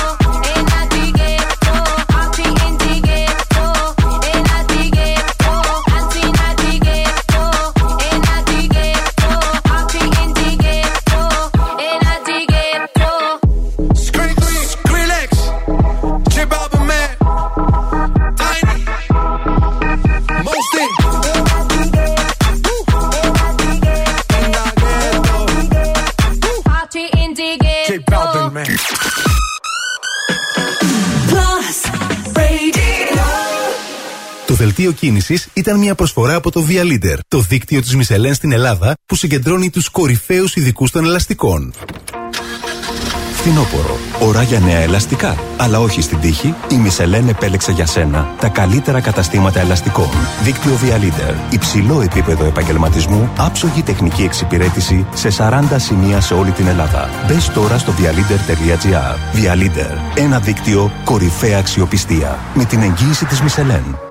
Το δελτίο κίνησης ήταν μια προσφορά από το Via Leader, το δίκτυο της Μισελέν στην Ελλάδα που συγκεντρώνει τους κορυφαίους ειδικούς των ελαστικών. Φθινόπωρο. Ώρα για νέα ελαστικά. Αλλά όχι στην τύχη. Η Μισελέν επέλεξε για σένα τα καλύτερα καταστήματα ελαστικών. Δίκτυο Via Leader. Υψηλό επίπεδο επαγγελματισμού. Άψογη τεχνική εξυπηρέτηση σε 40 σημεία σε όλη την Ελλάδα. Μπες τώρα στο vialeader.gr. Via Leader. Ένα δίκτυο κορυφαία αξιοπιστία. Με την εγγύηση της Μισελέν.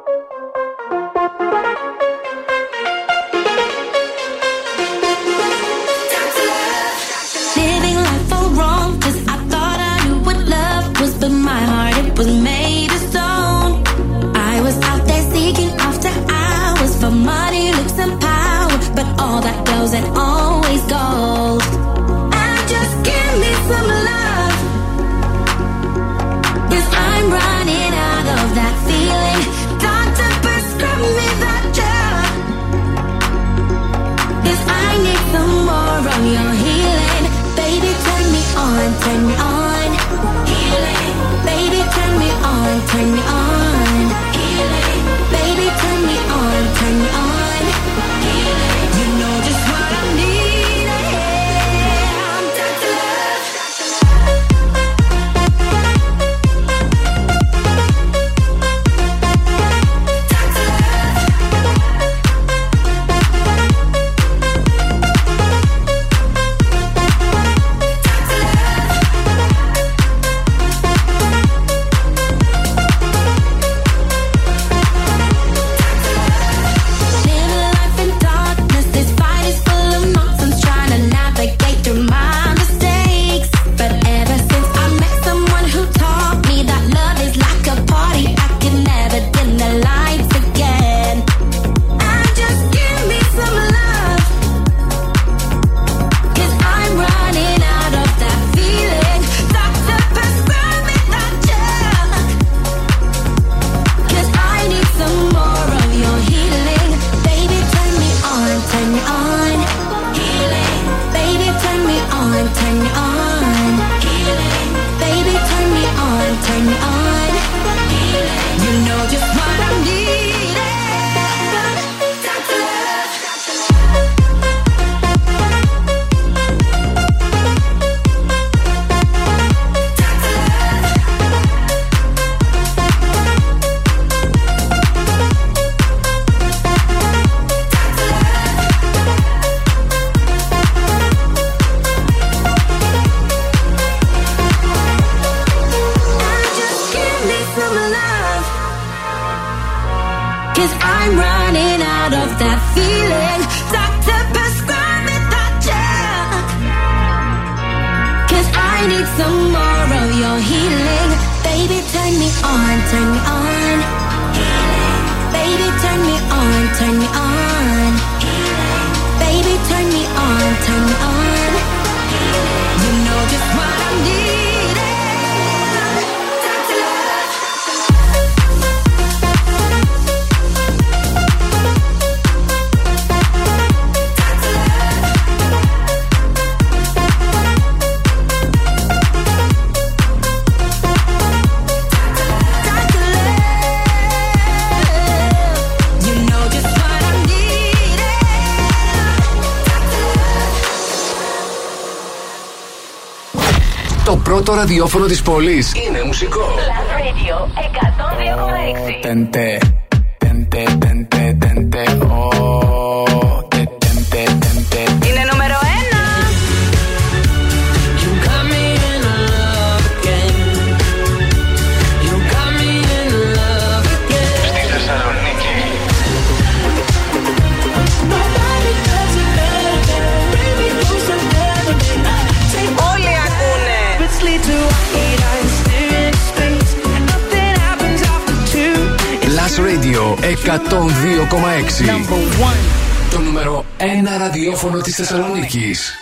πρώτο ραδιόφωνο της πόλης. Είναι μουσικό. Last Radio 102,6. Τεντε, τεντε, τεντε. 102,6. Το νούμερο 1 ραδιόφωνο της Θεσσαλονίκης.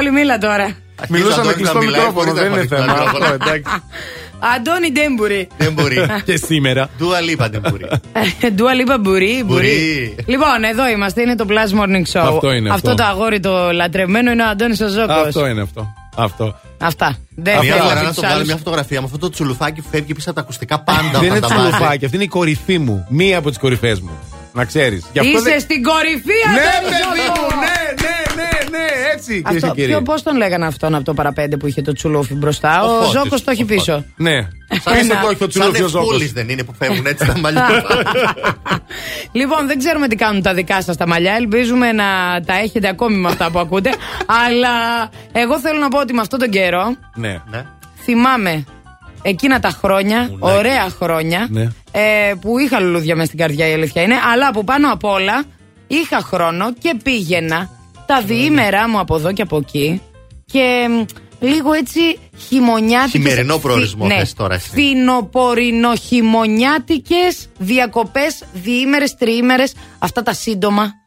Ακούει όλη η πόλη, μίλα τώρα. Μιλούσα με Αντώνης κλειστό να μιλάει μικρόφωνο, χωρίς δεν είναι να θέμα. χωρί Αυτό, εντάξει. Αντώνη Ντέμπουρη. Δεν μπορεί. Και σήμερα. Dua Lipa δεν μπορεί. Ντουα Λίπα μπορεί, μπορεί. Μπορεί. Λοιπόν, εδώ είμαστε, είναι το Plus Morning Show. Αυτό είναι αυτό. το αγόρι το λατρεμένο είναι ο Αντώνης ο Ζώκος. Αυτό είναι αυτό. Αυτό. Αυτά. Δεν Μια θέλω φορά να να πει το τους βάλει άλλους. μια φωτογραφία με αυτό το τσουλουφάκι που φεύγει πίσω από τα ακουστικά πάντα. Δεν είναι όταν τα βάζει. τσουλουφάκι, αυτή είναι η κορυφή μου. Μία από τις κορυφές μου. Να ξέρεις. Είσαι στην κορυφή, Ναι, Αντώνης έτσι. κυρίες και Αυτό, κύριοι. ποιο, πώς τον λέγανε αυτόν από το παραπέντε που είχε το τσουλούφι μπροστά; Ο Ο, Φώτης, Ζώκος το έχει ο πίσω. Ναι. Σαν Πείτε ένα- το, έχει το Σαν τσουλούφι ο Ζώκος. ευκούλης δεν είναι που φεύγουν έτσι τα μαλλιά. Λοιπόν, δεν ξέρουμε τι κάνουν τα δικά σας τα μαλλιά. Ελπίζουμε να τα έχετε ακόμη με αυτά που ακούτε. Αλλά εγώ θέλω να πω ότι με αυτόν τον καιρό Ναι. Ναι. θυμάμαι εκείνα τα χρόνια, ωραία χρόνια, Ναι. ε, που είχα λουλούδια μες στην καρδιά η αλήθεια είναι, αλλά που πάνω απ' όλα είχα χρόνο και πήγαινα τα διήμερά μου από εδώ και από εκεί και μ, λίγο έτσι χειμωνιάτικες Χειμερινό προορισμό ναι, θες τώρα εσύ. φθινοπορεινοχειμωνιάτικες διακοπές διήμερες, τριήμερες, αυτά τα σύντομα.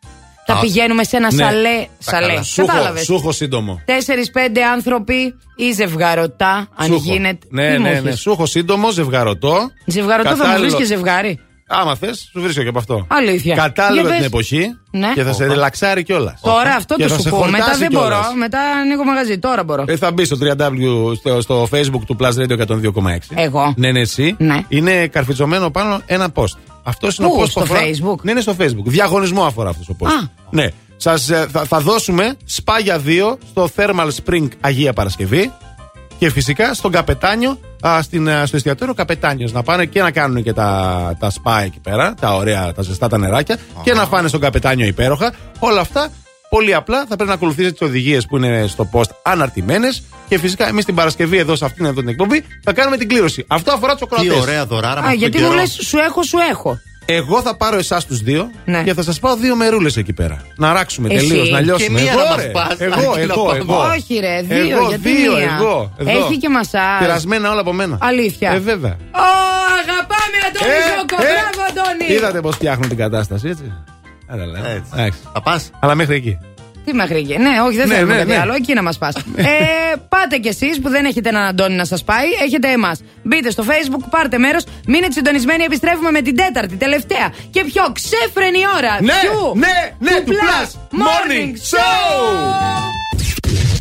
Τα Α, πηγαίνουμε σε ένα ναι. σαλέ. Τα Σαλέ. καλά. Σούχο, Κατάλαβες. σούχο σύντομο. Τέσσερι-πέντε άνθρωποι ή ζευγαρωτά, αν Σούχο. γίνεται. Ναι, Τι μου ναι, έχεις; ναι. Σούχο σύντομο, ζευγαρωτό. Ζευγαρωτό θα μου Κατάλληλο- βρει και ζευγάρι. Άμα θες, σου βρίσκω και από αυτό. Αλήθεια. Κατάλληλο Για την πες. εποχή Ναι. και θα σε ρελαξάρει κιόλας. Τώρα αυτό Και το θα σου σε πω. Μετά χορτάσει δεν κιόλας. μπορώ. Μετά ανοίγω μαγαζί. Τώρα μπορώ. Ε, θα μπει στο www στο, στο facebook του Plus Radio 102,6. Εγώ. Ναι, ναι, εσύ. Ναι. Είναι καρφιτσωμένο πάνω ένα post. Αυτό είναι Πού, ο post στο που αφορά- Facebook? Ναι, είναι στο facebook. Διαγωνισμό αφορά αυτός ο post. Α. Ναι. Σας, ε, θα, θα δώσουμε σπάγια 2 στο Thermal Spring Αγία Παρασκευή και φυσικά στον Καπετάνιο, α, στην, α, στο εστιατόριο Καπετάνιος. Να πάνε και να κάνουν και τα, τα σπα εκεί πέρα, τα ωραία, τα ζεστά τα νεράκια και να φάνε στον Καπετάνιο υπέροχα. Όλα αυτά πολύ απλά θα πρέπει να ακολουθήσετε τις οδηγίες που είναι στο post αναρτημένες και φυσικά εμείς την Παρασκευή εδώ σε αυτήν εδώ την εκπομπή θα κάνουμε την κλήρωση. Αυτό αφορά τους Τι ακροατές. ωραία δωράρα με Α, αυτόν γιατί τον μου καιρό. λες, σου έχω, σου έχω. Εγώ θα πάρω εσάς τους δύο Ναι. και θα σας πάω δύο μερούλες εκεί πέρα. Να ράξουμε Εσύ. τελείως, να λιώσουμε. Και μία εγώ, να μας ρε. πας, εγώ, να εγώ, πάμε. εγώ. Όχι, ρε, δύο, Εγώ, γιατί δύο, μία; εγώ. Εδώ. Έχει και μασάζ. Πειρασμένα όλα από μένα. Αλήθεια. Ε, βέβαια. Ω, αγαπάμε Αντώνη Ε, Ζώκο. ε, Μπράβο, Αντώνη. Είδατε πώς φτιάχνουν την κατάσταση, έτσι. Άρα, λέω. Έτσι. Εντάξει. Θα πας. Αλλά μέχρι εκεί. Τι μέχρι εκεί. Ναι, όχι, δεν Ναι, θέλουμε ναι, κάτι ναι. άλλο. Εκεί να μας πας. ε, πάτε κι εσείς που δεν έχετε έναν Αντώνη να σας πάει, έχετε εμάς. Μπείτε στο Facebook, πάρτε μέρος. Μείνετε συντονισμένοι. Επιστρέφουμε με την τέταρτη, τελευταία και πιο ξέφρενη ώρα. Ναι, Ποιου; ναι, ναι, του Plus Morning Show.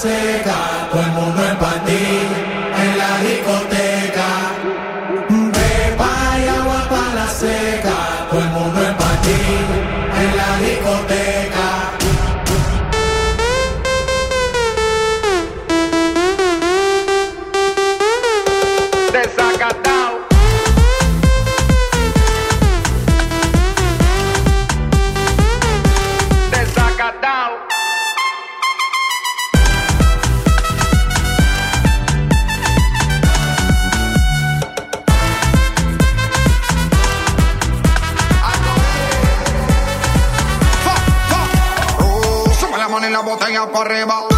say para arriba.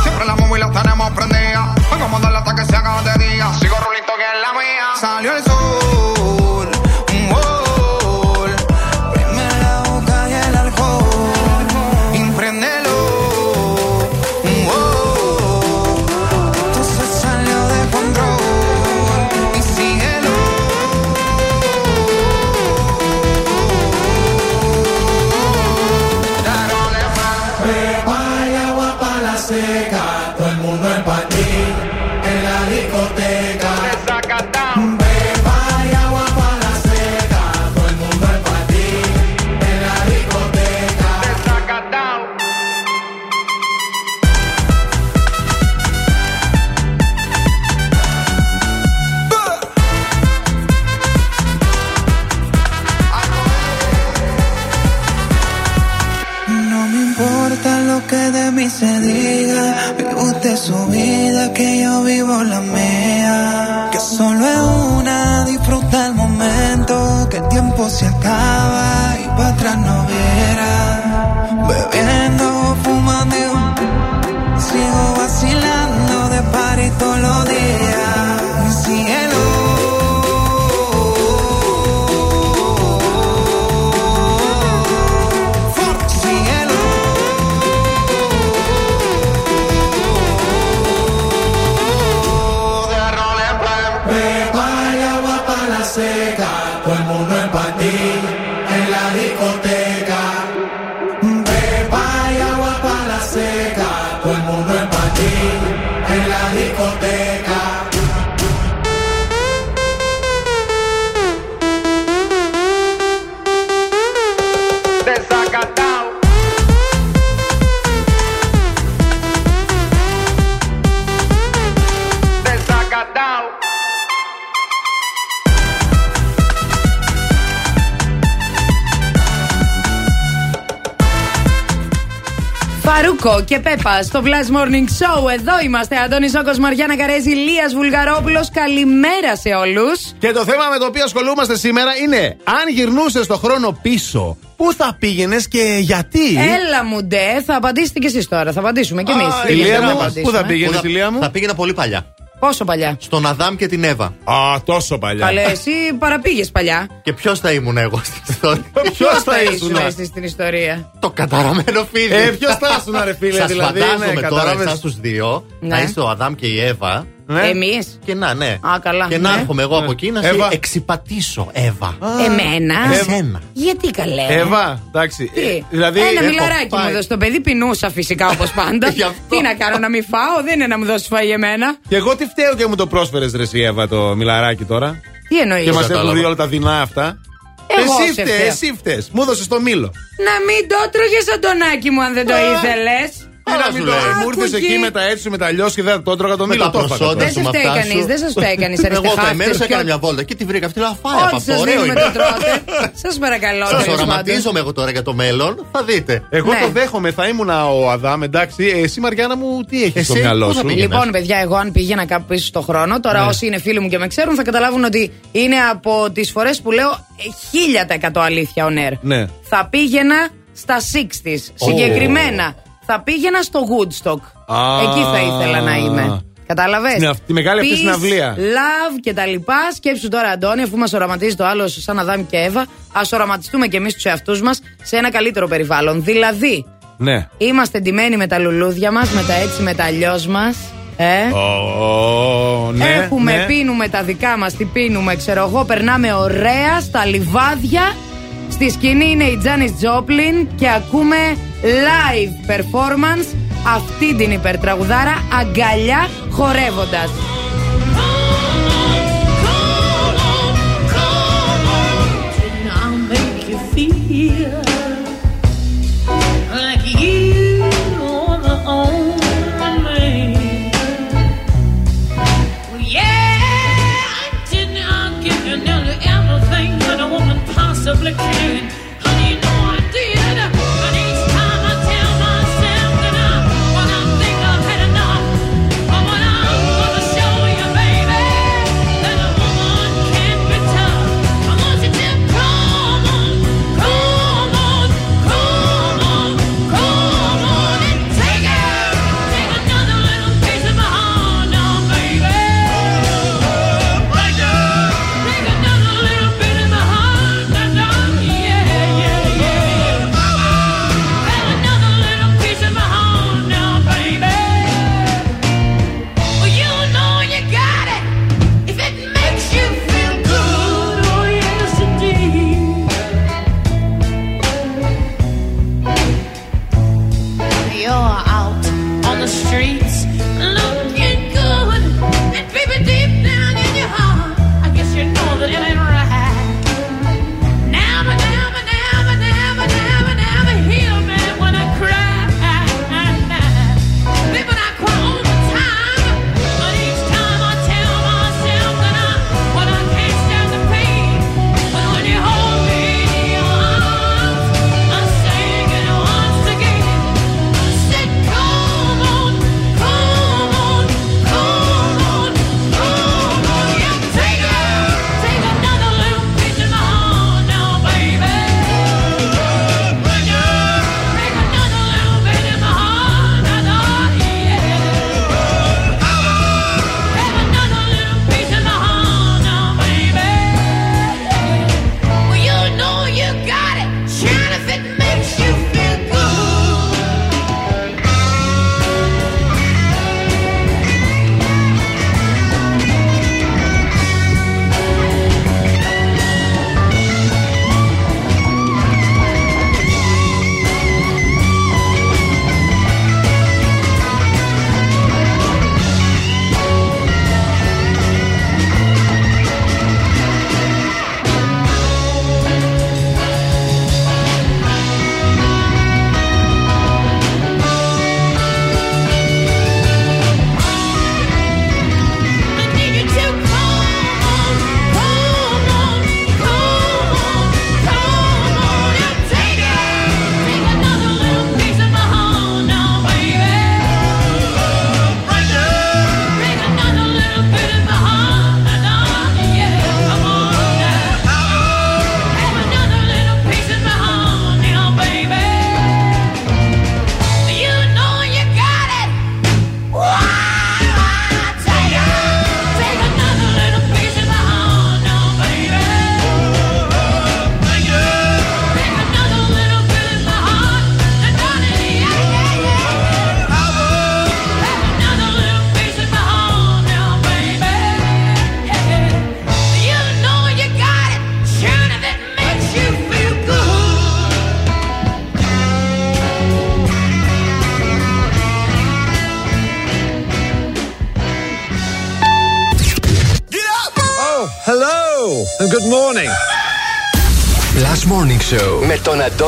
su vida, que yo vivo la mía. Que solo es una, disfruta el momento, que el tiempo se acaba Φαρούκο και Πέπα στο Blast Morning Show. Εδώ είμαστε. Αντώνη Ζόκο, Μαριάννα Καρέζη, Λίας Βουλγαρόπουλος. Καλημέρα σε όλους. Και το θέμα με το οποίο ασχολούμαστε σήμερα είναι αν γυρνούσε το χρόνο πίσω, πού θα πήγαινες και γιατί; Έλα μου ντε, θα απαντήσετε κι εσείς τώρα. Θα απαντήσουμε κι εμείς. Α, Ηλία μου, πού θα πήγαινες, Πού Ηλία μου; Θα πήγαινα πολύ παλιά. Πόσο παλιά; Στον Αδάμ και την Εύα. Α, τόσο παλιά. Καλέ, εσύ παραπήγες παλιά. Και ποιος θα ήμουν εγώ στην ιστορία; Ποιος θα ήσουν ήσουν. εσύ στην ιστορία; Το καταραμένο φίδι. Ε, ποιος θα ήσουν, ρε φίλε, Σας δηλαδή, φαντάζομαι ναι, τώρα κατάλαβες. εσάς τους δύο Ναι. να είστε ο Αδάμ και η Εύα. Ναι. Εμείς. Και να, ναι. Α, καλά. Και να ναι. έρχομαι εγώ από εκεί να σε Εύα. εξυπατήσω, Εύα. Εμένα. Εσένα. Γιατί καλέ. Εύα, εντάξει. Τι; ε, Δηλαδή, Ένα έχω μιλαράκι μου πάει. έδωσε το παιδί, πεινούσα φυσικά όπως πάντα. Γι' αυτό. Τι να κάνω, να μην φάω, δεν είναι να μου δώσεις φαΐ εμένα. Και εγώ τι φταίω και μου το πρόσφερες, Ρε εσύ, Εύα, το μιλαράκι τώρα. Τι εννοείς; Και μας έχουν κατάλαβα. δει όλα τα δεινά αυτά. Εγώ εσύ σε φταίει, φταίω. εσύ φταίει. Μου έδωσες το μήλο. Να μην το τρώγε Αντωνάκι μου αν δεν το Α. ήθελες. Τι να σου μην το. λέει. Μου ήρθες Άκου εκεί εκεί. με τα έτσι, με τα αλλιώς και δεν το έτρωγα το Με μήλο. τα Το έφαγα προσόντα τώρα. Δεν σου σας με φταίει αυτά κανείς, σου. δεν σας φταίει κανείς, Εγώ αριστεχάκτες, καημένος έκανα ποιο- μια βόλτα και τη βρήκα αυτή. Λέω φάει από Ό,τι αυτό. σας Ωραίο δίνουμε είναι. το τρώτε. Σας παρακαλώ. Σας τέλος πάντων. οραματίζομαι εγώ τώρα για το μέλλον. Θα δείτε. Εγώ Ναι. το δέχομαι, θα ήμουν ο Αδάμ, εντάξει. Ε, Εσύ, Μαριάννα μου, τι έχεις στο Εσύ, μυαλό πού θα σου; πήγαινες; Λοιπόν, παιδιά, εγώ αν πήγαινα κάπου πίσω στο χρόνο, τώρα Ναι. όσοι είναι φίλοι μου και με ξέρουν θα καταλάβουν ότι είναι από τις φορές που λέω ε, 1000% αλήθεια on air. Ναι. Θα πήγαινα στα 60s. Συγκεκριμένα, θα πήγαινα στο Woodstock. Α. Εκεί θα ήθελα να είμαι. Κατάλαβες; Στην αυ- τη μεγάλη αυτή συναυλία. Love και τα λοιπά. Σκέψου τώρα, Αντώνη, αφού μας οραματίζει το άλλο σαν Αδάμ και Εύα, ας οραματιστούμε κι εμείς τους εαυτούς μας σε ένα καλύτερο περιβάλλον. Δηλαδή, Ναι. Είμαστε ντυμένοι με τα λουλούδια μας, με τα έτσι, με τα αλλιώς μας. Ε; Ω, ναι, Έχουμε, ναι. πίνουμε τα δικά μας, τι πίνουμε, ξέρω εγώ, περνάμε ωραία στα λιβάδια. Στη σκηνή είναι η Τζάνις Τζόπλιν και ακούμε live performance αυτή την υπερτραγουδάρα αγκαλιά χορεύοντας.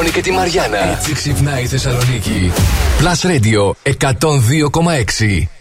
Αντώνη και τη Μαριάνα. Έτσι ξυπνάει η Θεσσαλονίκη. Plus Radio 102,6.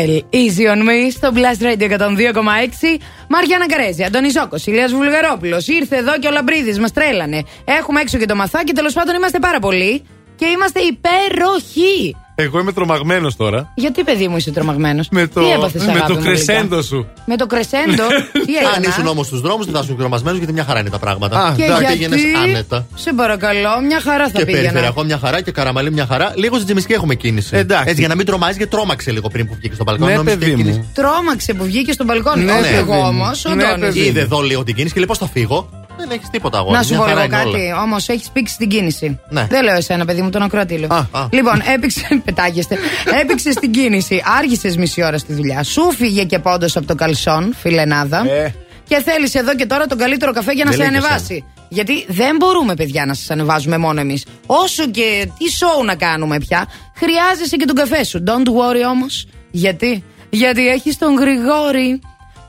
Αντέλ, easy on me στο Blast Radio 102,6. Μαριάννα Καρέζη, Αντώνης Ζώκο, Ηλίας Βουλγαρόπουλος. Ήρθε εδώ και ο Λαμπρίδης, μας τρέλανε. Έχουμε έξω και το μαθάκι, τέλος πάντων είμαστε πάρα πολλοί και είμαστε υπέροχοι. Εγώ είμαι τρομαγμένος τώρα. Γιατί, παιδί μου, είσαι τρομαγμένος; Με το, Τι έπαθες, με αγάπη το μου, κρεσέντο γλυκά; σου. Με το κρεσέντο; Τι Αν έκανα; ήσουν όμως στους δρόμους, δεν θα ήσουν κρεμασμένος γιατί μια χαρά είναι τα πράγματα. Και θα γιατί, πήγαινες άνετα. σε παρακαλώ, μια χαρά θα Και πήγαινα. περιφερειακό μια χαρά και καραμαλή μια χαρά. Λίγο στην Τζιμισκή έχουμε κίνηση. Εντάξει. Έτσι για να μην τρομάζει και τρόμαξε λίγο πριν που βγήκε στο μπαλκόνι. Ναι, Νόμιζες παιδί ότι μου. κίνηση. Τρόμαξε που βγήκε στον μπαλκόνι. Ναι, Όχι ναι. εγώ όμως, ο Ναι, Αντώνης. παιδί. Είδε εδώ λίγο την κίνηση και λέει πώς θα φύγω; Δεν έχεις τίποτα αγόρι. Να σου μια πω χαρά λίγο είναι όλα. κάτι, όμως έχεις πήξει την κίνηση. Ναι. Δεν λέω εσένα, παιδί μου, τον ακροατή λέω. α. Λοιπόν, έπηξε. Πετάγεστε. έπηξε την κίνηση, άργησες μισή ώρα στη δουλειά. Σου φύγε και πόντο από το καλσόν, φιλενάδα. Ε. Και θέλεις εδώ και τώρα τον καλύτερο καφέ για να Δεν σε λέει και ανεβάσει. Γιατί δεν μπορούμε, παιδιά, να σας ανεβάζουμε μόνο εμείς. Όσο και τι σοου να κάνουμε πια, χρειάζεσαι και τον καφέ σου. Don't worry όμως. Γιατί; Γιατί έχεις τον Γρηγόρη.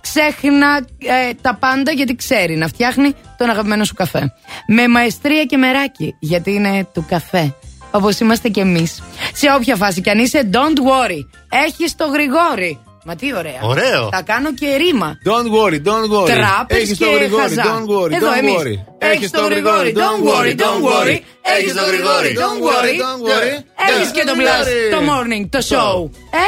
Ξέχνα ε, τα πάντα γιατί ξέρει να φτιάχνει τον αγαπημένο σου καφέ. Με μαεστρία και μεράκι, γιατί είναι του καφέ. Όπως είμαστε κι εμείς. Σε όποια φάση κι αν είσαι, don't worry. Έχεις το Γρηγόρη. Μα τι ωραία. Ωραίο. Τα κάνω και ρήμα. Don't worry, don't worry. Τράπες Έχεις και το γρηγόρι, χαζά. don't worry, Εδώ don't εμείς. worry. Έχεις το γρηγόρι, don't worry, don't worry. Έχεις το γρηγόρι, don't worry, don't worry. Έχεις και το blast, το morning, το show. Ε,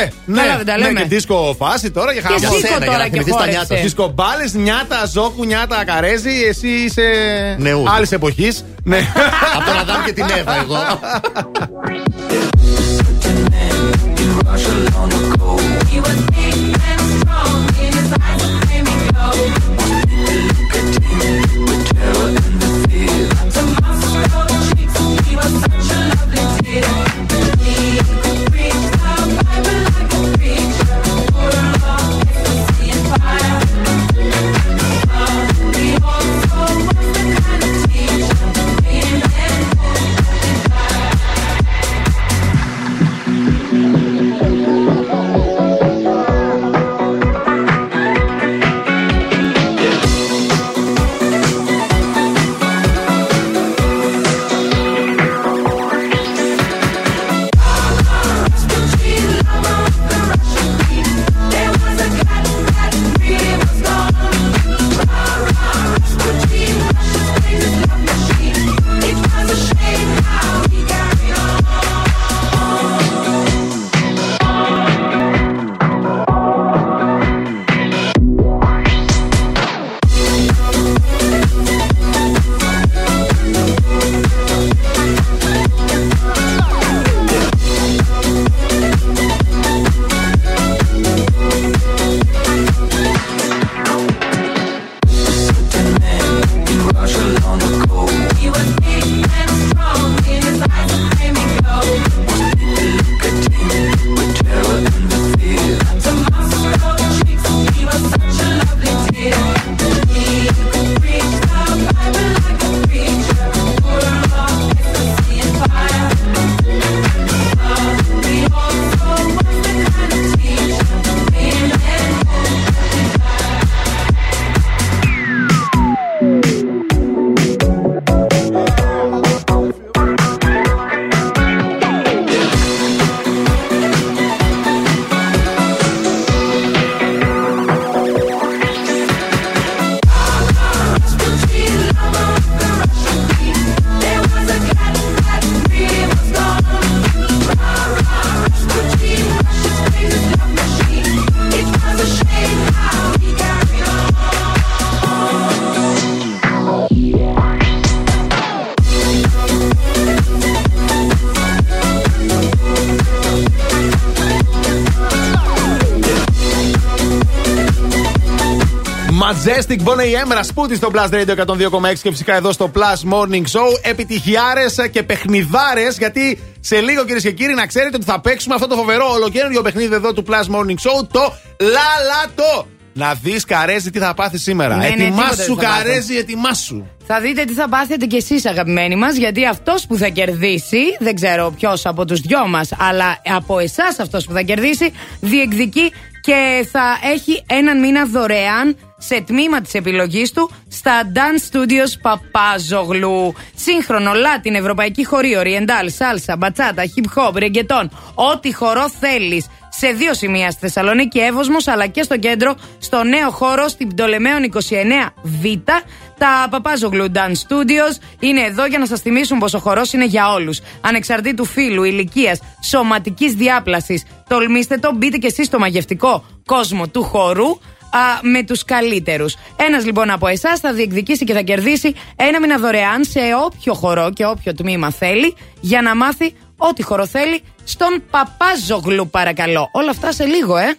Ε, ναι, Καλά δεν τα ναι, λέμε. και δίσκο φάση τώρα για Και χαμό. σήκω Για σένα, τώρα για να και θυμηθείς τα χόρεψε. νιάτα. Δίσκο μπάλες, νιάτα, ζόκου, νιάτα, καρέζι. Εσύ είσαι Νεούδη. άλλης εποχής. Ναι. Από τον Αδάμ και την Εύα, εγώ. Majestic Bonnie M. Rasputin στο Plus Radio 102,6 και φυσικά εδώ στο Plus Morning Show. Επιτυχιάρες και παιχνιδάρες, γιατί σε λίγο κυρίες και κύριοι να ξέρετε ότι θα παίξουμε αυτό το φοβερό ολοκαίριο παιχνίδι εδώ του Plus Morning Show, το Λαλατό. Να δεις καρέζι τι θα πάθει σήμερα. Ναι, ναι, τίποτα ετοιμάσου, δεν θα πάθω. καρέζι, ετοιμάσου. Θα δείτε τι θα πάθετε κι εσείς αγαπημένοι μας γιατί αυτός που θα κερδίσει, δεν ξέρω ποιος από τους δυο μας, αλλά από εσάς αυτός που θα κερδίσει, διεκδικεί και θα έχει έναν μήνα δωρεάν σε τμήμα της επιλογής του στα Dance Studios Παπάζογλου. Σύγχρονο, Latin, Ευρωπαϊκή Χωρί, Oriental, Σάλσα, Μπατσάτα, Hip Hop, Ρεγκετόν. Ό,τι χορό θέλεις. Σε δύο σημεία στη Θεσσαλονίκη Εύωσμος αλλά και στο κέντρο, στο νέο χώρο στην Πτολεμαίων 29Β. Τα Παπάζογλου Dance Studios είναι εδώ για να σας θυμίσουν πως ο χορός είναι για όλους. Ανεξαρτήτου φύλου, ηλικίας, σωματικής διάπλασης. Τολμήστε το, μπείτε και εσείς στο μαγευτικό κόσμο του χορού α, με τους καλύτερους. Ένας λοιπόν από εσάς θα διεκδικήσει και θα κερδίσει ένα μήνα δωρεάν σε όποιο χορό και όποιο τμήμα θέλει για να μάθει ό,τι χορό θέλει στον Παπάζογλου παρακαλώ. Όλα αυτά σε λίγο ε.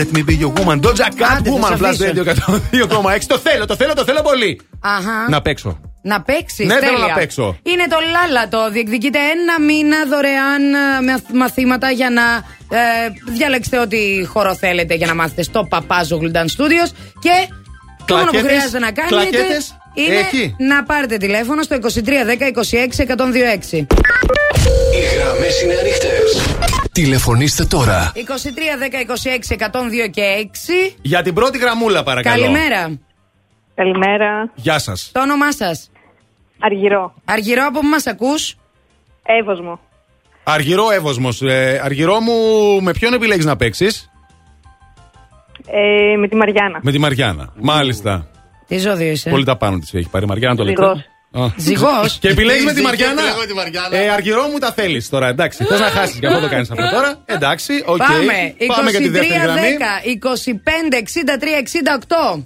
Let me be your woman. Doja Cat, Άντε, θα woman. σε Plus αφήσω. Radio 102,6. Το θέλω, το θέλω, το θέλω πολύ. Αχα. Να παίξω. Να παίξεις. Ναι, θέλω να παίξω. Είναι το λάλατο. Διεκδικείτε ένα μήνα δωρεάν ε, μαθ- μαθήματα για να ε, διαλέξετε ό,τι χώρο θέλετε για να μάθετε στο Παπάζο Guldan Studios. Και το μόνο που Κλακέτες, χρειάζεται να κάνετε κλακέτες, είναι έχει. να πάρετε τηλέφωνο στο 2310 26 126. Οι γραμμές είναι ανοιχτές. Τηλεφωνήστε τώρα. 23 10 26 102 και 6. Για την πρώτη γραμμούλα, παρακαλώ. Καλημέρα. Καλημέρα. Γεια σας. Το όνομά σας; Αργυρώ. Αργυρώ, από πού μας ακούς; Εύωσμο. Αργυρώ Εύοσμος. Ε, Αργυρώ μου, με ποιον επιλέγεις να παίξεις; Ε, με τη Μαριάννα. Με τη Μαριάννα. Μάλιστα. Τι ζώδιο είσαι; Πολύ τα πάνω της έχει πάρει η Μαριάννα το Ζυγός. λεπτό. Α. Ζυγός. Και επιλέγεις με τη Και Μαριάννα. επιλέγω τη Μαριάννα. Ε, Αργυρώ μου τα θέλεις τώρα, εντάξει. Θες να χάσεις, γι' αυτό το κάνεις αυτό τώρα. Εντάξει, οκ. Πάμε. Πάμε για τη 23 δεύτερη γραμμή. 10 25 63 68.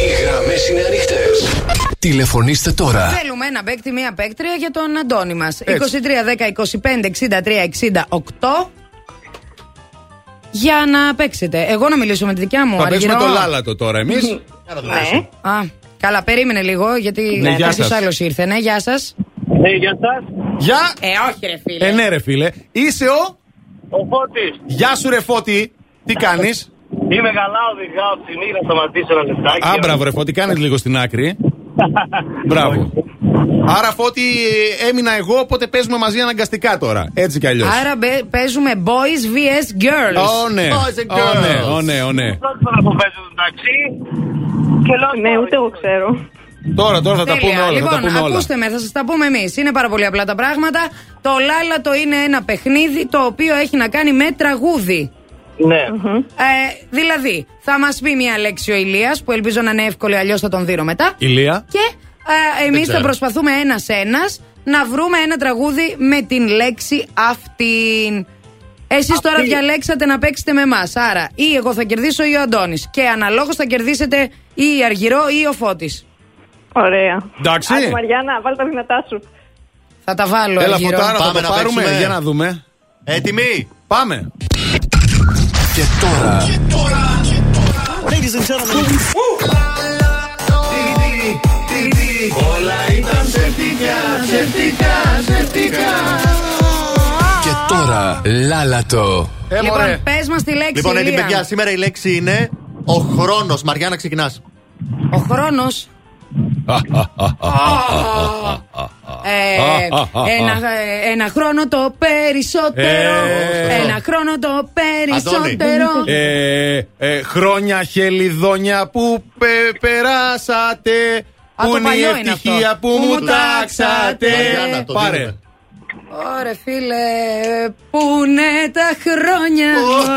Οι γραμμές είναι ανοιχτές. Τηλεφωνήστε τώρα. Θέλουμε ένα παίκτη, μία παίκτρια για τον Αντώνη μας. 23 Έτσι. 10 25 63 68. Για να παίξετε. Εγώ να μιλήσω με τη δικιά μου. Θα παίξουμε Αργυρό. το λάλατο τώρα εμείς. Ναι. Α, καλά, περίμενε λίγο γιατί Ναι, γεια κάποιος σας. άλλος ήρθε. Ναι, γεια σας. Ναι, γεια σας. Γεια! Ε, όχι, ρε φίλε. Ε, ναι, ρε φίλε. Είσαι ο; Ο Φώτης. Γεια σου, ρε Φώτη. Τι κάνεις; Είμαι καλά, οδηγάω ψινή να σταματήσω ένα λεπτάκι. Α, μπράβο, ρε Φώτη, κάνεις λίγο στην άκρη. Μπράβο. Άρα, Φώτη, ε, έμεινα εγώ, οπότε παίζουμε μαζί αναγκαστικά τώρα. Έτσι κι αλλιώς. Άρα μπε- παίζουμε boys vs girls. Ω, ναι. Boys and Ω, ναι, girls. ω, ναι, ω, ναι. Πρώτη φορά που παίζω το ταξί. Και λέω, Ναι, ούτε εγώ ξέρω. Τώρα, τώρα θα τα Τέλεια. πούμε όλα. Λοιπόν, θα τα πούμε όλα. ακούστε με, θα σας τα πούμε εμείς. Είναι πάρα πολύ απλά τα πράγματα. Το λάλατο είναι ένα παιχνίδι το οποίο έχει να κάνει με τραγούδι. Ναι. Ε, δηλαδή, θα μας πει μια λέξη ο Ηλίας που ελπίζω να είναι εύκολη, αλλιώς θα τον δίνω μετά. Ηλία. Και ε, εμείς θα ξέρω. προσπαθούμε ένα-ένα να βρούμε ένα τραγούδι με την λέξη αυτήν. Εσείς τώρα διαλέξατε να παίξετε με εμάς. Άρα, ή εγώ θα κερδίσω ή ο Αντώνης. Και αναλόγως θα κερδίσετε ή η Αργυρό ή ο Φώτης. Ωραία. Εντάξει. Άντε, Μαριάννα, βάλει τα δυνατά σου. Θα τα βάλω, Έλα, Αργυρό. φωτάρα, θα Πάμε το να πάρουμε. παίξουμε. Για να δούμε. Έτοιμοι; Πάμε. Και τώρα. Ladies and gentlemen. Και τώρα. Λάλατο. Ε, Λοιπόν, μωρέ. πες μας τη λέξη. Λοιπόν, έτοιμοι, Ηλία. παιδιά, σήμερα η λέξη είναι ο χρόνος. Μαριάννα, ξεκινάς. Ο χρόνος. Ε, ένα, ε, ένα χρόνο το περισσότερο. Ε. Ένα χρόνο το περισσότερο. Ε, ε, χρόνια χελιδόνια που πε- περάσατε. Α, Πού το είναι η παλιό είναι ευτυχία αυτό. που μου τάξατε. Μαριάννα, το Πάρε. Δίνουμε. Ωρε φίλε, πού είναι τα χρόνια,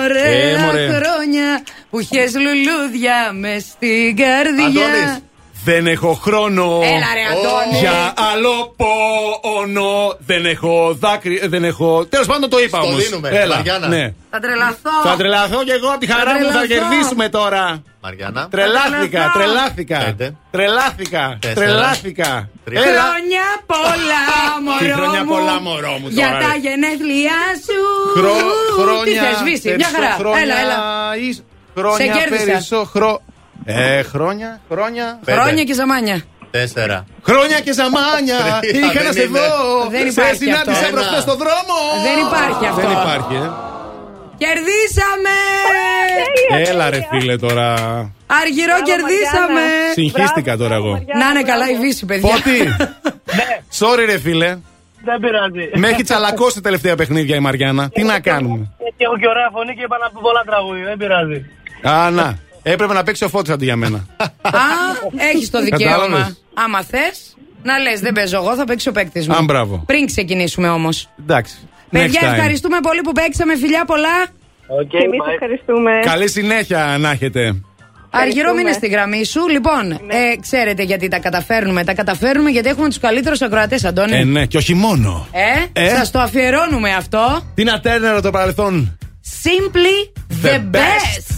ωραία Ε, μωρέ. χρόνια που είχες λουλούδια μες στην καρδιά. Αντώνης. Δεν έχω χρόνο Έλα ρε Αντώνη. για άλλο πόνο. Δεν έχω δάκρυ. ε, Δεν έχω. Τέλος πάντων το είπα Στο όμως. δίνουμε, Μαριάννα. Ναι. Θα τρελαθώ. Θα τρελαθώ κι εγώ από τη χαρά Θα μου θα τρελαθώ. κερδίσουμε τώρα. Μαριάννα. Τρελάθηκα, τρελαθώ. τρελάθηκα. Πέντε. Τρελάθηκα, Τέσσερα. τρελάθηκα. Τρία. Έλα. Χρόνια πολλά, μωρό Τι χρόνια μου, πολλά, μωρό μου, Για τώρα, τα ρε. γενέθλιά σου. Χρό, Τι χρόνια. θες, σβήσει, μια χαρά. Χρόνια, Έλα, έλα. εις- Χρόνια Σε κέρδισα. περισσό, χρό, Ε, χρόνια, χρόνια. Χρόνια και ζαμάνια. Τέσσερα. Χρόνια και ζαμάνια! Τρία, Είχα να δεν σε είναι. δω! Δεν Σε υπάρχει συνάντησα αυτό. μπροστά στον δρόμο! Δεν υπάρχει αυτό. Δεν υπάρχει, ε. Κερδίσαμε! Έλα ρε φίλε τώρα. Αργυρό, κερδίσαμε! Συγχύστηκα τώρα εγώ. Να είναι καλά η Βύση, παιδιά. Φώτη! Sorry ρε φίλε. Δεν πειράζει. Με έχει τσαλακώσει τα τελευταία παιχνίδια η Μαριάννα. Τι να κάνουμε; Και έχω και ωραία φωνή και είπα να πω πολλά τραγούδια. Δεν πειράζει. Α, να. Έπρεπε να παίξει ο Φώτης αντί για μένα. Α, έχεις το δικαίωμα. Κατάλαβες; Άμα θες, να λες, δεν παίζω εγώ, θα παίξει ο παίκτης μου. Α, μπράβο. Πριν ξεκινήσουμε όμως. Εντάξει. Παιδιά, Next time. ευχαριστούμε πολύ που παίξαμε. Φιλιά πολλά. Και εμείς ευχαριστούμε. Καλή συνέχεια να έχετε. Αργυρό, μείνε στη γραμμή σου. Λοιπόν, ε, ξέρετε γιατί τα καταφέρνουμε. Τα καταφέρνουμε γιατί έχουμε τους καλύτερους ακροατές, Αντώνη. Ε, ναι, και όχι μόνο. Ε, Ε; σας το αφιερώνουμε αυτό. Την ατέρνερα το παρελθόν. Simply the, The best. best.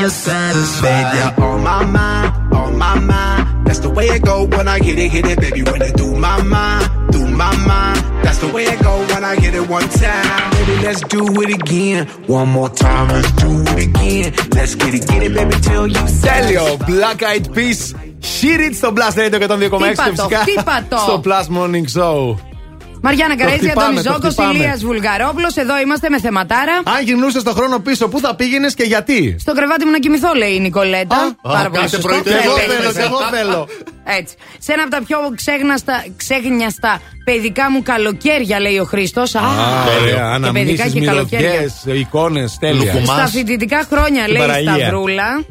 you're satisfied. Baby, you're on my mind, on my mind. That's the way it go when I hit it, hit it, baby. When it do my mind, do my mind. That's the way it go when I hit it one time. Baby, let's do it again. One more time, let's do it again. Let's get it, get it, baby, till you Τέλειο. satisfied. Black Eyed Peas. Hit it στο Blast Radio 102,6 και Χτύπα το, φυσικά χτύπα το. στο Plus Morning Show. Μαριάννα Καρέζη, χτυπάμε, Αντώνης το Ζόκο, χτυπάμε. Ηλίας Βουλγαρόπουλος. Εδώ είμαστε με θεματάρα. Αν γυρνούσε στον χρόνο πίσω, πού θα πήγαινες και γιατί; Στο κρεβάτι μου να κοιμηθώ, λέει η Νικολέτα. Πάρα πολύ κάθε σωστό. πρωί το Θέλει. εγώ θέλω, και εγώ θέλω. Έτσι. Σε ένα από τα πιο ξέγναστα, ξέγνιαστα παιδικά μου καλοκαίρια, λέει ο Χρήστος. Α, Ωραία, και παιδικά αναμνήσεις, και καλοκαίρια. μυρωδιές, εικόνες, τέλεια. Στα φοιτητικά χρόνια, Την λέει η παραλία. Σταυρούλα.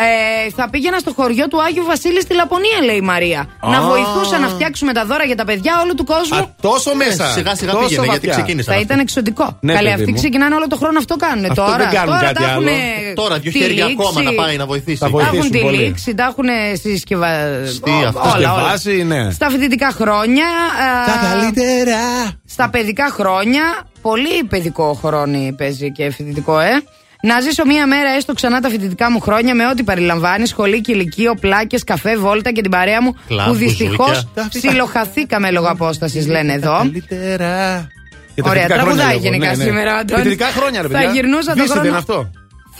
Ε, θα πήγαινα στο χωριό του Άγιου Βασίλη στη Λαπωνία, λέει η Μαρία. Να Α. βοηθούσα να φτιάξουμε τα δώρα για τα παιδιά όλου του κόσμου. Α, τόσο μέσα. Ε, σιγά σιγά Τόσο πήγαινε, γιατί βαθιά. ξεκίνησαν. Θα αυτοί. ήταν εξωτικό. Ναι, Καλέ, παιδί αυτοί μου. ξεκινάνε όλο το χρόνο αυτό κάνουν Αυτό τώρα. δεν κάνουν τώρα κάτι τα άλλο. έχουνε Τώρα δύο τη χέρια λήξη, ακόμα να πάει να βοηθήσει. Θα Τα έχουν βοηθήσουν τη πολύ. λήξη, τα έχουν συσκευα... Τι, Ό, αυτό, όλα, όλα. Συσκευάσει, ναι. Στα φοιτητικά χρόνια. α, Τα καλύτερα. Στα παιδικά χρόνια. Πολύ παιδικό χρόνι παίζει και φοιτητικό, ε. Να ζήσω μία μέρα έστω ξανά τα φοιτητικά μου χρόνια με ό,τι περιλαμβάνει σχολή, κηλικείο, πλάκες, καφέ, βόλτα και την παρέα μου Κλαμπ, που δυστυχώς μπουζούκια. ψιλοχαθήκαμε λόγω απόστασης, λένε εδώ. Καλύτερα. Για τα Ωραία, φοιτητικά χρόνια τραγουδάει λέγω. γενικά Ναι, ναι. σήμερα, Αντώνη. Φοιτητικά χρόνια, ρε Θα παιδιά. γυρνούσα το Βύσσεται, χρόνο. είναι αυτό.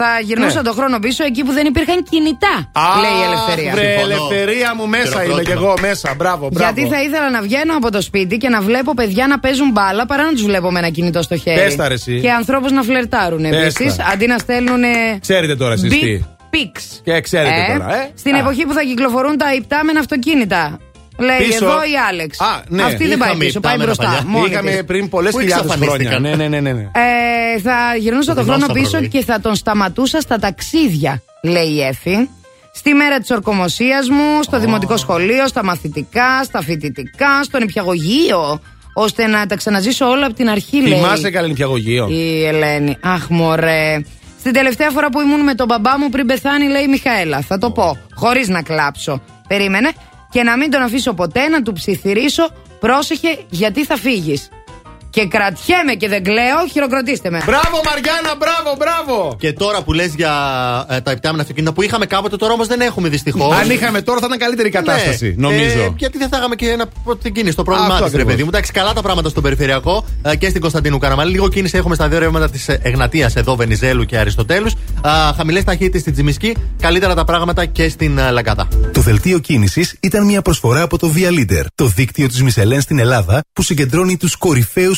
Θα γυρνούσα Ναι. τον χρόνο πίσω εκεί που δεν υπήρχαν κινητά, λέει η ελευθερία. Βρε, Συμφωνώ. ελευθερία μου μέσα είμαι Χειροκρότημα. κι εγώ μέσα. Μπράβο, μπράβο. Γιατί θα ήθελα να βγαίνω από το σπίτι και να βλέπω παιδιά να παίζουν μπάλα παρά να τους βλέπω με ένα κινητό στο χέρι. Πες τα, ρε, εσύ. Και ανθρώπους να φλερτάρουν Πες επίσης, τα. αντί να στέλνουν. Ξέρετε τώρα εσείς τι. Pics. Και ξέρετε τώρα, ε. Στην Α. εποχή που θα κυκλοφορούν τα υπτάμενα αυτοκίνητα. Λέει Πίσω. εδώ η Άλεξ. Α, ναι. Αυτή δεν πάει Είχαμε πίσω, πάει υπτάμενα μπροστά. παλιά. μόνη Είχαμε της. πριν πολλές Πού χιλιάδες χρόνια. εξαφανίστηκαν. Ναι, ναι, ναι. ναι, ναι. Ε, θα γυρνούσα το χρόνο Δεινόσαυρο, πίσω λέει. και θα τον σταματούσα στα ταξίδια, λέει η Εφη. Στη μέρα της ορκομοσίας μου, στο δημοτικό σχολείο, στα μαθητικά, στα φοιτητικά, στο νηπιαγωγείο. Ώστε να τα ξαναζήσω όλα από την αρχή, λέει. Θυμάσαι καλή νηπιαγωγείο. Η Ελένη. Αχ, μωρέ. Στην τελευταία φορά που ήμουν με τον μπαμπά μου πριν πεθάνει, λέει η Μιχαέλα. Θα το πω, χωρίς να κλάψω. Περίμενε. Και να μην τον αφήσω ποτέ να του ψιθυρίσω. Πρόσεχε, γιατί θα φύγεις. Και κρατιέμαι και δεν κλαίω, χειροκροτήστε με. Μπράβο, Μαριάννα, μπράβο, μπράβο. Και τώρα που λες για ε, τα υπτάμενα αυτοκίνητα που είχαμε κάποτε, τώρα όμως δεν έχουμε δυστυχώς. Αν είχαμε τώρα θα ήταν καλύτερη η κατάσταση, νομίζω. Ε, γιατί δεν θα είχαμε και ένα την κίνηση, το πρόβλημά Αυτό της, ρε ακριβώς. παιδί μου. Εντάξει, καλά τα πράγματα στον περιφερειακό ε, και στην Κωνσταντίνου Καραμαλή. Λίγο κίνηση έχουμε στα δύο ρεύματα της Εγνατίας εδώ, Βενιζέλου και Αριστοτέλους. Χαμηλές ταχύτητες στην Τζιμισκή. Καλύτερα τα πράγματα και στην ε, Λαγκάτα. Το δελτίο κίνησης ήταν μια προσφορά από το Via Leader, το δίκτυο της Μισελέν στην Ελλάδα που συγκεντρώνει τους κορυφαίους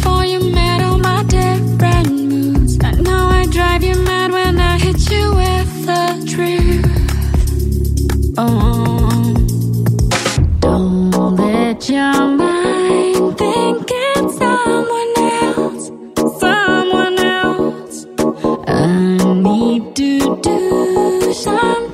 Before you met all my different moods. I drive you mad when I hit you with the truth. Oh, don't let your mind think it's someone else, someone else. I need to do something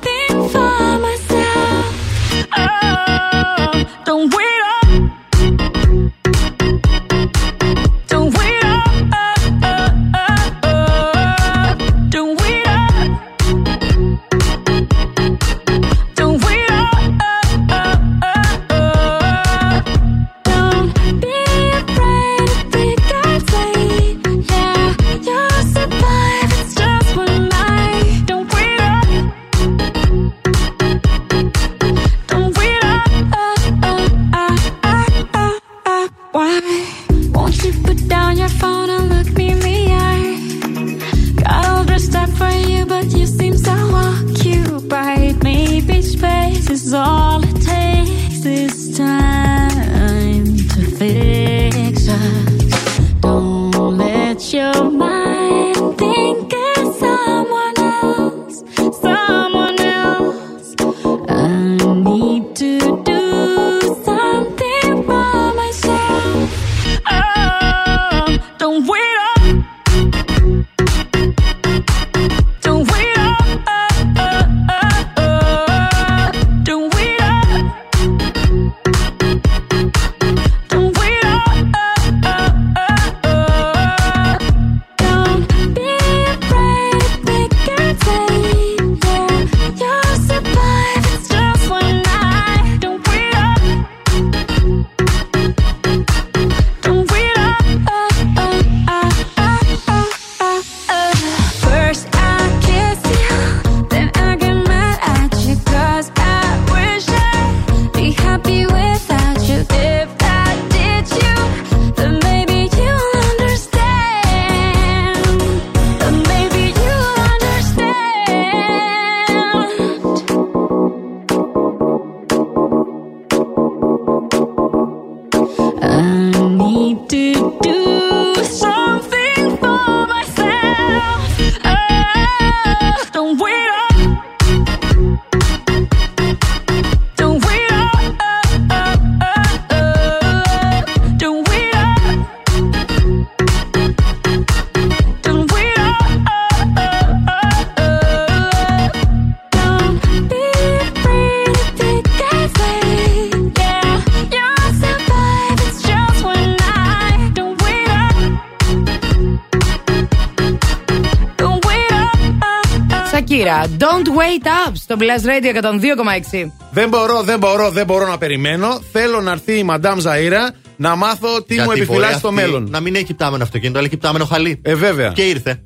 up στο Blast Radio 102,6. Δεν μπορώ, δεν μπορώ, δεν μπορώ να περιμένω. Θέλω να έρθει η Μαντάμ Ζαΐρα να μάθω τι μου Γιατί μπορεί επιφυλάσσει στο αυτή μέλλον. Να μην έχει κυπτάμενο αυτοκίνητο, αλλά έχει κυπτάμενο χαλί. Ε, βέβαια. Και ήρθε.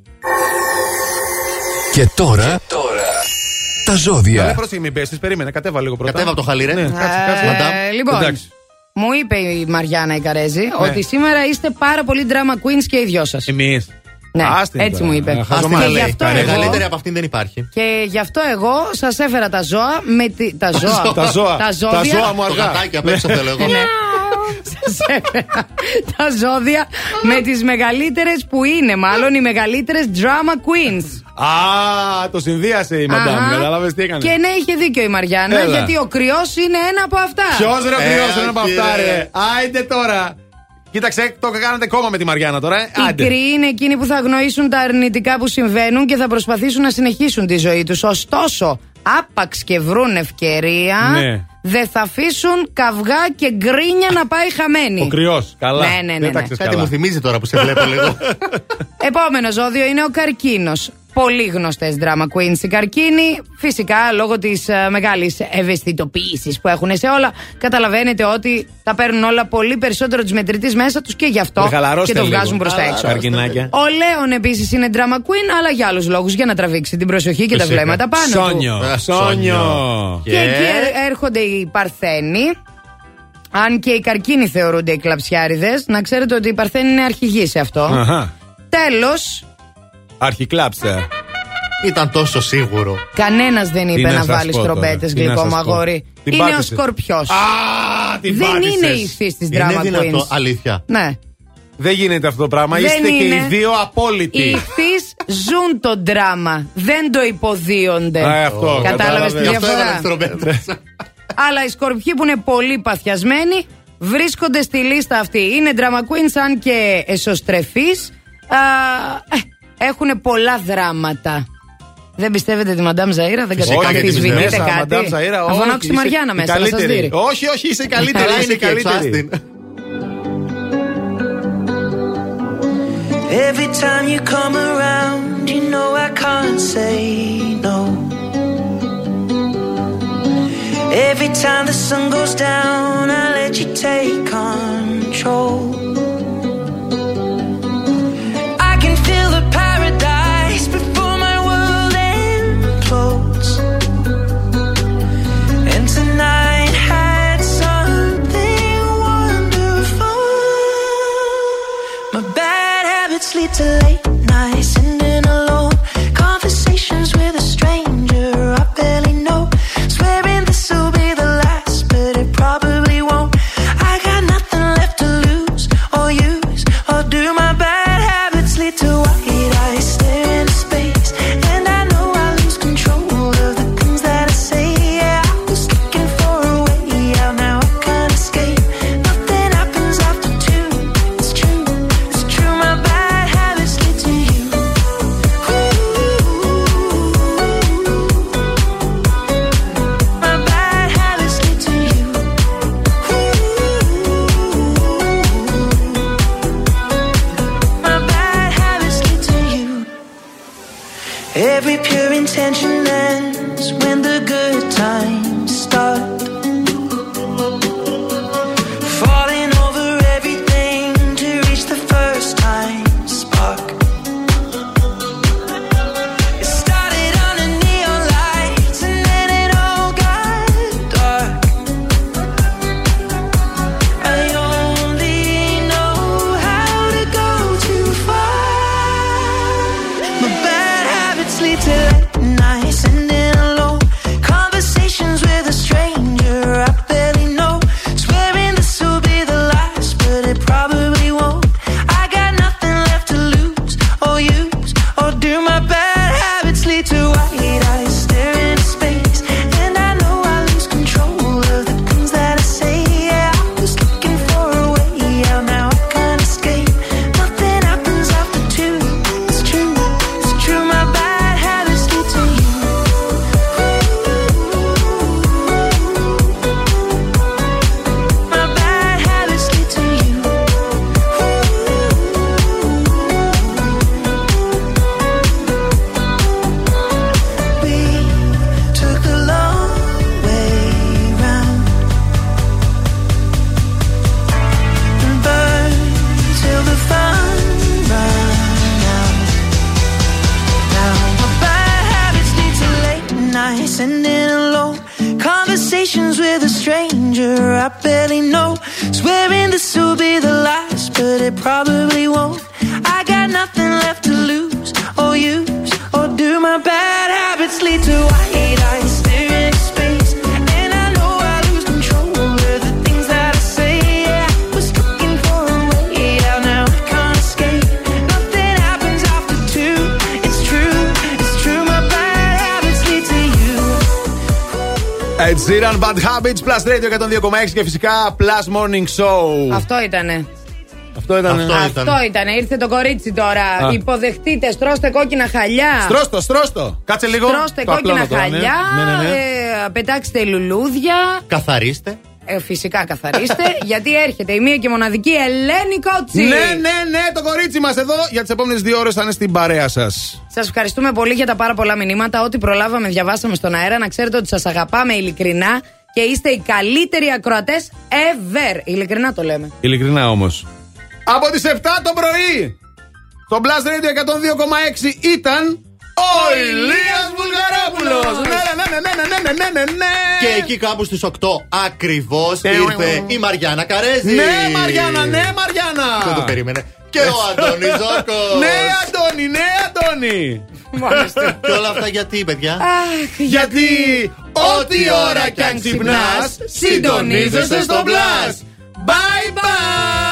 Και τώρα, τα Ναι, ζώδια. πρόσεχε, μην πέσεις, περίμενε, κατέβα λίγο πρώτα. Κατέβα από το χαλί, ρε. Ναι, κάτσε, κάτσε. Ε, Μαντάμ. λοιπόν, Εντάξει. μου είπε η Μαριάννα η Καρέζη Ναι. ότι σήμερα είστε πάρα πολύ drama queens και οι δυο σας. Εμείς. Ναι, Άστην έτσι τώρα. μου είπε. Ε, χαζομάρα Και λέει. γι' αυτό Κανένα. εγώ- Μεγαλύτερη από αυτήν δεν υπάρχει. Και γι' αυτό εγώ σας έφερα τα ζώα με τη... τα ζώα. Τα ζώα. Τα Τα ζώδια. ζώα μου Το αργά. γατάκι απ' έξω θέλω εγώ. Ναι. Σας έφερα τα ζώδια με τις μεγαλύτερες που είναι μάλλον οι μεγαλύτερες drama queens. Α, το συνδύασε η Μαντάμ. Αχα. Κατάλαβες τι έκανε. Και ναι, είχε δίκιο η Μαριάννα, Έλα. γιατί ο κρυός είναι ένα από αυτά. Ποιος ρε ο Ε, κρυός είναι από όχι, αυτά, ρε. ρε. Άιντε τώρα. Κοίταξε, το κάνατε κόμμα με τη Μαριάννα τώρα. ε. Οι Άντε. κρύοι είναι εκείνοι που θα αγνοήσουν τα αρνητικά που συμβαίνουν και θα προσπαθήσουν να συνεχίσουν τη ζωή τους. Ωστόσο, άπαξ και βρουν ευκαιρία, Ναι. δεν θα αφήσουν καυγά και γκρίνια να πάει χαμένη. Ο κρυός. Καλά. Ναι, ναι, ναι, Δεν τα ναι. ξέρεις Κάτι καλά. μου θυμίζει τώρα που σε βλέπω λίγο. Επόμενο ζώδιο είναι ο καρκίνος. Πολύ γνωστές drama queens οι καρκίνοι. Φυσικά λόγω της μεγάλης ευαισθητοποίησης που έχουν σε όλα, καταλαβαίνετε ότι τα παίρνουν όλα πολύ περισσότερο τη μετρητή μέσα τους και γι' αυτό Με και χαλαρώστε το λίγο. βγάζουν προς τα Καλά, έξω. Καρκινάκια. Ο Λέων επίσης είναι drama queen, αλλά για άλλους λόγους, για να τραβήξει την προσοχή και τα Φυσικά. βλέμματα πάνω του. Σόνιο. Ε, Σόνιο. Και εκεί ε- έρχονται οι Παρθένοι. Αν και οι καρκίνοι θεωρούνται οι κλαψιάριδες, να ξέρετε ότι οι Παρθένοι είναι αρχηγοί σε αυτό. Αχα. Τέλος, Αρχικλάψε. Ήταν τόσο σίγουρο. κανένας δεν Τι είπε να να σας βάλεις πω τώρα, τρομπέτες, τι να γλυκό σας μου πω. αγόρι. Την Είναι ο πάτησες. Σκορπιός. Α, την Δεν πάτησες. είναι η ηθή της Είναι drama δυνατό, queens. αλήθεια. Ναι. Δεν γίνεται αυτό το πράγμα. Δεν Είστε και οι είναι. δύο απόλυτοι. Οι ηχθείς ζουν το δράμα. Δεν το υποδίονται. Α, αυτό, Κατάλαβες τη κατάλαβες. Γι' αυτό διαφορά. Αλλά οι σκορπιοί που είναι πολύ παθιασμένοι βρίσκονται στη λίστα αυτή. Είναι drama queens, αν και εσωστρεφείς. Α, ε, Έχουν πολλά δράματα. Δεν πιστεύετε τη Μαντάμ Ζαΐρα, δεν Φυσικά καταλαβαίνετε. και την Αμφισβητείτε μέσα, κάτι; Μαντάμ Ζαΐρα, Θα όχι, φωνάξω τη είσαι Μαριάννα η μέσα, να σας καλύτερη. δει. Όχι, όχι, είσαι η καλύτερη. Καλά είσαι είναι η και έξω, καλύτερη. άστην. Every time you come around, you know I can't say no. Every time the sun goes down, I let you take control. Sheeran, Bad Habits, Plus Radio 102,6 και φυσικά Plus Morning Show. Αυτό ήτανε. Αυτό ήταν. Αυτό ήτανε. Ήρθε το κορίτσι τώρα. Α. Υποδεχτείτε, στρώστε κόκκινα χαλιά. Στρώστο, στρώστο. Κάτσε λίγο. Στρώστε Το κόκκινα απλώνω τώρα, ναι. χαλιά. Ναι, ναι, ναι. ε, πετάξτε λουλούδια. Καθαρίστε. Ε, φυσικά καθαρίστε. γιατί έρχεται η μία και μοναδική Ελένη Κότσι. Ναι, ναι, ναι, το κορίτσι μας εδώ για τις επόμενες δύο ώρες θα είναι στην παρέα σας. Σας ευχαριστούμε πολύ για τα πάρα πολλά μηνύματα. Ό,τι προλάβαμε, διαβάσαμε στον αέρα. Να ξέρετε ότι σας αγαπάμε ειλικρινά και είστε οι καλύτεροι ακροατές ever. Ειλικρινά το λέμε. Ειλικρινά όμως. Από τις 7 το πρωί το Blast Radio 102,6 ήταν ο Ηλίας Βουλγαρόπουλος ναι ναι, ναι, ναι, ναι, ναι, ναι, ναι, ναι, Και εκεί κάπου στις 8 ακριβώς ναι, ήρθε η Μαριάννα Καρέζη Ναι Μαριάννα, ναι Μαριάννα Δεν το περίμενε και ο Αντώνη Ζόκο. ναι, Αντώνη, ναι, Αντώνη. Μάλιστα. Και όλα αυτά γιατί, παιδιά; Γιατί ό,τι ώρα κι αν ξυπνάς, συντονίζεσαι στο μπλα. Bye bye.